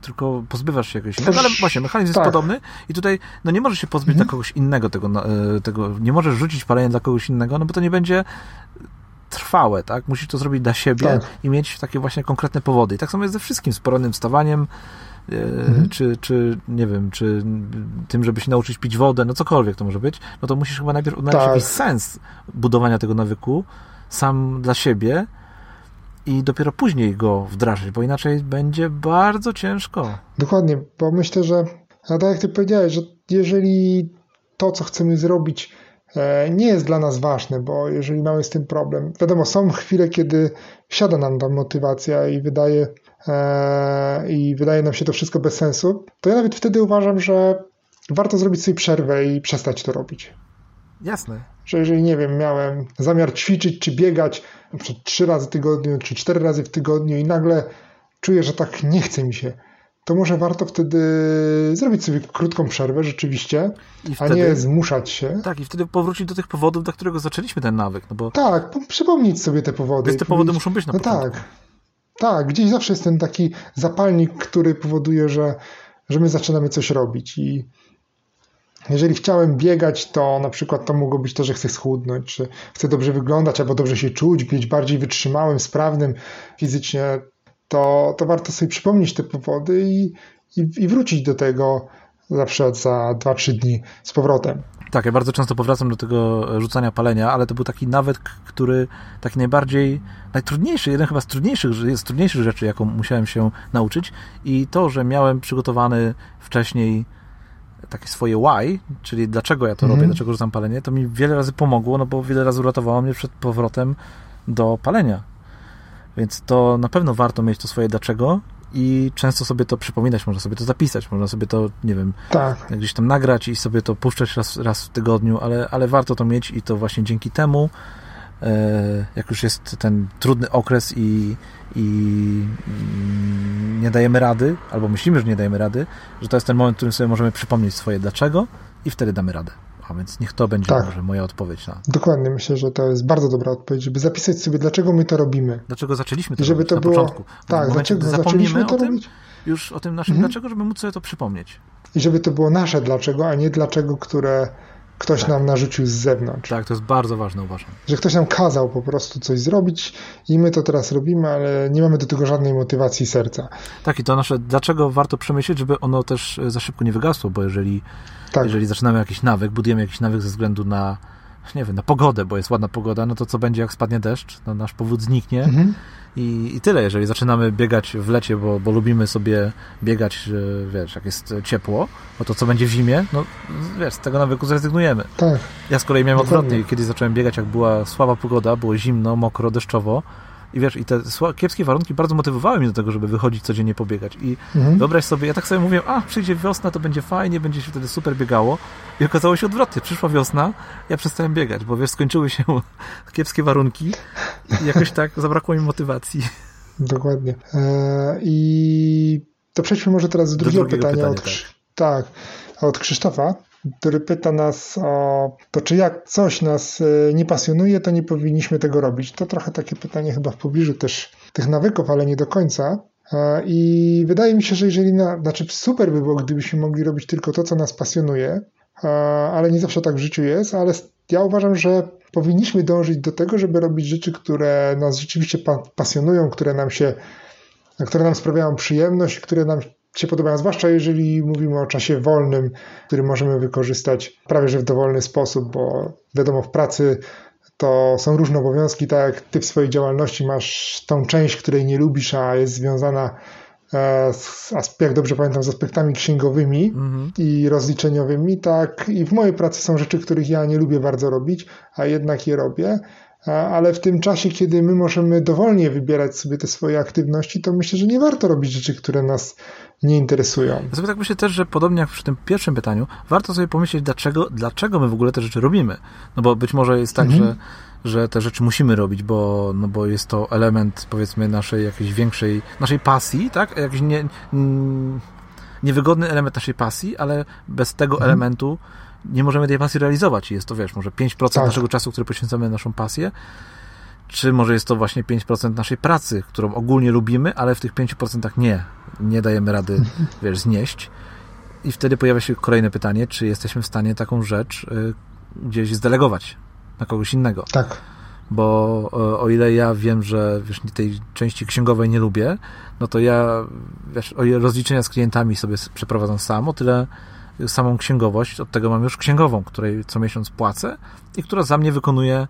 tylko pozbywasz się jakiegoś innego, ale właśnie, mechanizm tak. jest podobny i tutaj, no nie możesz się pozbyć mhm. dla kogoś innego tego, e, tego, nie możesz rzucić palenia dla kogoś innego, no bo to nie będzie trwałe, tak? Musisz to zrobić dla siebie tak. i mieć takie właśnie konkretne powody. I tak samo jest ze wszystkim, z porannym wstawaniem, e, mhm. czy, czy nie wiem, czy tym, żeby się nauczyć pić wodę, no cokolwiek to może być, no to musisz chyba najpierw odnaleźć tak. jakiś sens budowania tego nawyku, sam dla siebie i dopiero później go wdrażać, bo inaczej będzie bardzo ciężko. Dokładnie, bo myślę, że a tak jak ty powiedziałeś, że jeżeli to, co chcemy zrobić, e, nie jest dla nas ważne, bo jeżeli mamy z tym problem, wiadomo, są chwile, kiedy siada nam ta motywacja i wydaje, e, i wydaje nam się to wszystko bez sensu, to ja nawet wtedy uważam, że warto zrobić sobie przerwę i przestać to robić. Jasne. Że jeżeli, nie wiem, miałem zamiar ćwiczyć czy biegać trzy razy w tygodniu, czy cztery razy w tygodniu i nagle czuję, że tak nie chce mi się, to może warto wtedy zrobić sobie krótką przerwę rzeczywiście, wtedy, a nie zmuszać się. Tak, i wtedy powrócić do tych powodów, dla którego zaczęliśmy ten nawyk. No bo... Tak, przypomnieć sobie te powody. Więc te powody muszą być na no początku. Tak, tak, gdzieś zawsze jest ten taki zapalnik, który powoduje, że, że my zaczynamy coś robić i jeżeli chciałem biegać, to na przykład to mogło być to, że chcę schudnąć, czy chcę dobrze wyglądać, albo dobrze się czuć, być bardziej wytrzymałym, sprawnym fizycznie, to, to warto sobie przypomnieć te powody i, i, i wrócić do tego przykład za 2-3 dni z powrotem. Tak, ja bardzo często powracam do tego rzucania palenia, ale to był taki nawyk, który taki najbardziej, najtrudniejszy, jeden chyba z trudniejszych, z trudniejszych rzeczy, jaką musiałem się nauczyć i to, że miałem przygotowany wcześniej takie swoje why, czyli dlaczego ja to robię, mhm. dlaczego rzucam palenie, to mi wiele razy pomogło, no bo wiele razy uratowało mnie przed powrotem do palenia. Więc to na pewno warto mieć to swoje dlaczego i często sobie to przypominać, można sobie to zapisać, można sobie to, nie wiem, tak. gdzieś tam nagrać i sobie to puszczać raz, raz w tygodniu, ale, ale warto to mieć i to właśnie dzięki temu, jak już jest ten trudny okres i, i mm, nie dajemy rady, albo myślimy, że nie dajemy rady, że to jest ten moment, w którym sobie możemy przypomnieć swoje dlaczego i wtedy damy radę. A więc niech to będzie tak. może moja odpowiedź na. Dokładnie, myślę, że to jest bardzo dobra odpowiedź, żeby zapisać sobie, dlaczego my to robimy. Dlaczego zaczęliśmy to I żeby robić to na było... początku. Tak, dlaczego zaczęliśmy to tym, robić? Już o tym naszym mhm. dlaczego, żeby móc sobie to przypomnieć. I żeby to było nasze dlaczego, a nie dlaczego, które ktoś tak. nam narzucił z zewnątrz. Tak, to jest bardzo ważne, uważam. Że ktoś nam kazał po prostu coś zrobić i my to teraz robimy, ale nie mamy do tego żadnej motywacji serca. Tak, i to nasze, dlaczego warto przemyśleć, żeby ono też za szybko nie wygasło, bo jeżeli, tak. jeżeli zaczynamy jakiś nawyk, budujemy jakiś nawyk ze względu na nie wiem, na pogodę, bo jest ładna pogoda, no to co będzie, jak spadnie deszcz? No nasz powód zniknie. Mhm. I, I tyle, jeżeli zaczynamy biegać w lecie, bo, bo lubimy sobie biegać, wiesz, jak jest ciepło, no to co będzie w zimie? No wiesz, z tego nawyku zrezygnujemy. Tak. Ja z kolei miałem odwrotnie, kiedy zacząłem biegać, jak była słaba pogoda, było zimno, mokro, deszczowo, i wiesz, i te kiepskie warunki bardzo motywowały mnie do tego, żeby wychodzić codziennie pobiegać. I mhm. wyobraź sobie, ja tak sobie mówię, a przyjdzie wiosna, to będzie fajnie, będzie się wtedy super biegało. I okazało się odwrotnie. Przyszła wiosna, ja przestałem biegać, bo wiesz, skończyły się kiepskie warunki i jakoś tak zabrakło mi motywacji. Dokładnie. Eee, I to przejdźmy może teraz do drugiego, do pytania. pytania od, tak. tak, od Krzysztofa który pyta nas o to, czy jak coś nas e, nie pasjonuje, to nie powinniśmy tego robić. To trochę takie pytanie chyba w pobliżu też tych nawyków, ale nie do końca. E, I wydaje mi się, że jeżeli, na, znaczy super by było, gdybyśmy mogli robić tylko to, co nas pasjonuje, e, ale nie zawsze tak w życiu jest, ale ja uważam, że powinniśmy dążyć do tego, żeby robić rzeczy, które nas rzeczywiście pasjonują, które nam się, które nam sprawiają przyjemność, które nam się podobają, zwłaszcza jeżeli mówimy o czasie wolnym, który możemy wykorzystać prawie że w dowolny sposób, bo wiadomo, w pracy to są różne obowiązki, tak jak ty w swojej działalności masz tą część, której nie lubisz, a jest związana e, z, jak dobrze pamiętam, z aspektami księgowymi mhm. i rozliczeniowymi, tak i w mojej pracy są rzeczy, których ja nie lubię bardzo robić, a jednak je robię ale w tym czasie, kiedy my możemy dowolnie wybierać sobie te swoje aktywności, to myślę, że nie warto robić rzeczy, które nas nie interesują. Ja sobie tak myślę też, że podobnie jak przy tym pierwszym pytaniu, warto sobie pomyśleć, dlaczego, dlaczego my w ogóle te rzeczy robimy. No bo być może jest tak, mhm. że, że te rzeczy musimy robić, bo, no bo jest to element, powiedzmy, naszej jakiejś większej, naszej pasji, tak? Jakiś nie, niewygodny element naszej pasji, ale bez tego mhm. elementu nie możemy tej pasji realizować. Jest to, wiesz, może 5% tak. naszego czasu, który poświęcamy na naszą pasję, czy może jest to właśnie 5% naszej pracy, którą ogólnie lubimy, ale w tych 5% nie, nie dajemy rady, wiesz, znieść. I wtedy pojawia się kolejne pytanie, czy jesteśmy w stanie taką rzecz y, gdzieś zdelegować na kogoś innego. Tak. Bo y, o ile ja wiem, że wiesz, tej części księgowej nie lubię, no to ja wiesz, rozliczenia z klientami sobie przeprowadzam sam, o tyle samą księgowość, od tego mam już księgową, której co miesiąc płacę i która za mnie wykonuje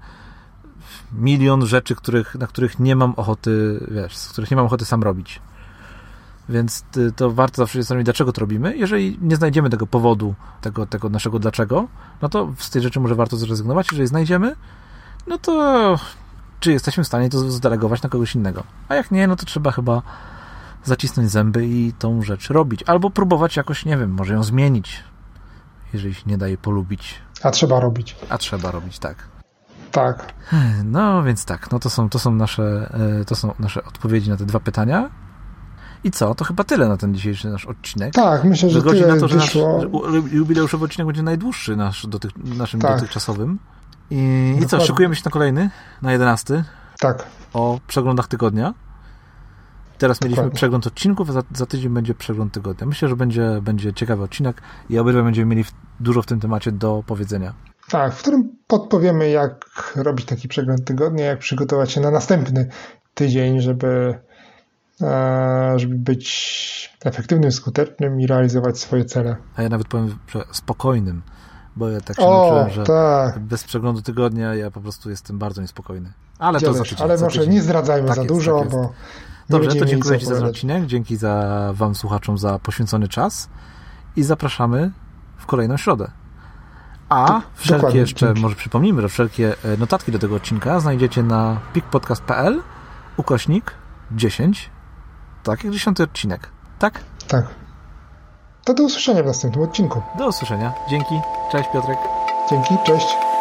milion rzeczy, których, na których nie mam ochoty, wiesz, z których nie mam ochoty sam robić. Więc y, to warto zawsze się zastanowić, dlaczego to robimy. Jeżeli nie znajdziemy tego powodu, tego, tego naszego dlaczego, no to z tej rzeczy może warto zrezygnować. Jeżeli znajdziemy, no to czy jesteśmy w stanie to zdelegować na kogoś innego. A jak nie, no to trzeba chyba zacisnąć zęby i tą rzecz robić. Albo próbować jakoś, nie wiem, może ją zmienić, jeżeli się nie daje polubić. A trzeba robić. A trzeba robić, tak. Tak. No więc tak, no to są, to są, nasze, e, to są nasze odpowiedzi na te dwa pytania. I co? To chyba tyle na ten dzisiejszy nasz odcinek. Tak, myślę, że Wychodzi tyle na to, że nasz wyszło. że jubileuszowy odcinek będzie najdłuższy nasz, dotych, naszym Tak. dotychczasowym. I, I co, szykujemy się na kolejny, na 11 Tak, o przeglądach tygodnia. Teraz mieliśmy Dokładnie. przegląd odcinków, a za, za tydzień będzie przegląd tygodnia. Myślę, że będzie, będzie ciekawy odcinek i obydwaj będziemy mieli w, dużo w tym temacie do powiedzenia. tak, w którym podpowiemy, jak robić taki przegląd tygodnia, jak przygotować się na następny tydzień, żeby, e, żeby być efektywnym, skutecznym i realizować swoje cele. A ja nawet powiem, że spokojnym, bo ja tak się O, nauczyłem, że tak. bez przeglądu tygodnia ja po prostu jestem bardzo niespokojny. Ale to za tydzień. Ale może tydzień. nie zdradzajmy Tak za jest, dużo, tak bo Dobrze, to dziękuję Ci za ten odcinek, dzięki za Wam słuchaczom za poświęcony czas i zapraszamy w kolejną środę. A wszelkie dokładnie, jeszcze, dzięki. może przypomnijmy, że wszelkie e, notatki do tego odcinka znajdziecie na pikpodcast.pl ukośnik 10, tak jak 10 odcinek. Tak? Tak. To do usłyszenia w następnym odcinku. Do usłyszenia. Dzięki. Cześć Piotrek. Dzięki, cześć.